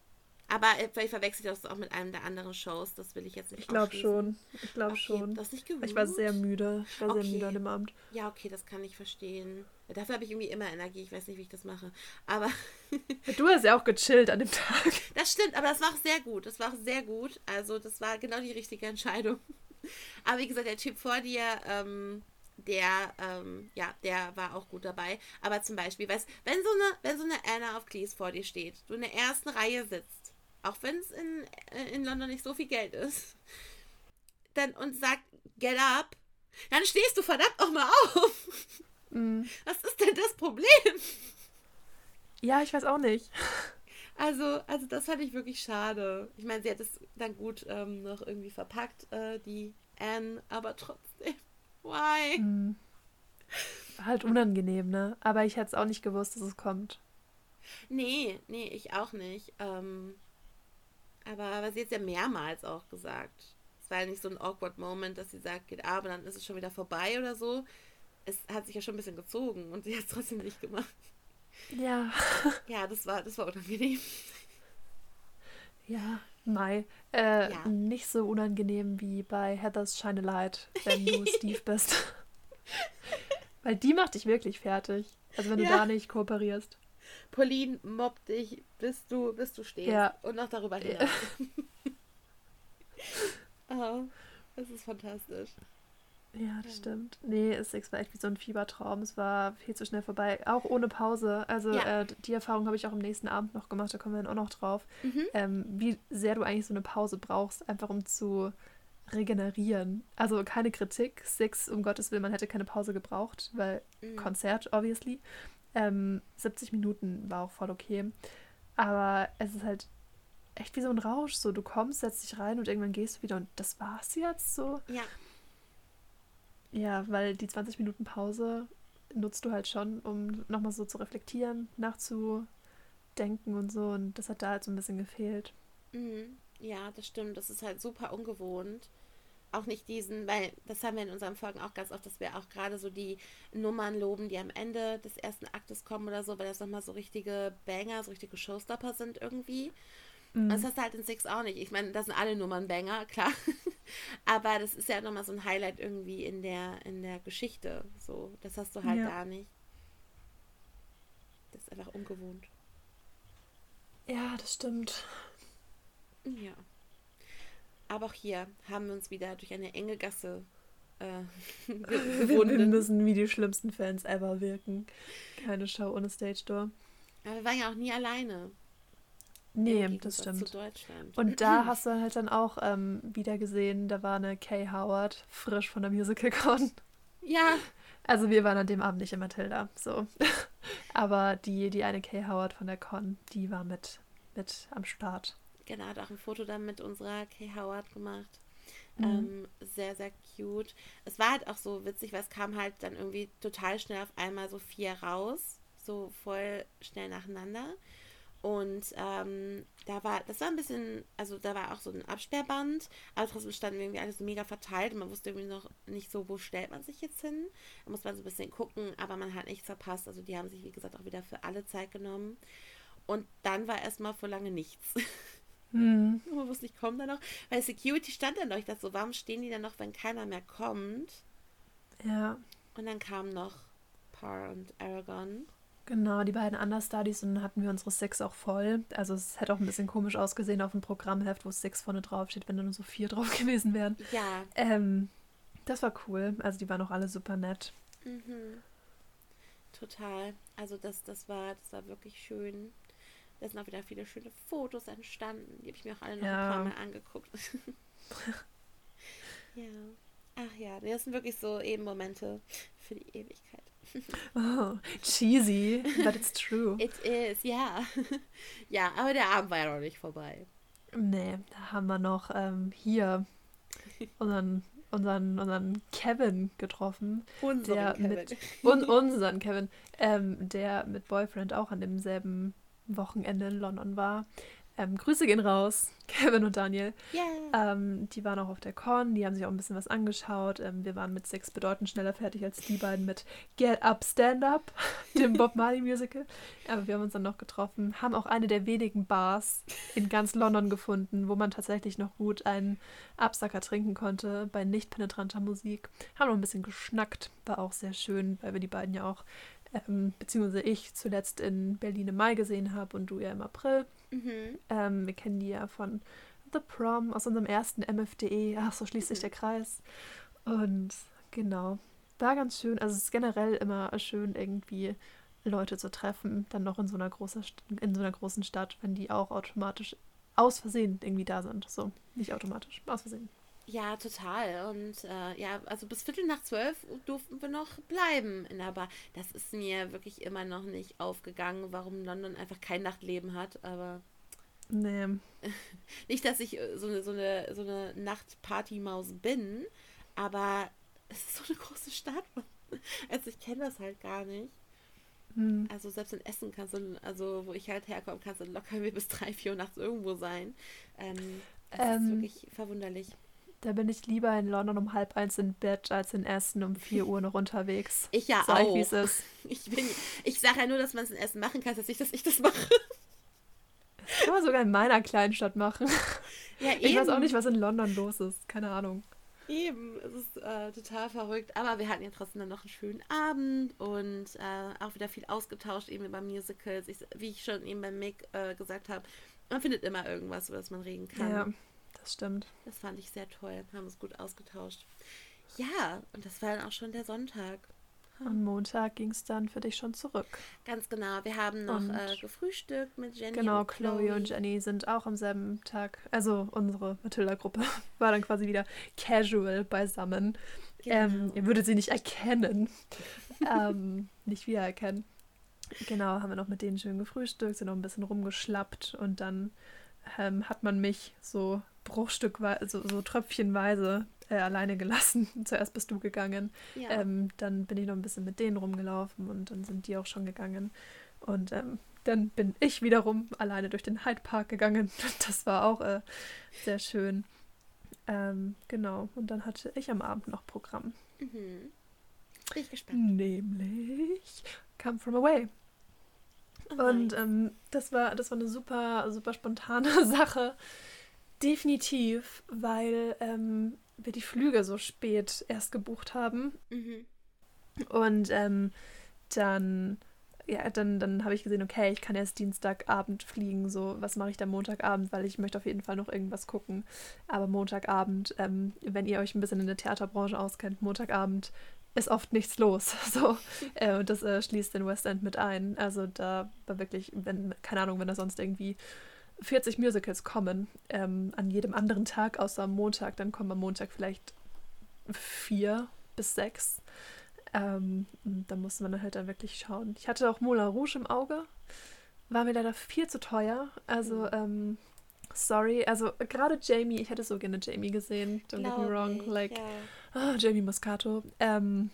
Aber äh, vielleicht verwechselt ihr das auch mit einem der anderen Shows. Das will ich jetzt nicht Ich glaube schon. Ich glaube okay, schon. Das nicht gewusst. Ich war sehr müde. Ich war okay. sehr müde an dem Abend. Ja, okay, das kann ich verstehen. Dafür habe ich irgendwie immer Energie. Ich weiß nicht, wie ich das mache. Aber. du hast ja auch gechillt an dem Tag. Das stimmt, aber das war auch sehr gut. Das war auch sehr gut. Also, das war genau die richtige Entscheidung. Aber wie gesagt, der Typ vor dir, ähm, der, ähm, ja, der war auch gut dabei. Aber zum Beispiel, weißt, wenn so eine, wenn so eine Anna auf Cleese vor dir steht, du in der ersten Reihe sitzt, auch wenn es in, äh, in London nicht so viel Geld ist, dann und sagt, get up, dann stehst du verdammt auch mal auf. Mm. Was ist denn das Problem? Ja, ich weiß auch nicht. Also, also das fand ich wirklich schade. Ich meine, sie hat es dann gut ähm, noch irgendwie verpackt, äh, die Anne, aber trotzdem. Why? Mm. Halt unangenehm, ne? Aber ich hätte es auch nicht gewusst, dass es kommt. Nee, nee, ich auch nicht. Ähm, aber, aber sie hat es ja mehrmals auch gesagt. Es war ja nicht so ein awkward Moment, dass sie sagt, geht ab und dann ist es schon wieder vorbei oder so. Es hat sich ja schon ein bisschen gezogen und sie hat es trotzdem nicht gemacht. Ja. Ja, das war, das war unangenehm. Ja, Mai. Äh, ja. Nicht so unangenehm wie bei Heathers Shine a Light, wenn du Steve bist. Weil die macht dich wirklich fertig. Also wenn du ja. da nicht kooperierst. Pauline mobbt dich, bis du, bis du stehst. Ja. Und noch darüber hinaus. oh, das ist fantastisch. Ja, das stimmt. Nee, es war echt wie so ein Fiebertraum. Es war viel zu schnell vorbei. Auch ohne Pause. Also ja. äh, die Erfahrung habe ich auch am nächsten Abend noch gemacht, da kommen wir dann auch noch drauf. Mhm. Ähm, wie sehr du eigentlich so eine Pause brauchst, einfach um zu regenerieren. Also keine Kritik. Six, um Gottes Willen, man hätte keine Pause gebraucht, weil mhm. Konzert, obviously. Ähm, 70 Minuten war auch voll okay. Aber es ist halt echt wie so ein Rausch. So, du kommst, setzt dich rein und irgendwann gehst du wieder und das war's jetzt so. Ja. Ja, weil die 20 Minuten Pause nutzt du halt schon, um nochmal so zu reflektieren, nachzudenken und so. Und das hat da halt so ein bisschen gefehlt. Mhm. Ja, das stimmt. Das ist halt super ungewohnt. Auch nicht diesen, weil das haben wir in unseren Folgen auch ganz oft, dass wir auch gerade so die Nummern loben, die am Ende des ersten Aktes kommen oder so, weil das nochmal so richtige Banger, so richtige Showstopper sind irgendwie. Mhm. Das hast du halt in Six auch nicht. Ich meine, das sind alle Nummern Banger, klar. Aber das ist ja nochmal so ein Highlight irgendwie in der, in der Geschichte. So, das hast du halt ja. gar nicht. Das ist einfach ungewohnt. Ja, das stimmt. Ja. Aber auch hier haben wir uns wieder durch eine enge Gasse äh, Wir müssen wie die schlimmsten Fans ever wirken. Keine Show ohne Stage Door. Aber wir waren ja auch nie alleine. Nee, das stimmt. Und da hast du halt dann auch ähm, wieder gesehen, da war eine Kay Howard, frisch von der Musical Con. Ja. Also wir waren an dem Abend nicht in Matilda, so. Aber die, die eine Kay Howard von der Con, die war mit, mit am Start. Genau, hat auch ein Foto dann mit unserer Kay Howard gemacht. Mhm. Ähm, sehr, sehr cute. Es war halt auch so witzig, weil es kam halt dann irgendwie total schnell auf einmal so vier raus. So voll schnell nacheinander. Und ähm, da war, das war ein bisschen, also da war auch so ein Absperrband, aber trotzdem standen irgendwie alles so mega verteilt und man wusste irgendwie noch nicht so, wo stellt man sich jetzt hin. Da muss man so ein bisschen gucken, aber man hat nichts verpasst. Also die haben sich, wie gesagt, auch wieder für alle Zeit genommen. Und dann war erstmal vor lange nichts. Hm. man wusste nicht, kommen da noch. Weil Security stand dann noch. Ich dachte so, warum stehen die dann noch, wenn keiner mehr kommt? Ja. Und dann kamen noch Par und Aragon. Genau, die beiden Understudies und dann hatten wir unsere Six auch voll. Also es hätte auch ein bisschen komisch ausgesehen auf dem Programmheft, wo Six vorne drauf steht, wenn da nur so vier drauf gewesen wären. Ja. Ähm, das war cool. Also die waren auch alle super nett. Mhm. Total. Also das, das war, das war wirklich schön. Da sind auch wieder viele schöne Fotos entstanden. Die habe ich mir auch alle noch ja. ein paar Mal angeguckt. ja. Ach ja, das sind wirklich so eben Momente für die Ewigkeit. Oh, cheesy, but it's true. It is, ja. ja, aber der Abend war ja noch nicht vorbei. Nee, da haben wir noch ähm, hier unseren, unseren, unseren Kevin getroffen. Unseren Kevin. Mit, un, unseren Kevin, ähm, der mit Boyfriend auch an demselben Wochenende in London war. Ähm, Grüße gehen raus, Kevin und Daniel. Yeah. Ähm, die waren auch auf der Con, die haben sich auch ein bisschen was angeschaut. Ähm, wir waren mit Six bedeutend schneller fertig als die beiden mit Get Up, Stand Up, dem Bob Marley Musical. Aber wir haben uns dann noch getroffen, haben auch eine der wenigen Bars in ganz London gefunden, wo man tatsächlich noch gut einen Absacker trinken konnte bei nicht penetranter Musik. Haben noch ein bisschen geschnackt, war auch sehr schön, weil wir die beiden ja auch ähm, beziehungsweise ich zuletzt in Berlin im Mai gesehen habe und du ja im April. Mhm. Ähm, wir kennen die ja von The Prom aus unserem ersten MFDE. Ach, so schließt sich mhm. der Kreis. Und genau, war ganz schön. Also es ist generell immer schön, irgendwie Leute zu treffen, dann noch in so einer großen, in so einer großen Stadt, wenn die auch automatisch aus Versehen irgendwie da sind. So, nicht automatisch, aus Versehen. Ja, total. Und äh, ja, also bis Viertel nach zwölf durften wir noch bleiben in der Bar. Das ist mir wirklich immer noch nicht aufgegangen, warum London einfach kein Nachtleben hat, aber. Nee. nicht, dass ich äh, so eine, so eine, so eine Nachtpartymaus bin, aber es ist so eine große Stadt. Also ich kenne das halt gar nicht. Hm. Also selbst in Essen kannst du, also wo ich halt herkomme, kannst du locker bis drei, vier Uhr nachts irgendwo sein. Ähm, das ähm, ist wirklich verwunderlich. Da bin ich lieber in London um halb eins im Bett als in Essen um vier Uhr noch unterwegs. Ich ja Sag auch. Ich, ist. Ich, ich sage ja nur, dass man es in Essen machen kann, dass ich, dass ich das mache. Das kann man sogar in meiner Kleinstadt machen. Ja, ich weiß auch nicht, was in London los ist. Keine Ahnung. Eben, es ist äh, total verrückt. Aber wir hatten ja trotzdem dann noch einen schönen Abend und äh, auch wieder viel ausgetauscht, eben über Musicals. Ich, wie ich schon eben beim Mick äh, gesagt habe, man findet immer irgendwas, über das man reden kann. Ja. Das stimmt. Das fand ich sehr toll. Haben uns gut ausgetauscht. Ja, und das war dann auch schon der Sonntag. Am Montag ging es dann für dich schon zurück. Ganz genau. Wir haben noch äh, gefrühstückt mit Jenny. Genau, und Chloe. Chloe und Jenny sind auch am selben Tag, also unsere Matilda-Gruppe war dann quasi wieder casual beisammen. Genau. Ähm, ihr würdet sie nicht erkennen. ähm, nicht wiedererkennen. Genau, haben wir noch mit denen schön gefrühstückt, sind noch ein bisschen rumgeschlappt und dann ähm, hat man mich so bruchstückweise, so, so tröpfchenweise äh, alleine gelassen. Zuerst bist du gegangen. Ja. Ähm, dann bin ich noch ein bisschen mit denen rumgelaufen und dann sind die auch schon gegangen. Und ähm, dann bin ich wiederum alleine durch den Hyde Park gegangen. Das war auch äh, sehr schön. Ähm, genau. Und dann hatte ich am Abend noch Programm. Mhm. Bin ich gespannt. Nämlich Come From Away. Oh und ähm, das war das war eine super super spontane Sache Definitiv, weil ähm, wir die Flüge so spät erst gebucht haben. Mhm. Und ähm, dann, ja, dann, dann habe ich gesehen, okay, ich kann erst Dienstagabend fliegen. So, was mache ich dann Montagabend? Weil ich möchte auf jeden Fall noch irgendwas gucken. Aber Montagabend, ähm, wenn ihr euch ein bisschen in der Theaterbranche auskennt, Montagabend ist oft nichts los. So, äh, und das äh, schließt den West End mit ein. Also da war wirklich, wenn, keine Ahnung, wenn da sonst irgendwie 40 Musicals kommen ähm, an jedem anderen Tag, außer am Montag. Dann kommen am Montag vielleicht vier bis sechs. Ähm, da musste man halt dann wirklich schauen. Ich hatte auch Moulin Rouge im Auge. War mir leider viel zu teuer. Also, mhm. ähm, sorry. Also, gerade Jamie, ich hätte so gerne Jamie gesehen. Don't get me wrong. Like, yeah. oh, Jamie Moscato. Ähm,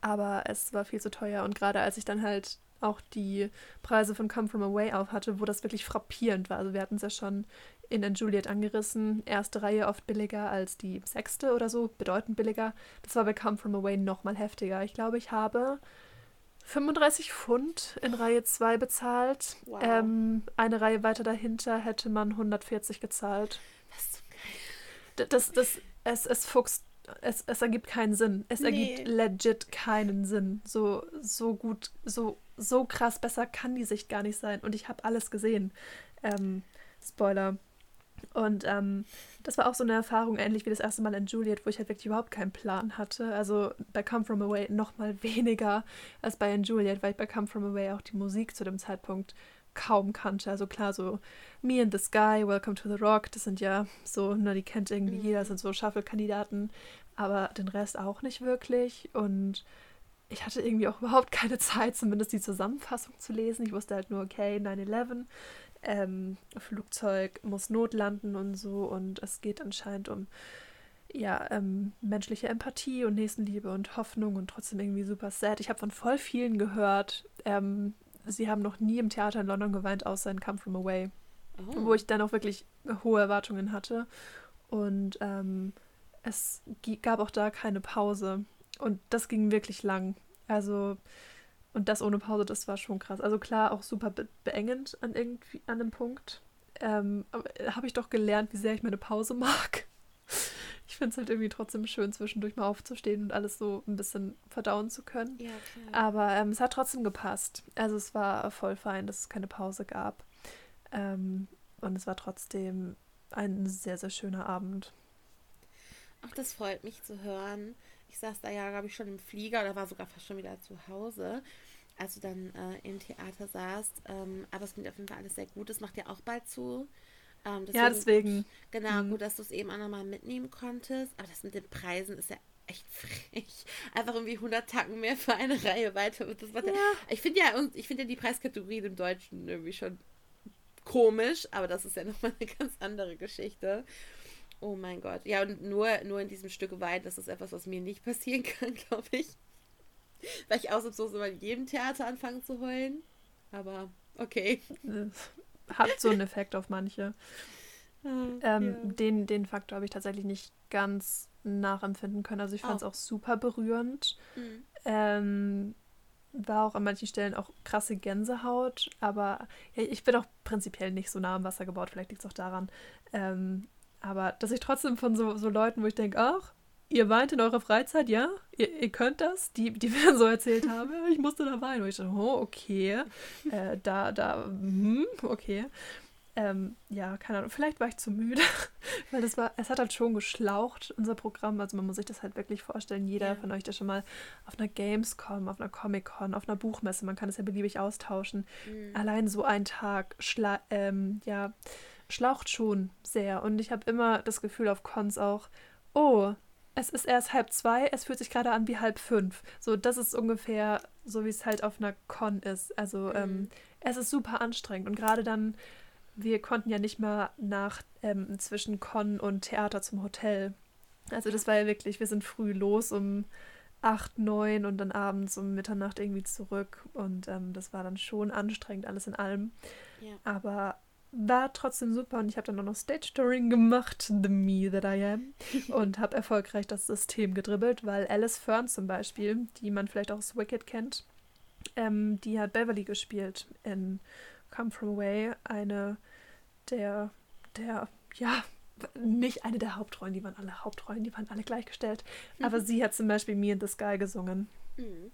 aber es war viel zu teuer. Und gerade als ich dann halt auch die Preise von Come From Away auf hatte, wo das wirklich frappierend war. Also wir hatten es ja schon in And Juliet angerissen. Erste Reihe oft billiger als die sechste oder so, bedeutend billiger. Das war bei Come From Away nochmal heftiger. Ich glaube, ich habe 35 Pfund in Reihe 2 bezahlt. Wow. Ähm, eine Reihe weiter dahinter hätte man 140 gezahlt. Das ist so geil. Das, das, es, es fuchst es, es ergibt keinen Sinn. Es nee. ergibt legit keinen Sinn. So, so gut, so, so krass besser kann die Sicht gar nicht sein. Und ich habe alles gesehen. Ähm, Spoiler. Und ähm, das war auch so eine Erfahrung, ähnlich wie das erste Mal in Juliet, wo ich halt wirklich überhaupt keinen Plan hatte. Also bei Come From Away noch mal weniger als bei in Juliet, weil ich bei Come From Away auch die Musik zu dem Zeitpunkt kaum kannte. Also klar, so Me and the Sky, Welcome to the Rock, das sind ja so, na, die kennt irgendwie mhm. jeder, das sind so Shuffle-Kandidaten, aber den Rest auch nicht wirklich. Und ich hatte irgendwie auch überhaupt keine Zeit, zumindest die Zusammenfassung zu lesen. Ich wusste halt nur, okay, 9-11, ähm, Flugzeug muss notlanden und so. Und es geht anscheinend um ja, ähm, menschliche Empathie und Nächstenliebe und Hoffnung und trotzdem irgendwie super sad. Ich habe von voll vielen gehört, ähm, sie haben noch nie im Theater in London geweint, außer in Come From Away. oh. wo ich dann auch wirklich hohe Erwartungen hatte. Und ähm, es gab auch da keine Pause. Und das ging wirklich lang. Also, und das ohne Pause, das war schon krass. Also klar, auch super be beengend an irgendwie an einem Punkt. Ähm, aber äh, habe ich doch gelernt, wie sehr ich meine Pause mag. Ich finde es halt irgendwie trotzdem schön, zwischendurch mal aufzustehen und alles so ein bisschen verdauen zu können. Ja. Aber ähm, es hat trotzdem gepasst. Also es war voll fein, dass es keine Pause gab. Ähm, und es war trotzdem ein sehr, sehr schöner Abend. Ach, das freut mich zu hören. Ich saß da ja, glaube ich, schon im Flieger oder war sogar fast schon wieder zu Hause, als du dann äh, im Theater saßt. Ähm, aber es klingt auf jeden Fall alles sehr gut. Das macht ja auch bald zu. Ähm, deswegen ja, deswegen. Genau, mhm. gut, dass du es eben auch nochmal mitnehmen konntest. Aber das mit den Preisen ist ja echt frech. Einfach irgendwie 100 Tacken mehr für eine Reihe weiter. Das ja. Ich finde ja, ich finde ja die Preiskategorien im Deutschen irgendwie schon komisch, aber das ist ja nochmal eine ganz andere Geschichte. Oh mein Gott. Ja, und nur, nur in diesem Stück Wein, das ist etwas, was mir nicht passieren kann, glaube ich. Weil ich ausnahmsweise bei jedem Theater anfangen zu heulen. Aber okay. Hat so einen Effekt auf manche. Ah, ähm, ja. den, den Faktor habe ich tatsächlich nicht ganz nachempfinden können. Also ich fand es oh. auch super berührend. Mhm. Ähm, war auch an manchen Stellen auch krasse Gänsehaut, aber ja, ich bin auch prinzipiell nicht so nah am Wasser gebaut, vielleicht liegt es auch daran. Ähm, aber dass ich trotzdem von so, so Leuten, wo ich denke, ach, ihr weint in eurer Freizeit, ja? Ihr, ihr könnt das? Die, die mir so erzählt haben, ich musste da weinen. Und ich dachte, oh, okay. Äh, da, da, hm, okay. Ähm, ja, keine Ahnung, vielleicht war ich zu müde, weil das war, es hat halt schon geschlaucht, unser Programm. Also man muss sich das halt wirklich vorstellen. Jeder ja. von euch, der schon mal auf einer Gamescom, auf einer Comic-Con, auf einer Buchmesse, man kann es ja beliebig austauschen. Mhm. Allein so ein Tag, schla ähm, ja, schlaucht schon sehr. Und ich habe immer das Gefühl auf Cons auch, oh, es ist erst halb zwei, es fühlt sich gerade an wie halb fünf. So, das ist ungefähr so, wie es halt auf einer Con ist. Also, mhm. ähm, es ist super anstrengend. Und gerade dann wir konnten ja nicht mal nach ähm, zwischen Con und Theater zum Hotel. Also das war ja wirklich, wir sind früh los um 8, 9 und dann abends um Mitternacht irgendwie zurück. Und ähm, das war dann schon anstrengend, alles in allem. Ja. Aber war trotzdem super und ich habe dann auch noch Stage Touring gemacht, The Me That I Am, und habe erfolgreich das System gedribbelt, weil Alice Fern zum Beispiel, die man vielleicht auch aus Wicked kennt, ähm, die hat Beverly gespielt in Come From Away, eine der, der, ja, nicht eine der Hauptrollen, die waren alle Hauptrollen, die waren alle gleichgestellt. Mhm. Aber sie hat zum Beispiel Me in the Sky gesungen. Mhm.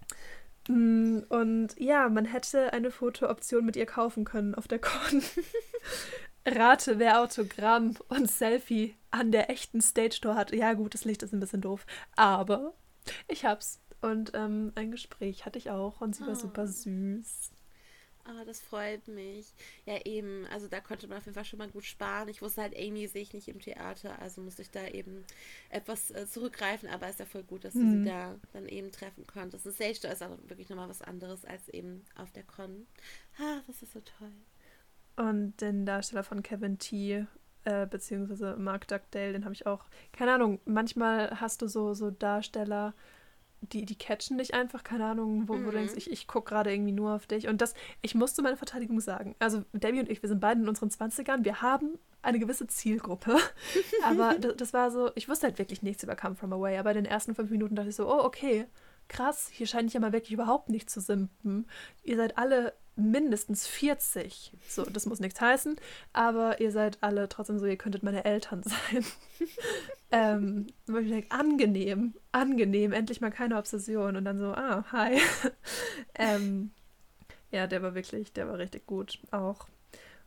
Mm, und ja, man hätte eine Fotooption mit ihr kaufen können auf der Con. Rate, wer Autogramm und Selfie an der echten Stage Tour hat. Ja, gut, das Licht ist ein bisschen doof. Aber ich hab's. Und ähm, ein Gespräch hatte ich auch und sie oh. war super ah. süß. Ah, das freut mich. Ja, eben. Also da konnte man auf jeden Fall schon mal gut sparen. Ich wusste halt, Amy sehe ich nicht im Theater, also musste ich da eben etwas äh, zurückgreifen, aber ist ja voll gut, dass mhm. du sie mhm. da dann eben treffen konntest. Das Stage ist auch wirklich nochmal was anderes als eben auf der Con. Ah, das ist so toll. Und den Darsteller von Kevin T., äh, beziehungsweise Mark Dugdale, den habe ich auch, keine Ahnung, manchmal hast du so, so Darsteller, die, die catchen dich einfach, keine Ahnung, wo, mhm. wo du denkst, mhm. ich, ich gucke gerade irgendwie nur auf dich. Und das, ich musste meine Verteidigung sagen. Also Debbie und ich, wir sind beide in unseren 20ern, wir haben eine gewisse Zielgruppe. aber das, das, war so, ich wusste halt wirklich nichts über Come From Away, aber in den ersten fünf Minuten dachte ich so, oh, okay, krass, hier scheine ich ja mal wirklich überhaupt nicht zu simpen. Ihr seid alle mindestens 40. So, das muss nichts heißen, aber ihr seid alle trotzdem so, ihr könntet meine Eltern sein. ähm, denke, angenehm, angenehm, endlich mal keine Obsession. Und dann so, ah, hi. ähm, ja, der war wirklich, der war richtig gut auch.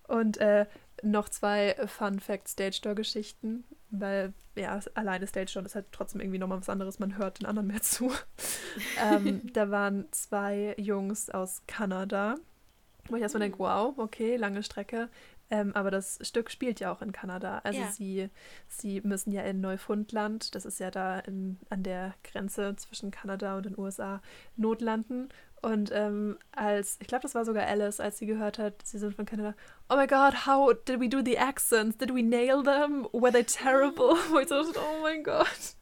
Und äh, noch zwei Fun Fact Stage Door Geschichten, weil ja, alleine Stage Door ist halt trotzdem irgendwie nochmal was anderes, man hört den anderen mehr zu. ähm, da waren zwei Jungs aus Kanada, wo ich erstmal denke, wow, okay, lange Strecke. Ähm, aber das Stück spielt ja auch in Kanada. Also ja. sie, sie müssen ja in Neufundland, das ist ja da in, an der Grenze zwischen Kanada und den USA, notlanden. Und ähm, als, ich glaube, das war sogar Alice, als sie gehört hat, sie sind von Kanada, oh my god, how did we do the accents? Did we nail them? Were they terrible? Wo ich so oh mein Gott.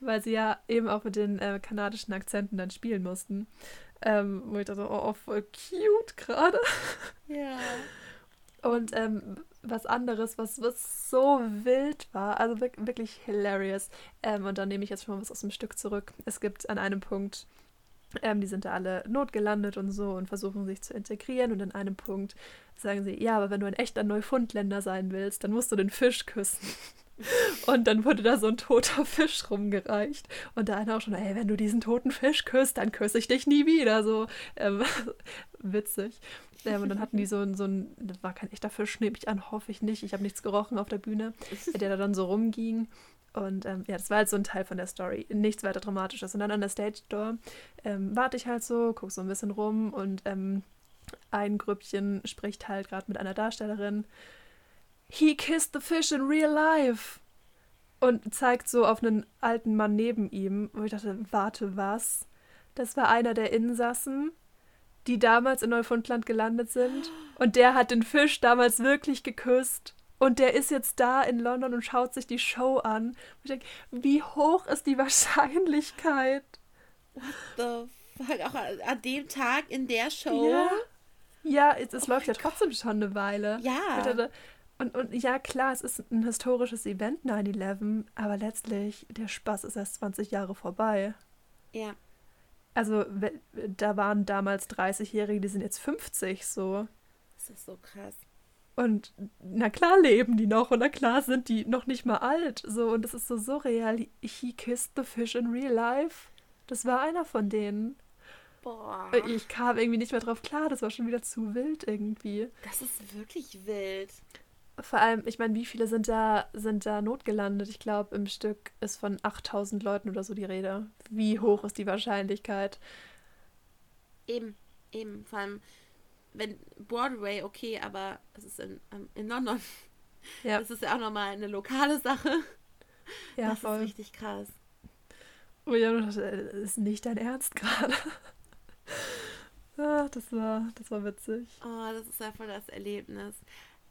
Weil sie ja eben auch mit den äh, kanadischen Akzenten dann spielen mussten. Ähm, wo ich dachte, oh, voll cute gerade. Ja. Und ähm, was anderes, was, was so wild war. Also wirklich hilarious. Ähm, und dann nehme ich jetzt schon mal was aus dem Stück zurück. Es gibt an einem Punkt, ähm, die sind da alle notgelandet und so und versuchen sich zu integrieren. Und an einem Punkt sagen sie, ja, aber wenn du ein echter Neufundländer sein willst, dann musst du den Fisch küssen. Und dann wurde da so ein toter Fisch rumgereicht. Und da einer auch schon, ey, wenn du diesen toten Fisch küsst, dann küsse ich dich nie wieder. So ähm, witzig. Ähm, und dann hatten die so, so ein, das war kein echter Fisch, nehme ich an, hoffe ich nicht. Ich habe nichts gerochen auf der Bühne, der da dann so rumging. Und ähm, ja, das war halt so ein Teil von der Story. Nichts weiter Dramatisches. Und dann an der Stage Door ähm, warte ich halt so, gucke so ein bisschen rum und ähm, ein Grüppchen spricht halt gerade mit einer Darstellerin He kissed the fish in real life. Und zeigt so auf einen alten Mann neben ihm, wo ich dachte, warte, was? Das war einer der Insassen, die damals in Neufundland gelandet sind. Und der hat den Fisch damals wirklich geküsst. Und der ist jetzt da in London und schaut sich die Show an. Und ich denke, wie hoch ist die Wahrscheinlichkeit? What the fuck? Auch an dem Tag in der Show? Ja, ja es, es oh läuft ja trotzdem schon eine Weile. Ja. Und, und ja, klar, es ist ein historisches Event 9-11, aber letztlich, der Spaß ist erst 20 Jahre vorbei. Ja. Also, da waren damals 30-Jährige, die sind jetzt 50 so. Das ist so krass. Und na klar leben die noch und na klar sind die noch nicht mal alt. So, und das ist so surreal. He kissed the fish in real life. Das war einer von denen. Boah. Ich kam irgendwie nicht mehr drauf klar. Das war schon wieder zu wild irgendwie. Das ist wirklich wild. Vor allem, ich meine, wie viele sind da, sind da notgelandet? Ich glaube, im Stück ist von 8000 Leuten oder so die Rede. Wie hoch ist die Wahrscheinlichkeit? Eben, eben. Vor allem, wenn Broadway, okay, aber es ist in, ähm, in London. Ja. Das ist ja auch nochmal eine lokale Sache. Ja, das voll. ist richtig krass. Oh ja, das ist nicht dein Ernst gerade. ah, das war, das war witzig. Oh, das ist ja voll das Erlebnis.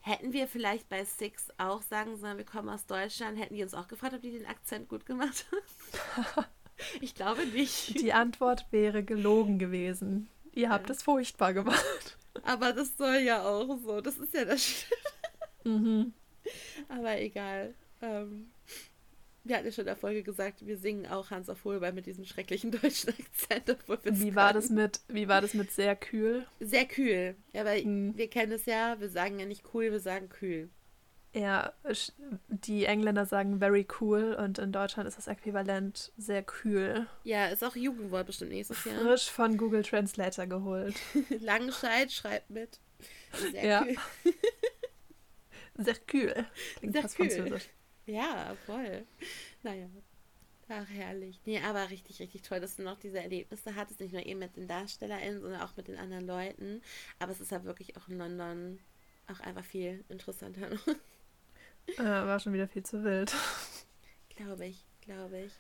Hätten wir vielleicht bei Six auch sagen sollen, wir kommen aus Deutschland, hätten die uns auch gefragt, ob die den Akzent gut gemacht haben? ich glaube nicht. Die Antwort wäre gelogen gewesen. Ihr habt es furchtbar gemacht. Aber das soll ja auch so. Das ist ja das mhm. Aber egal. Ähm, wir hatten ja schon in der Folge gesagt, wir singen auch Hans auf Holbein mit diesem schrecklichen deutschen Akzent. Wie war, das mit, wie war das mit sehr kühl? Sehr kühl. Ja, weil hm. wir kennen es ja, wir sagen ja nicht cool, wir sagen kühl. Ja, die Engländer sagen very cool und in Deutschland ist das Äquivalent sehr kühl. Ja, ist auch Jugendwort bestimmt nächstes Jahr. Frisch von Google Translator geholt. Langenscheid schreibt mit. Sehr ja. kühl. sehr kühl. Klingt sehr fast kühl. französisch. Ja, voll. Naja. Ach, herrlich. Nee, aber richtig, richtig toll, dass du noch diese Erlebnisse hattest. Nicht nur eben mit den DarstellerInnen, sondern auch mit den anderen Leuten. Aber es ist ja wirklich auch in London auch einfach viel interessanter. äh, war schon wieder viel zu wild. Glaube ich, glaube ich.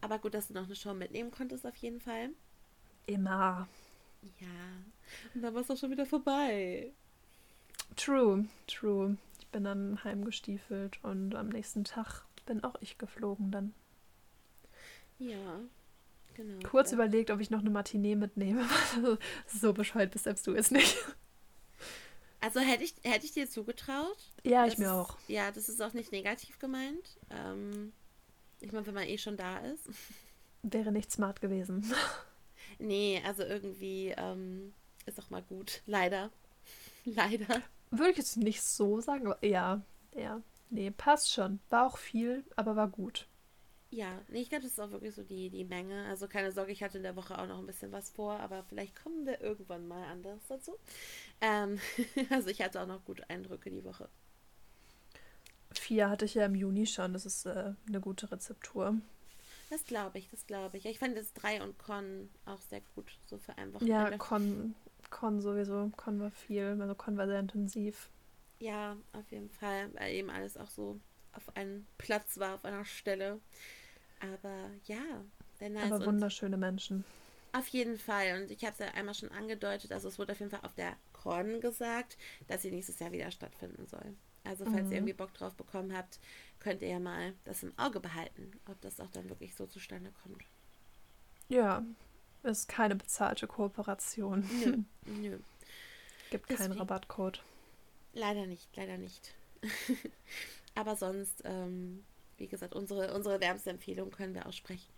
Aber gut, dass du noch eine Show mitnehmen konntest, auf jeden Fall. Immer. Ja. Und dann war es auch schon wieder vorbei. True, true bin dann heimgestiefelt und am nächsten Tag bin auch ich geflogen dann. Ja, genau. Kurz ja. überlegt, ob ich noch eine Matinee mitnehme. so bescheuert bist selbst du es nicht. Also hätte ich, hätte ich dir zugetraut. Ja, ich mir auch. Ja, das ist auch nicht negativ gemeint. Ähm, ich meine, wenn man eh schon da ist. Wäre nicht smart gewesen. Nee, also irgendwie ähm, ist auch mal gut. Leider. Leider. Würde ich jetzt nicht so sagen, aber ja, ja. Nee, passt schon. War auch viel, aber war gut. Ja, nee, ich glaube, das ist auch wirklich so die, die Menge. Also keine Sorge, ich hatte in der Woche auch noch ein bisschen was vor, aber vielleicht kommen wir irgendwann mal anders dazu. Ähm, also ich hatte auch noch gute Eindrücke die Woche. Vier hatte ich ja im Juni schon. Das ist äh, eine gute Rezeptur. Das glaube ich, das glaube ich. Ich fand das drei und Con auch sehr gut, so für ein Wochenende. Ja, Con, Con sowieso. Con war viel, also Con war sehr intensiv. Ja, auf jeden Fall, weil eben alles auch so auf einem Platz war, auf einer Stelle. Aber ja, sehr nice. Aber wunderschöne Menschen. Auf jeden Fall. Und ich habe es ja einmal schon angedeutet, also es wurde auf jeden Fall auf der Con gesagt, dass sie nächstes Jahr wieder stattfinden soll. Also falls mhm. ihr irgendwie Bock drauf bekommen habt, könnt ihr ja mal das im Auge behalten, ob das auch dann wirklich so zustande kommt. Ja, ist keine bezahlte Kooperation. Nö, nö. Gibt keinen Rabattcode. Leider nicht, leider nicht. Aber sonst, ähm, wie gesagt, unsere, unsere wärmste Empfehlung können wir aussprechen.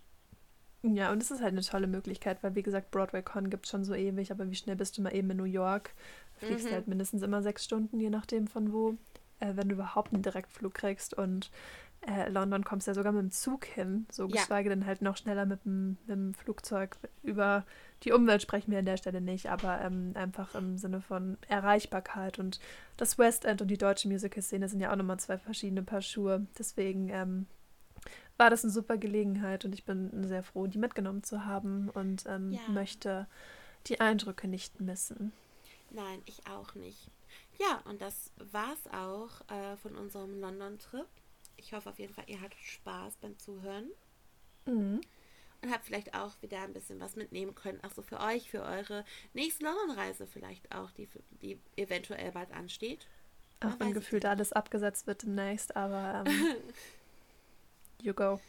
Ja, und es ist halt eine tolle Möglichkeit, weil wie gesagt, Broadway Con gibt es schon so ewig, aber wie schnell bist du mal eben in New York? Fliegst mhm. halt mindestens immer sechs Stunden, je nachdem von wo, äh, wenn du überhaupt einen Direktflug kriegst. Und äh, London kommst ja sogar mit dem Zug hin, so ja. geschweige denn halt noch schneller mit dem, mit dem Flugzeug. Über die Umwelt sprechen wir an der Stelle nicht, aber ähm, einfach im Sinne von Erreichbarkeit. Und das West End und die deutsche Musical-Szene sind ja auch nochmal zwei verschiedene Paar Schuhe. Deswegen ähm, war das eine super Gelegenheit und ich bin sehr froh, die mitgenommen zu haben und ähm, ja. möchte die Eindrücke nicht missen. Nein, ich auch nicht. Ja, und das war's auch äh, von unserem London-Trip. Ich hoffe auf jeden Fall, ihr hattet Spaß beim Zuhören. Mhm. Und habt vielleicht auch wieder ein bisschen was mitnehmen können. Auch so für euch, für eure nächste London-Reise vielleicht auch, die, die eventuell bald ansteht. Auch wenn gefühlt alles abgesetzt wird demnächst, aber ähm, You go.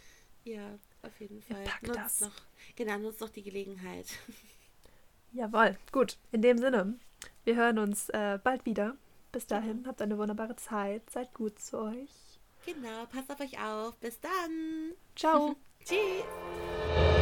Ja, auf jeden Fall. Pack nutzt das. Noch, genau, nutzt noch die Gelegenheit. Jawohl, gut. In dem Sinne, wir hören uns äh, bald wieder. Bis dahin, genau. habt eine wunderbare Zeit. Seid gut zu euch. Genau, passt auf euch auf. Bis dann. Ciao. Tschüss.